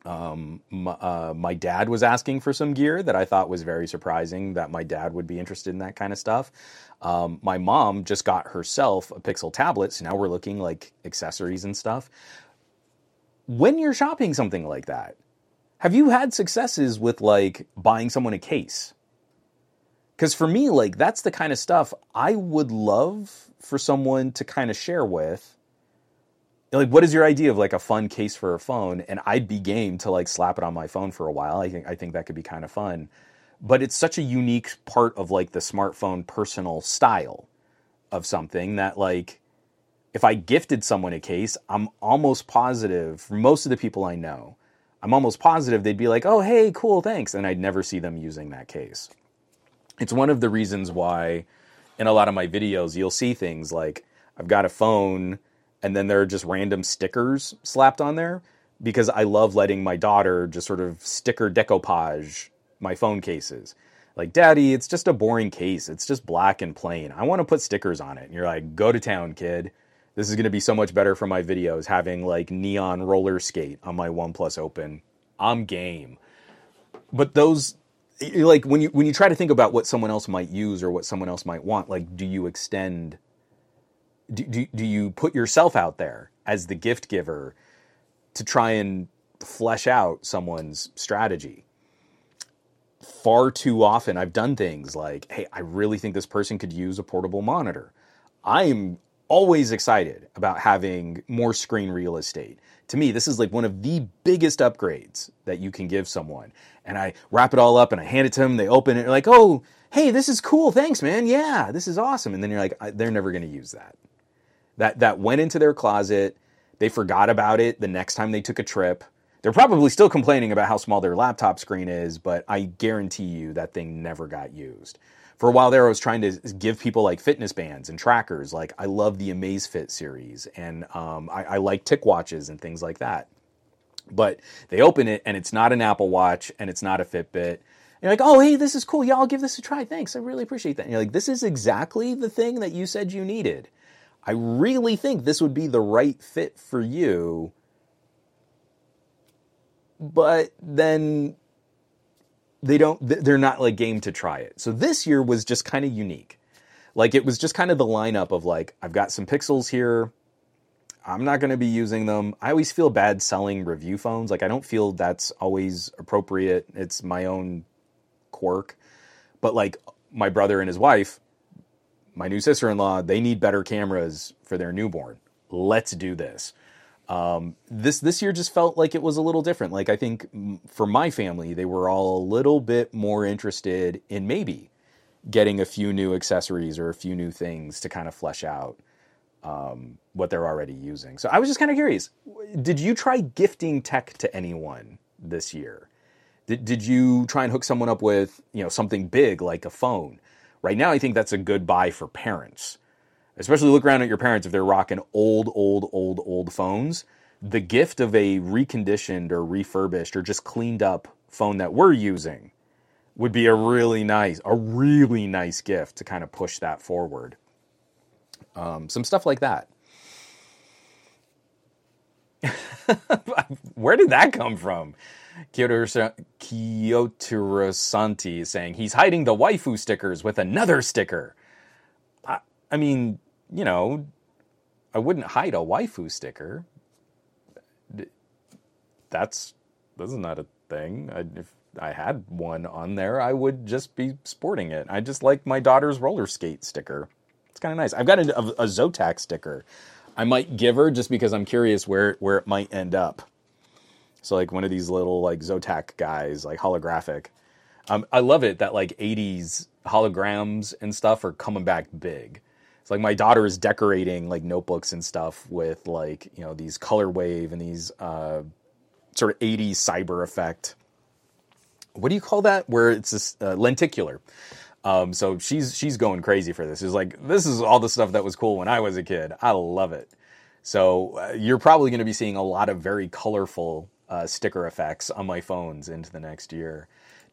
Um, my, uh, my, dad was asking for some gear that I thought was very surprising that my dad would be interested in that kind of stuff. Um, my mom just got herself a Pixel tablet, so now we're looking like accessories and stuff. When you're shopping something like that, have you had successes with like buying someone a case? Because for me, like that's the kind of stuff I would love for someone to kind of share with. Like, what is your idea of like a fun case for a phone? And I'd be game to like slap it on my phone for a while. I think I think that could be kind of fun. But it's such a unique part of like the smartphone personal style of something that like if I gifted someone a case, I'm almost positive for most of the people I know, I'm almost positive they'd be like, "Oh, hey, cool, thanks," and I'd never see them using that case. It's one of the reasons why in a lot of my videos you'll see things like I've got a phone and then there are just random stickers slapped on there because I love letting my daughter just sort of sticker decoupage my phone cases. Like, Daddy, it's just a boring case. It's just black and plain. I want to put stickers on it. And you're like, go to town, kid. This is going to be so much better for my videos having like neon roller skate on my OnePlus Open. I'm game. But those like when you when you try to think about what someone else might use or what someone else might want like do you extend do, do, do you put yourself out there as the gift giver to try and flesh out someone's strategy far too often i've done things like hey i really think this person could use a portable monitor i'm always excited about having more screen real estate to me, this is like one of the biggest upgrades that you can give someone. And I wrap it all up and I hand it to them. They open it. and They're like, oh, hey, this is cool. Thanks, man. Yeah, this is awesome. And then you're like, they're never going to use that. That that went into their closet. They forgot about it the next time they took a trip. They're probably still complaining about how small their laptop screen is, but I guarantee you that thing never got used for a while there, I was trying to give people like fitness bands and trackers. Like I love the Amazfit series, and um, I, I like TicWatches and things like that. But they open it, and it's not an Apple Watch, and it's not a Fitbit. You're like, oh, hey, this is cool. Yeah, I'll give this a try. Thanks. I really appreciate that. And you're like, this is exactly the thing that you said you needed. I really think this would be the right fit for you. But then they don't they're not like game to try it. So this year was just kind of unique. Like it was just kind of the lineup of like I've got some pixels here. I'm not going to be using them. I always feel bad selling review phones. Like I don't feel that's always appropriate. It's my own quirk. But like my brother and his wife, my new sister-in-law, they need better cameras for their newborn. Let's do this. Um, this this year just felt like it was a little different. Like I think for my family, they were all a little bit more interested in maybe getting a few new accessories or a few new things to kind of flesh out um, what they're already using. So I was just kind of curious. Did you try gifting tech to anyone this year? Did did you try and hook someone up with you know something big like a phone? Right now, I think that's a good buy for parents especially look around at your parents if they're rocking old, old, old, old phones. The gift of a reconditioned or refurbished or just cleaned up phone that we're using would be a really nice, a really nice gift to kind of push that forward. Um, some stuff like that. Where did that come from? Kyoto is saying he's hiding the waifu stickers with another sticker. I, I mean, you know, I wouldn't hide a waifu sticker. That's this is not a thing. I, if I had one on there, I would just be sporting it. I just like my daughter's roller skate sticker. It's kind of nice. I've got a, a, a Zotac sticker. I might give her just because I'm curious where where it might end up. So like one of these little like Zotac guys, like holographic. Um, I love it that like 80s holograms and stuff are coming back big. It's like my daughter is decorating like notebooks and stuff with like you know these color wave and these uh, sort of 80s cyber effect. What do you call that? Where it's this uh, lenticular. Um, so she's she's going crazy for this. She's like this is all the stuff that was cool when I was a kid. I love it. So uh, you're probably going to be seeing a lot of very colorful uh, sticker effects on my phones into the next year.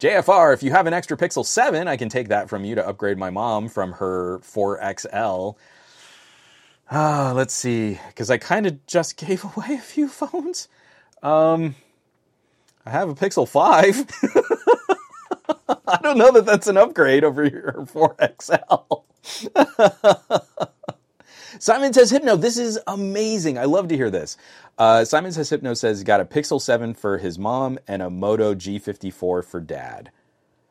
JFR, if you have an extra Pixel 7, I can take that from you to upgrade my mom from her 4XL. Ah, uh, let's see, because I kind of just gave away a few phones. Um, I have a Pixel 5. I don't know that that's an upgrade over your 4XL. Simon says, Hypno, this is amazing. I love to hear this. Uh, Simon says, Hypno says he got a Pixel 7 for his mom and a Moto G54 for dad.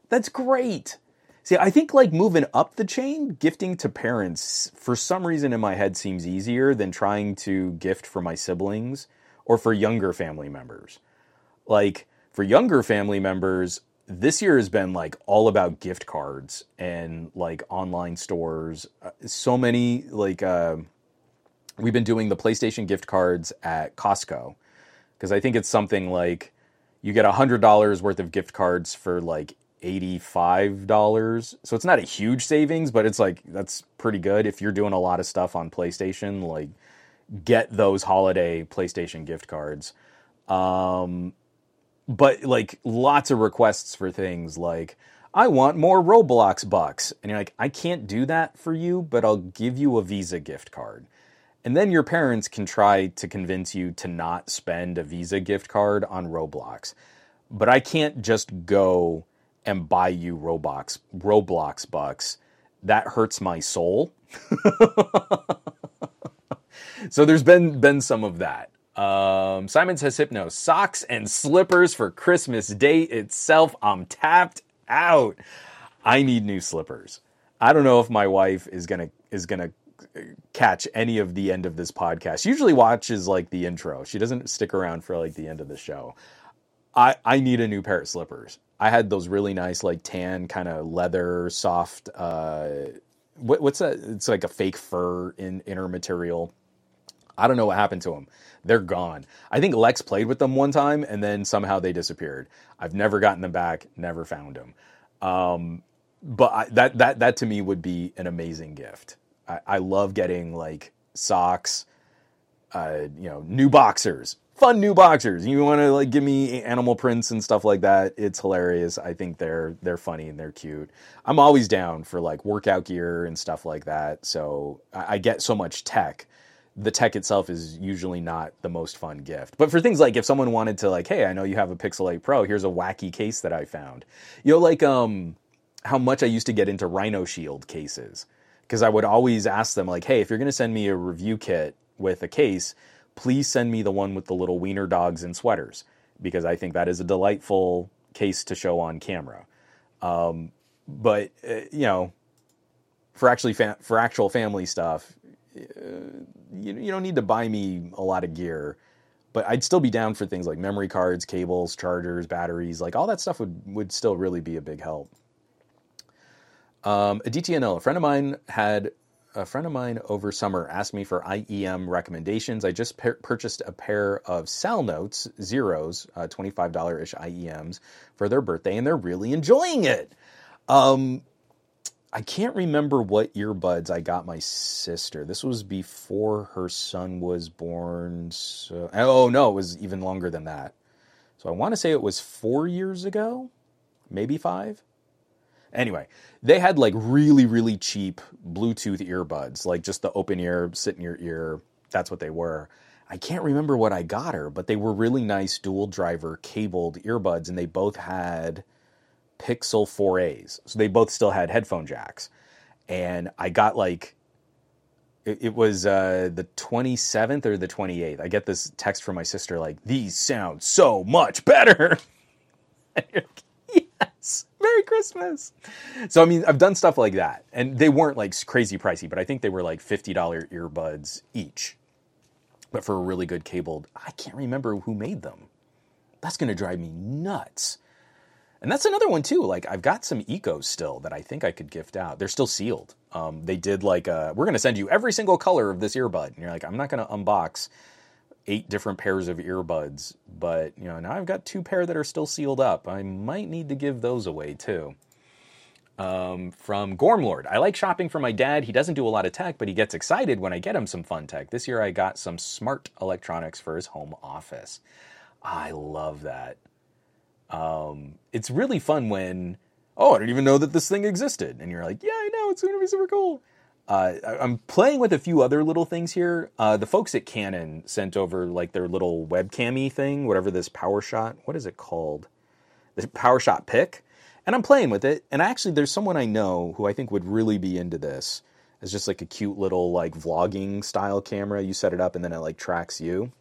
That's great. See, I think like moving up the chain, gifting to parents, for some reason in my head seems easier than trying to gift for my siblings or for younger family members. Like, for younger family members, this year has been like all about gift cards and like online stores. Uh, so many like uh, we've been doing the PlayStation gift cards at Costco because I think it's something like you get hundred dollars worth of gift cards for like eighty-five dollars. So it's not a huge savings, but it's like that's pretty good if you're doing a lot of stuff on PlayStation. Like get those holiday PlayStation gift cards. Um, but like lots of requests for things like I want more Roblox bucks. And you're like, I can't do that for you, but I'll give you a Visa gift card. And then your parents can try to convince you to not spend a Visa gift card on Roblox. But I can't just go and buy you Roblox Roblox bucks. That hurts my soul. so there's been been some of that. Um, Simon says hypno socks and slippers for Christmas Day itself. I'm tapped out. I need new slippers. I don't know if my wife is gonna is gonna catch any of the end of this podcast. She usually watches like the intro. She doesn't stick around for like the end of the show. I I need a new pair of slippers. I had those really nice like tan kind of leather soft. Uh, what, what's that? It's like a fake fur in inner material. I don't know what happened to them they're gone. I think Lex played with them one time and then somehow they disappeared. I've never gotten them back, never found them. Um, but I, that that that to me would be an amazing gift. I, I love getting like socks, uh, you know, new boxers, fun new boxers. You want to like give me animal prints and stuff like that? It's hilarious. I think they're they're funny and they're cute. I'm always down for like workout gear and stuff like that. So I, I get so much tech the tech itself is usually not the most fun gift. But for things like if someone wanted to like, hey, I know you have a Pixel 8 Pro, here's a wacky case that I found. You know, like um how much I used to get into Rhino Shield cases. Because I would always ask them, like, hey, if you're gonna send me a review kit with a case, please send me the one with the little wiener dogs and sweaters. Because I think that is a delightful case to show on camera. Um, but uh, you know, for actually fa- for actual family stuff, you, you don't need to buy me a lot of gear, but I'd still be down for things like memory cards, cables, chargers, batteries. Like all that stuff would, would still really be a big help. Um, a DTNL, a friend of mine had a friend of mine over summer asked me for IEM recommendations. I just purchased a pair of Salnotes Zeros, uh, $25 ish IEMs for their birthday, and they're really enjoying it. Um, I can't remember what earbuds I got my sister. This was before her son was born. So, oh no, it was even longer than that. So I want to say it was four years ago, maybe five. Anyway, they had like really, really cheap Bluetooth earbuds, like just the open ear, sit in your ear. That's what they were. I can't remember what I got her, but they were really nice dual driver cabled earbuds, and they both had Pixel 4As. So they both still had headphone jacks. And I got like, it, it was uh, the 27th or the 28th. I get this text from my sister like, these sound so much better. yes, Merry Christmas. So I mean, I've done stuff like that, and they weren't like crazy pricey, but I think they were like fifty dollar earbuds each. But for a really good cabled, I can't remember who made them. That's gonna drive me nuts. And that's another one too. Like I've got some Ecos still that I think I could gift out. They're still sealed. Um, they did like a, we're gonna send you every single color of this earbud, and you're like, I'm not gonna unbox eight different pairs of earbuds, but you know now I've got two pair that are still sealed up. I might need to give those away too. Um, from Gormlord, I like shopping for my dad. He doesn't do a lot of tech, but he gets excited when I get him some fun tech. This year I got some smart electronics for his home office. I love that. Um, it's really fun when, oh, I didn't even know that this thing existed. And you're like, yeah, I know, it's going to be super cool. Uh, I'm playing with a few other little things here. Uh, the folks at Canon sent over like their little webcammy thing, whatever this PowerShot, what is it called? The PowerShot pick. And I'm playing with it. And actually, there's someone I know who I think would really be into this. It's just like a cute little like vlogging style camera. You set it up and then it like tracks you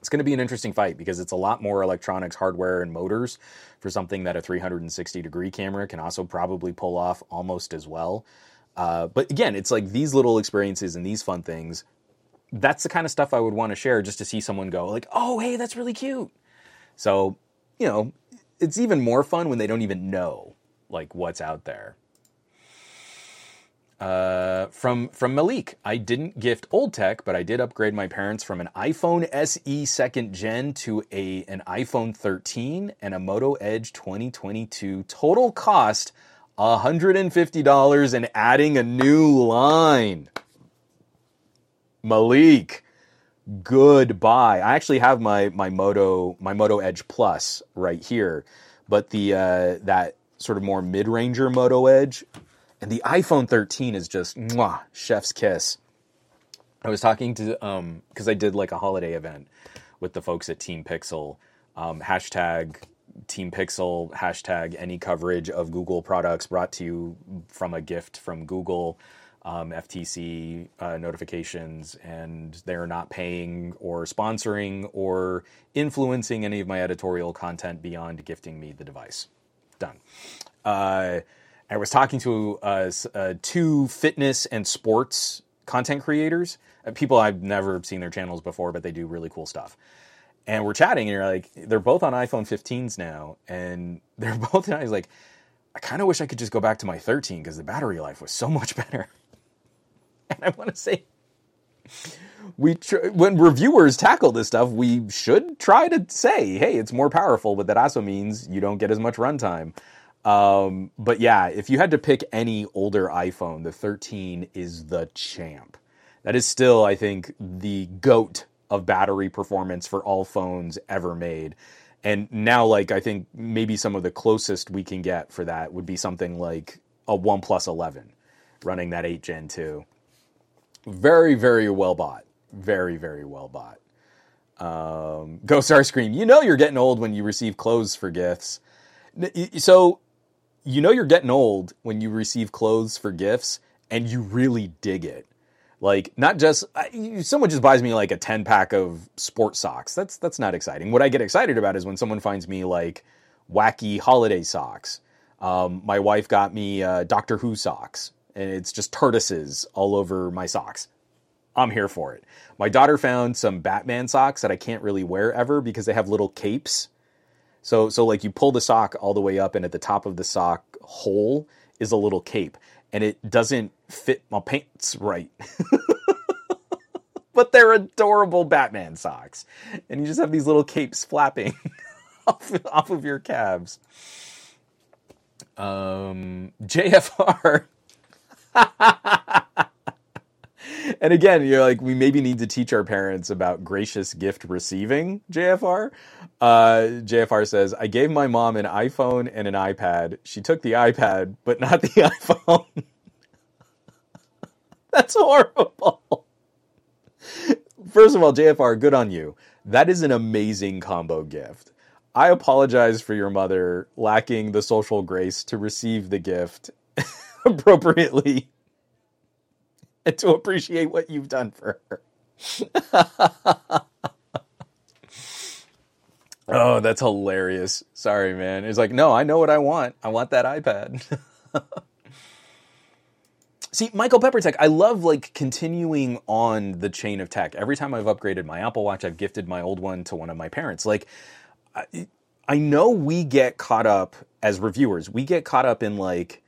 it's going to be an interesting fight because it's a lot more electronics, hardware, and motors for something that a 360 degree camera can also probably pull off almost as well. Uh, but again, it's like these little experiences and these fun things. That's the kind of stuff I would want to share just to see someone go like, "Oh, hey, that's really cute." So, you know, it's even more fun when they don't even know like what's out there. Uh, from from Malik, I didn't gift old tech, but I did upgrade my parents from an iPhone SE second gen to a an iPhone 13 and a Moto Edge 2022. Total cost $150 and adding a new line. Malik, goodbye. I actually have my my Moto my Moto Edge Plus right here, but the uh, that sort of more mid ranger Moto Edge and the iPhone 13 is just mwah, chef's kiss. I was talking to um because I did like a holiday event with the folks at Team Pixel. Um, hashtag Team Pixel, hashtag any coverage of Google products brought to you from a gift from Google, um, FTC uh, notifications, and they're not paying or sponsoring or influencing any of my editorial content beyond gifting me the device. Done. Uh, I was talking to uh, uh, two fitness and sports content creators, uh, people I've never seen their channels before, but they do really cool stuff. And we're chatting, and you're like, they're both on iPhone 15s now, and they're both. And I was like, I kind of wish I could just go back to my 13 because the battery life was so much better. And I want to say, we tr- when reviewers tackle this stuff, we should try to say, hey, it's more powerful, but that also means you don't get as much runtime. Um, but yeah, if you had to pick any older iPhone, the 13 is the champ. That is still, I think, the goat of battery performance for all phones ever made. And now, like, I think maybe some of the closest we can get for that would be something like a OnePlus 11 running that 8 Gen 2. Very, very well bought. Very, very well bought. Um, Go Starscream, you know you're getting old when you receive clothes for gifts. So you know you're getting old when you receive clothes for gifts and you really dig it. Like not just someone just buys me like a 10 pack of sports socks. That's that's not exciting. What I get excited about is when someone finds me like wacky holiday socks. Um, my wife got me uh, Doctor Who socks, and it's just tortoises all over my socks. I'm here for it. My daughter found some Batman socks that I can't really wear ever because they have little capes so so like you pull the sock all the way up, and at the top of the sock hole is a little cape, and it doesn't fit my pants right. but they're adorable Batman socks, and you just have these little capes flapping off, off of your calves. Um, JFR. and again, you're like, we maybe need to teach our parents about gracious gift receiving, JFR. Uh, JFR says, I gave my mom an iPhone and an iPad. She took the iPad, but not the iPhone. That's horrible. First of all, JFR, good on you. That is an amazing combo gift. I apologize for your mother lacking the social grace to receive the gift appropriately and to appreciate what you've done for her. Oh, that's hilarious. Sorry, man. It's like, no, I know what I want. I want that iPad. See, Michael Peppertech, I love like continuing on the chain of tech. Every time I've upgraded my Apple Watch, I've gifted my old one to one of my parents. Like, I, I know we get caught up as reviewers. We get caught up in like,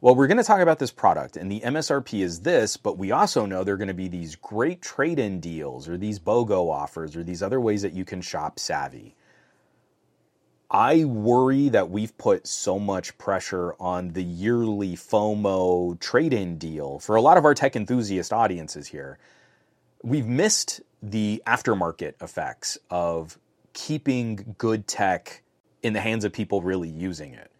well, we're going to talk about this product and the MSRP is this, but we also know there are going to be these great trade in deals or these BOGO offers or these other ways that you can shop savvy. I worry that we've put so much pressure on the yearly FOMO trade in deal for a lot of our tech enthusiast audiences here. We've missed the aftermarket effects of keeping good tech in the hands of people really using it.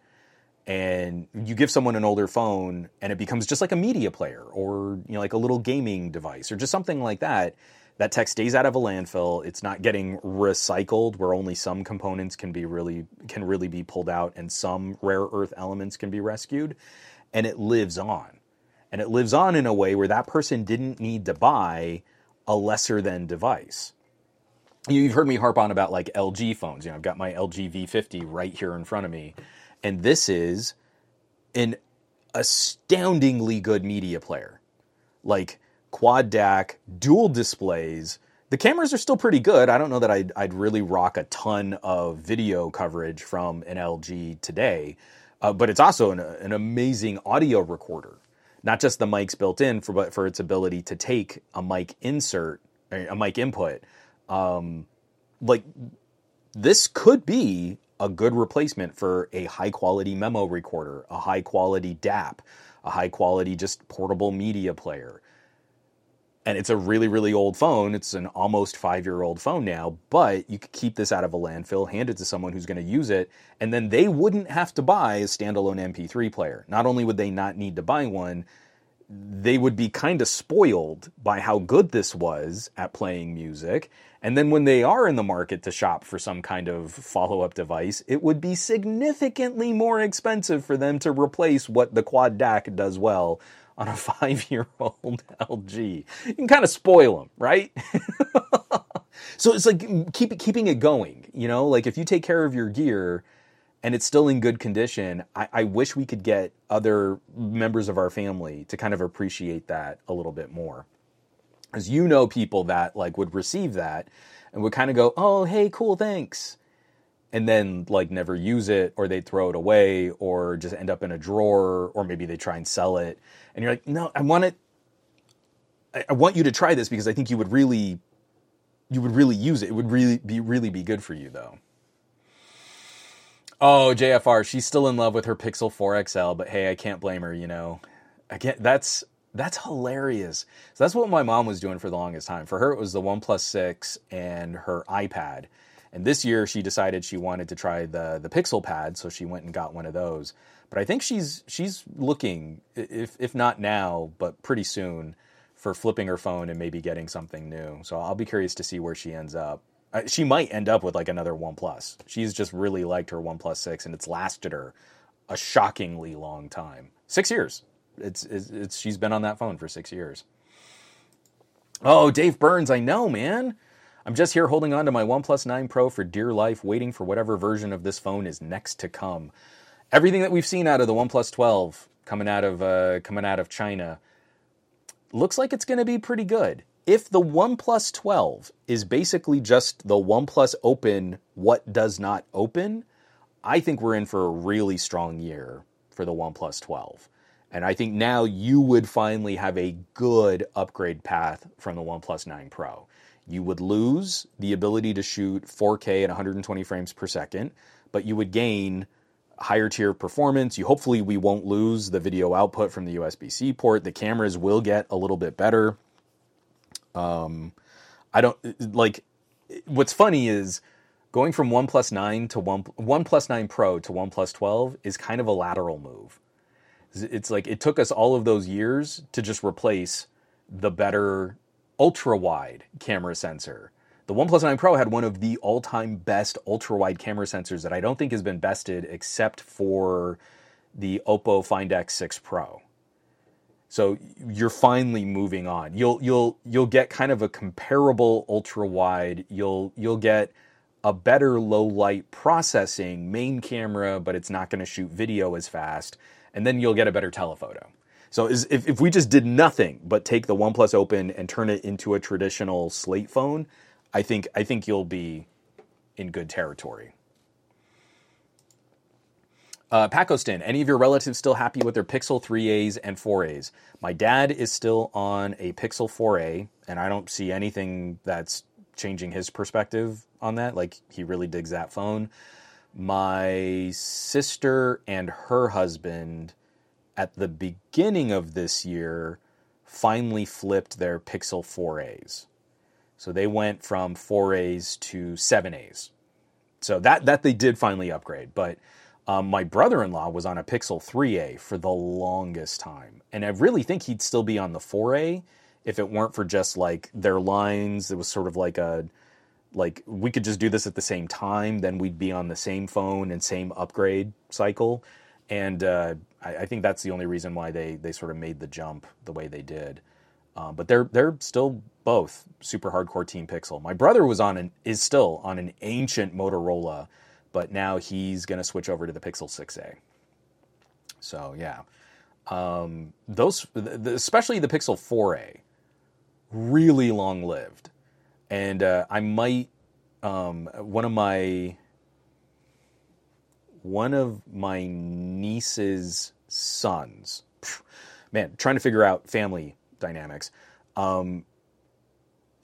And you give someone an older phone and it becomes just like a media player or you know like a little gaming device or just something like that that tech stays out of a landfill. It's not getting recycled where only some components can be really can really be pulled out and some rare earth elements can be rescued and it lives on. And it lives on in a way where that person didn't need to buy a lesser than device. You've heard me harp on about like LG phones. You know, I've got my LG V50 right here in front of me. And this is an astoundingly good media player. Like quad DAC, dual displays. The cameras are still pretty good. I don't know that I'd, I'd really rock a ton of video coverage from an LG today, uh, but it's also an, an amazing audio recorder. Not just the mics built in, for, but for its ability to take a mic insert, a mic input. Um, like this could be a good replacement for a high quality memo recorder, a high quality DAP, a high quality just portable media player. And it's a really really old phone. It's an almost five year old phone now but you could keep this out of a landfill hand it to someone who's going to use it and then they wouldn't have to buy a standalone mp3 player. Not only would they not need to buy one they would be kind of spoiled by how good this was at playing music and then when they are in the market to shop for some kind of follow up device, it would be significantly more expensive for them to replace what the Quad DAC does well on a five year old LG. You can kind of spoil them, right? so it's like keep, keeping it going, you know, like if you take care of your gear and it's still in good condition, I, I wish we could get other members of our family to kind of appreciate that a little bit more. As you know, people that like would receive that and would kind of go, oh, hey, cool, thanks. And then like never use it or they'd throw it away or just end up in a drawer or maybe they try and sell it. And you're like no i want it i want you to try this because i think you would really you would really use it. It would really be really be good for you though oh jfr she's still in love with her pixel 4 xl but hey i can't blame her you know can't that's that's hilarious so that's what my mom was doing for the longest time for her it was the OnePlus 6 and her ipad and this year she decided she wanted to try the the Pixel Pad, so she went and got one of those. But I think she's she's looking, if if not now, but pretty soon, for flipping her phone and maybe getting something new. So I'll be curious to see where she ends up. She might end up with like another OnePlus. She's just really liked her OnePlus Six, and it's lasted her a shockingly long time. Six years. It's, it's, it's she's been on that phone for six years. Oh, Dave Burns, I know, man. I'm just here holding on to my OnePlus 9 Pro for dear life, waiting for whatever version of this phone is next to come. Everything that we've seen out of the OnePlus 12 coming out of uh, coming out of China looks like it's going to be pretty good. If the OnePlus 12 is basically just the OnePlus Open, what does not open, I think we're in for a really strong year for the OnePlus 12. And I think now you would finally have a good upgrade path from the OnePlus 9 Pro you would lose the ability to shoot 4K at 120 frames per second, but you would gain higher tier performance. You hopefully we won't lose the video output from the USB-C port. The cameras will get a little bit better. Um, I don't like. What's funny is going from One 9 to One OnePlus 9 Pro to One 12 is kind of a lateral move. It's like it took us all of those years to just replace the better ultra wide camera sensor. The OnePlus 9 Pro had one of the all time best ultra wide camera sensors that I don't think has been bested except for the Oppo Find X6 Pro. So you're finally moving on. You'll you'll you'll get kind of a comparable ultra wide. You'll you'll get a better low light processing main camera, but it's not going to shoot video as fast, and then you'll get a better telephoto. So is, if, if we just did nothing but take the OnePlus Open and turn it into a traditional slate phone, I think I think you'll be in good territory. Uh, Pacoston, any of your relatives still happy with their Pixel 3As and 4As? My dad is still on a Pixel 4A, and I don't see anything that's changing his perspective on that. Like, he really digs that phone. My sister and her husband, at the beginning of this year, finally flipped their Pixel 4As. So they went from 4As to 7As. So that, that they did finally upgrade, but um, my brother in law was on a Pixel 3A for the longest time. And I really think he'd still be on the 4A if it weren't for just like their lines. It was sort of like a, like we could just do this at the same time, then we'd be on the same phone and same upgrade cycle. And uh, I, I, think that's the only reason why they, they sort of made the jump the way they did. Um, but they're they're still both super hardcore Team Pixel. My brother was on an is still on an ancient Motorola but now he's going to switch over to the Pixel 6a. So yeah, um, those especially the Pixel 4a, really long lived, and uh, I might um, one of my one of my niece's sons, man, trying to figure out family dynamics. Um,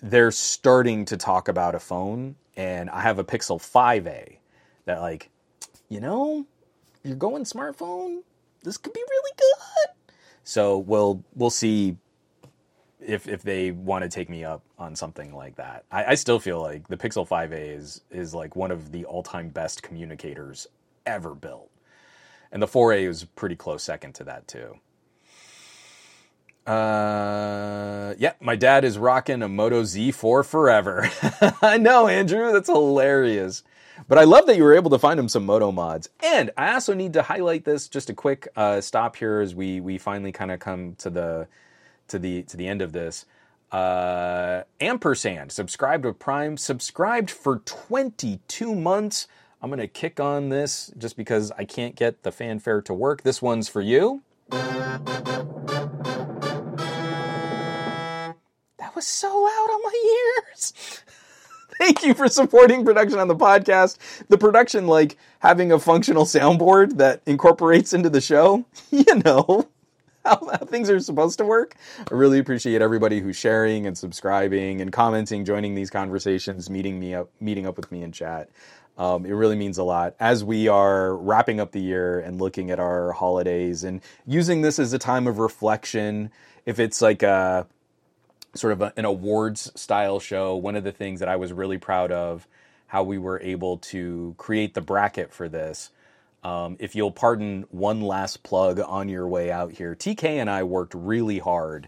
they're starting to talk about a phone, and I have a Pixel 5a that like, you know, you're going smartphone. This could be really good. So we'll we'll see if if they want to take me up on something like that. I, I still feel like the Pixel 5a is is like one of the all time best communicators ever built, and the 4a is pretty close second to that too. Uh, yeah, my dad is rocking a Moto Z4 forever. I know, Andrew, that's hilarious. But I love that you were able to find him some moto mods. And I also need to highlight this just a quick uh, stop here as we we finally kind of come to the to the to the end of this. Uh, ampersand subscribed with Prime, subscribed for 22 months. I'm gonna kick on this just because I can't get the fanfare to work. This one's for you. That was so loud on my ears. Thank you for supporting production on the podcast. The production, like having a functional soundboard that incorporates into the show, you know how, things are supposed to work. I really appreciate everybody who's sharing and subscribing and commenting, joining these conversations, meeting me up, meeting up with me in chat. Um, it really means a lot as we are wrapping up the year and looking at our holidays and using this as a time of reflection. If it's like a sort of a, an awards style show, one of the things that I was really proud of how we were able to create the bracket for this. Um, if you'll pardon one last plug on your way out here, TK and I worked really hard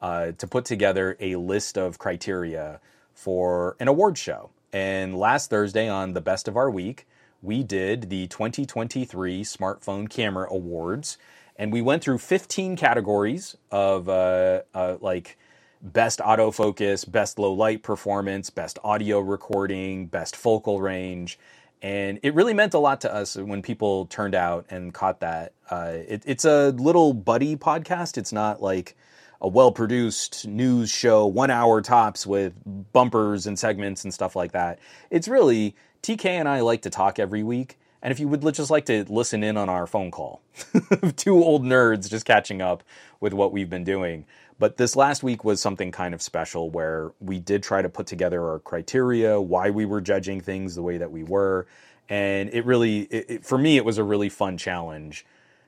uh, to put together a list of criteria for an award show. And last Thursday on the best of our week, we did the 2023 Smartphone Camera Awards, and we went through 15 categories of uh, uh, like best autofocus, best low light performance, best audio recording, best focal range. And it really meant a lot to us when people turned out and caught that. Uh, it, it's a little buddy podcast. It's not like a well produced news show, one hour tops with bumpers and segments and stuff like that. It's really TK and I like to talk every week. And if you would just like to listen in on our phone call, two old nerds just catching up with what we've been doing. But this last week was something kind of special where we did try to put together our criteria, why we were judging things the way that we were. And it really, it, it, for me, it was a really fun challenge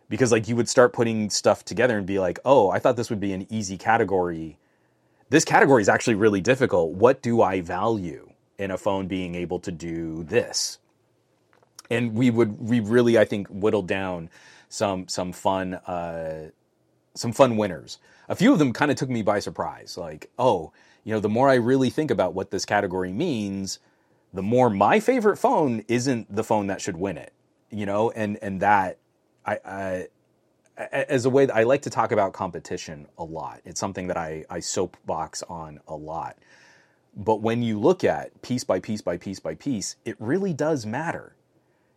because like you would start putting stuff together and be like, oh, I thought this would be an easy category. This category is actually really difficult. What do I value in a phone being able to do this? And we would, we really, I think, whittled down some some fun uh, some fun winners a few of them kind of took me by surprise. Like, oh, you know, the more I really think about what this category means, the more my favorite phone isn't the phone that should win it. You know, and and that I, I as a way that I like to talk about competition a lot. It's something that I, I soapbox on a lot. But when you look at piece by piece by piece by piece, it really does matter.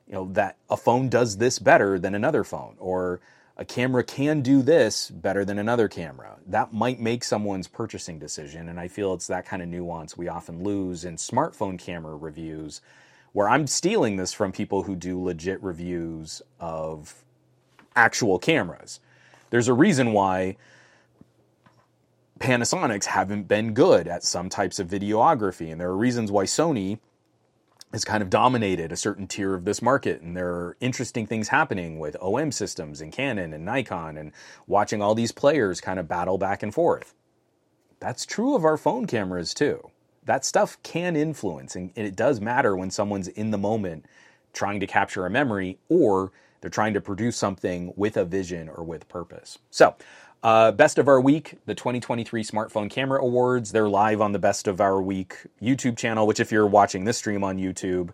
You know, that a phone does this better than another phone, or a camera can do this better than another camera. That might make someone's purchasing decision. And I feel it's that kind of nuance we often lose in smartphone camera reviews, where I'm stealing this from people who do legit reviews of actual cameras. There's a reason why Panasonics haven't been good at some types of videography, and there are reasons why Sony has kind of dominated a certain tier of this market. And there are interesting things happening with OM systems and Canon and Nikon and watching all these players kind of battle back and forth. That's true of our phone cameras too. That stuff can influence, and it does matter when someone's in the moment trying to capture a memory or they're trying to produce something with a vision or with purpose. So, uh, best of our week, the 2023 Smartphone Camera Awards. They're live on the Best of Our Week YouTube channel. Which, if you're watching this stream on YouTube,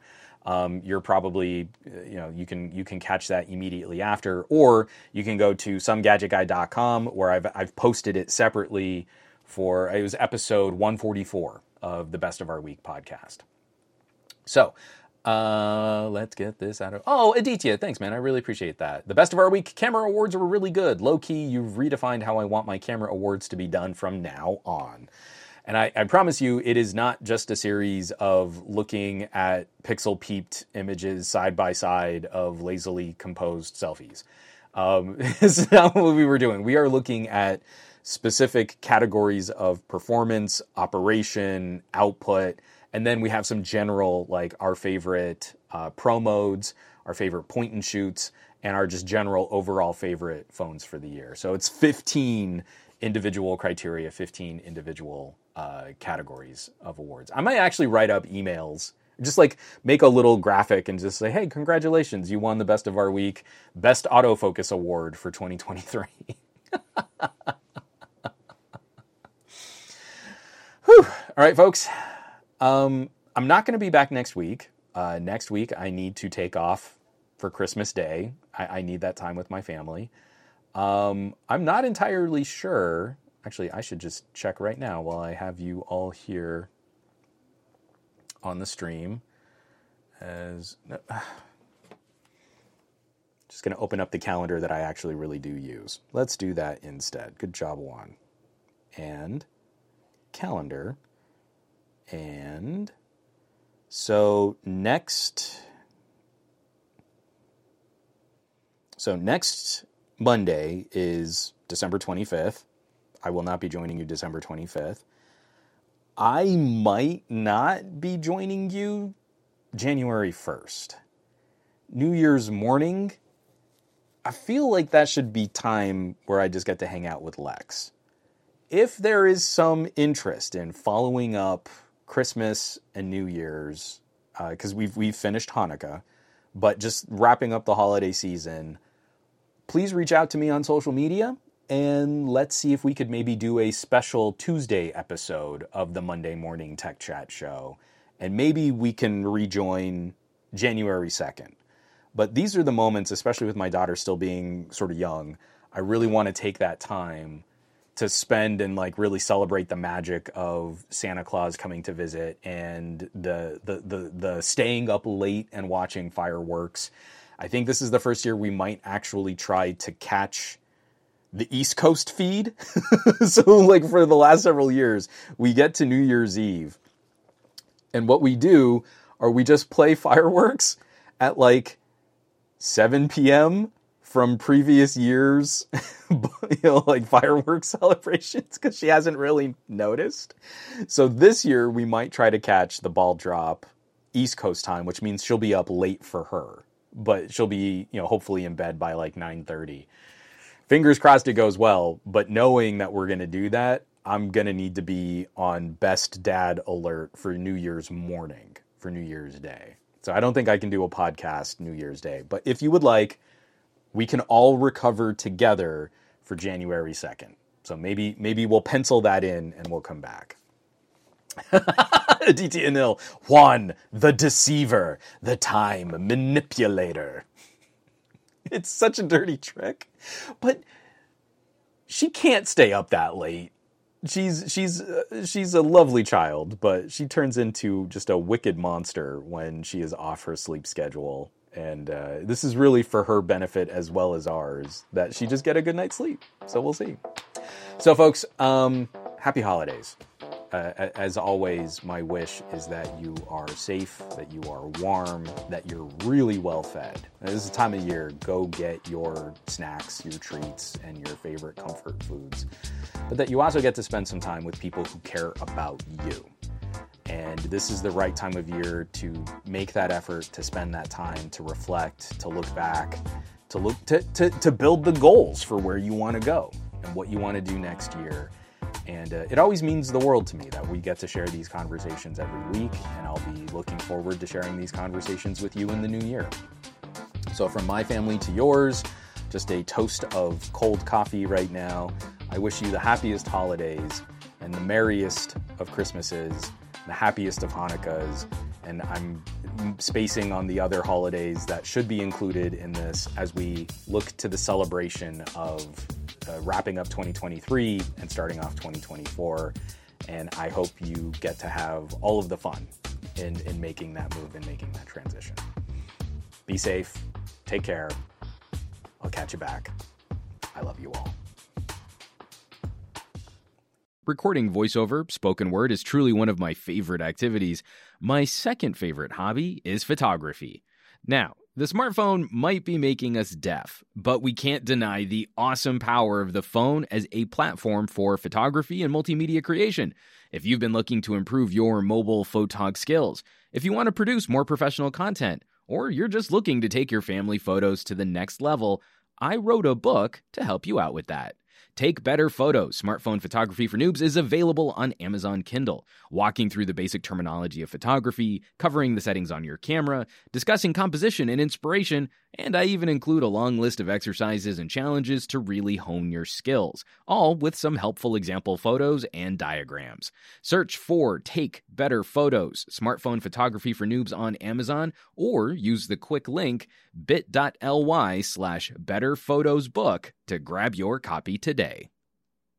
um, you're probably you know you can you can catch that immediately after, or you can go to somegadgetguy.com where I've I've posted it separately for it was episode 144 of the Best of Our Week podcast. So uh, let's get this out of. Oh, Aditya, thanks, man. I really appreciate that. The best of our week camera awards were really good. Low key, you've redefined how I want my camera awards to be done from now on. And I, I promise you, it is not just a series of looking at pixel peeped images side by side of lazily composed selfies. Um, it's not what we were doing. We are looking at specific categories of performance, operation, output and then we have some general, like our favorite uh, pro modes, our favorite point and shoots, and our just general overall favorite phones for the year. So it's 15 individual criteria, 15 individual uh, categories of awards. I might actually write up emails, just like make a little graphic and just say, hey, congratulations, you won the best of our week, best autofocus award for 2023. Whew. All right, folks. Um, I'm not going to be back next week. Uh, next week, I need to take off for Christmas Day. I, I need that time with my family. Um, I'm not entirely sure. Actually, I should just check right now while I have you all here on the stream. As just going to open up the calendar that I actually really do use. Let's do that instead. Good job, Juan. And calendar. And so next so next Monday is December 25th. I will not be joining you December 25th. I might not be joining you January 1st. New Year's morning, I feel like that should be time where I just get to hang out with Lex. If there is some interest in following up Christmas and New Year's because uh, we've we've finished Hanukkah, but just wrapping up the holiday season. Please reach out to me on social media and let's see if we could maybe do a special Tuesday episode of the Monday Morning Tech Chat show, and maybe we can rejoin January second. But these are the moments, especially with my daughter still being sort of young. I really want to take that time to spend and like really celebrate the magic of Santa Claus coming to visit and the the the, the staying up late and watching fireworks. I think this is the first year we might actually try to catch the East Coast feed. so like for the last several years, we get to New Year's Eve. And what we do are we just play fireworks at like 7 p.m from previous years, you know, like fireworks celebrations because she hasn't really noticed. So this year we might try to catch the ball drop East Coast time, which means she'll be up late for her, but she'll be, you know, hopefully in bed by like 9:30. Fingers crossed it goes well, but knowing that we're going to do that, I'm going to need to be on best dad alert for New Year's morning, for New Year's Day. So I don't think I can do a podcast New Year's Day, but if you would like we can all recover together for January 2nd. So maybe maybe we'll pencil that in and we'll come back. DT Juan, the deceiver, the time manipulator. It's such a dirty trick. But she can't stay up that late. she's she's uh, she's a lovely child, but she turns into just a wicked monster when she is off her sleep schedule. And uh, this is really for her benefit as well as ours that she just get a good night's sleep. So we'll see. So, folks, um, happy holidays. Uh, as always, my wish is that you are safe, that you are warm, that you're really well fed. Now, this is the time of year, go get your snacks, your treats, and your favorite comfort foods. But that you also get to spend some time with people who care about you. And this is the right time of year to make that effort, to spend that time, to reflect, to look back, to look to, to, to build the goals for where you want to go and what you want to do next year and uh, it always means the world to me that we get to share these conversations every week, and I'll be looking forward to sharing these conversations with you in the new year. So, from my family to yours, just a toast of cold coffee right now. I wish you the happiest holidays and the merriest of Christmases, the happiest of Hanukkahs, and I'm spacing on the other holidays that should be included in this as we look to the celebration of uh, wrapping up 2023 and starting off 2024. And I hope you get to have all of the fun in, in making that move and making that transition. Be safe. Take care. I'll catch you back. I love you all. Recording voiceover, spoken word, is truly one of my favorite activities. My second favorite hobby is photography. Now, the smartphone might be making us deaf, but we can't deny the awesome power of the phone as a platform for photography and multimedia creation. If you've been looking to improve your mobile photog skills, if you want to produce more professional content, or you're just looking to take your family photos to the next level, I wrote a book to help you out with that. Take Better Photos. Smartphone Photography for Noobs is available on Amazon Kindle, walking through the basic terminology of photography, covering the settings on your camera, discussing composition and inspiration, and I even include a long list of exercises and challenges to really hone your skills, all with some helpful example photos and diagrams. Search for Take Better Photos Smartphone Photography for Noobs on Amazon or use the quick link bit.ly slash betterphotosbook to grab your copy today.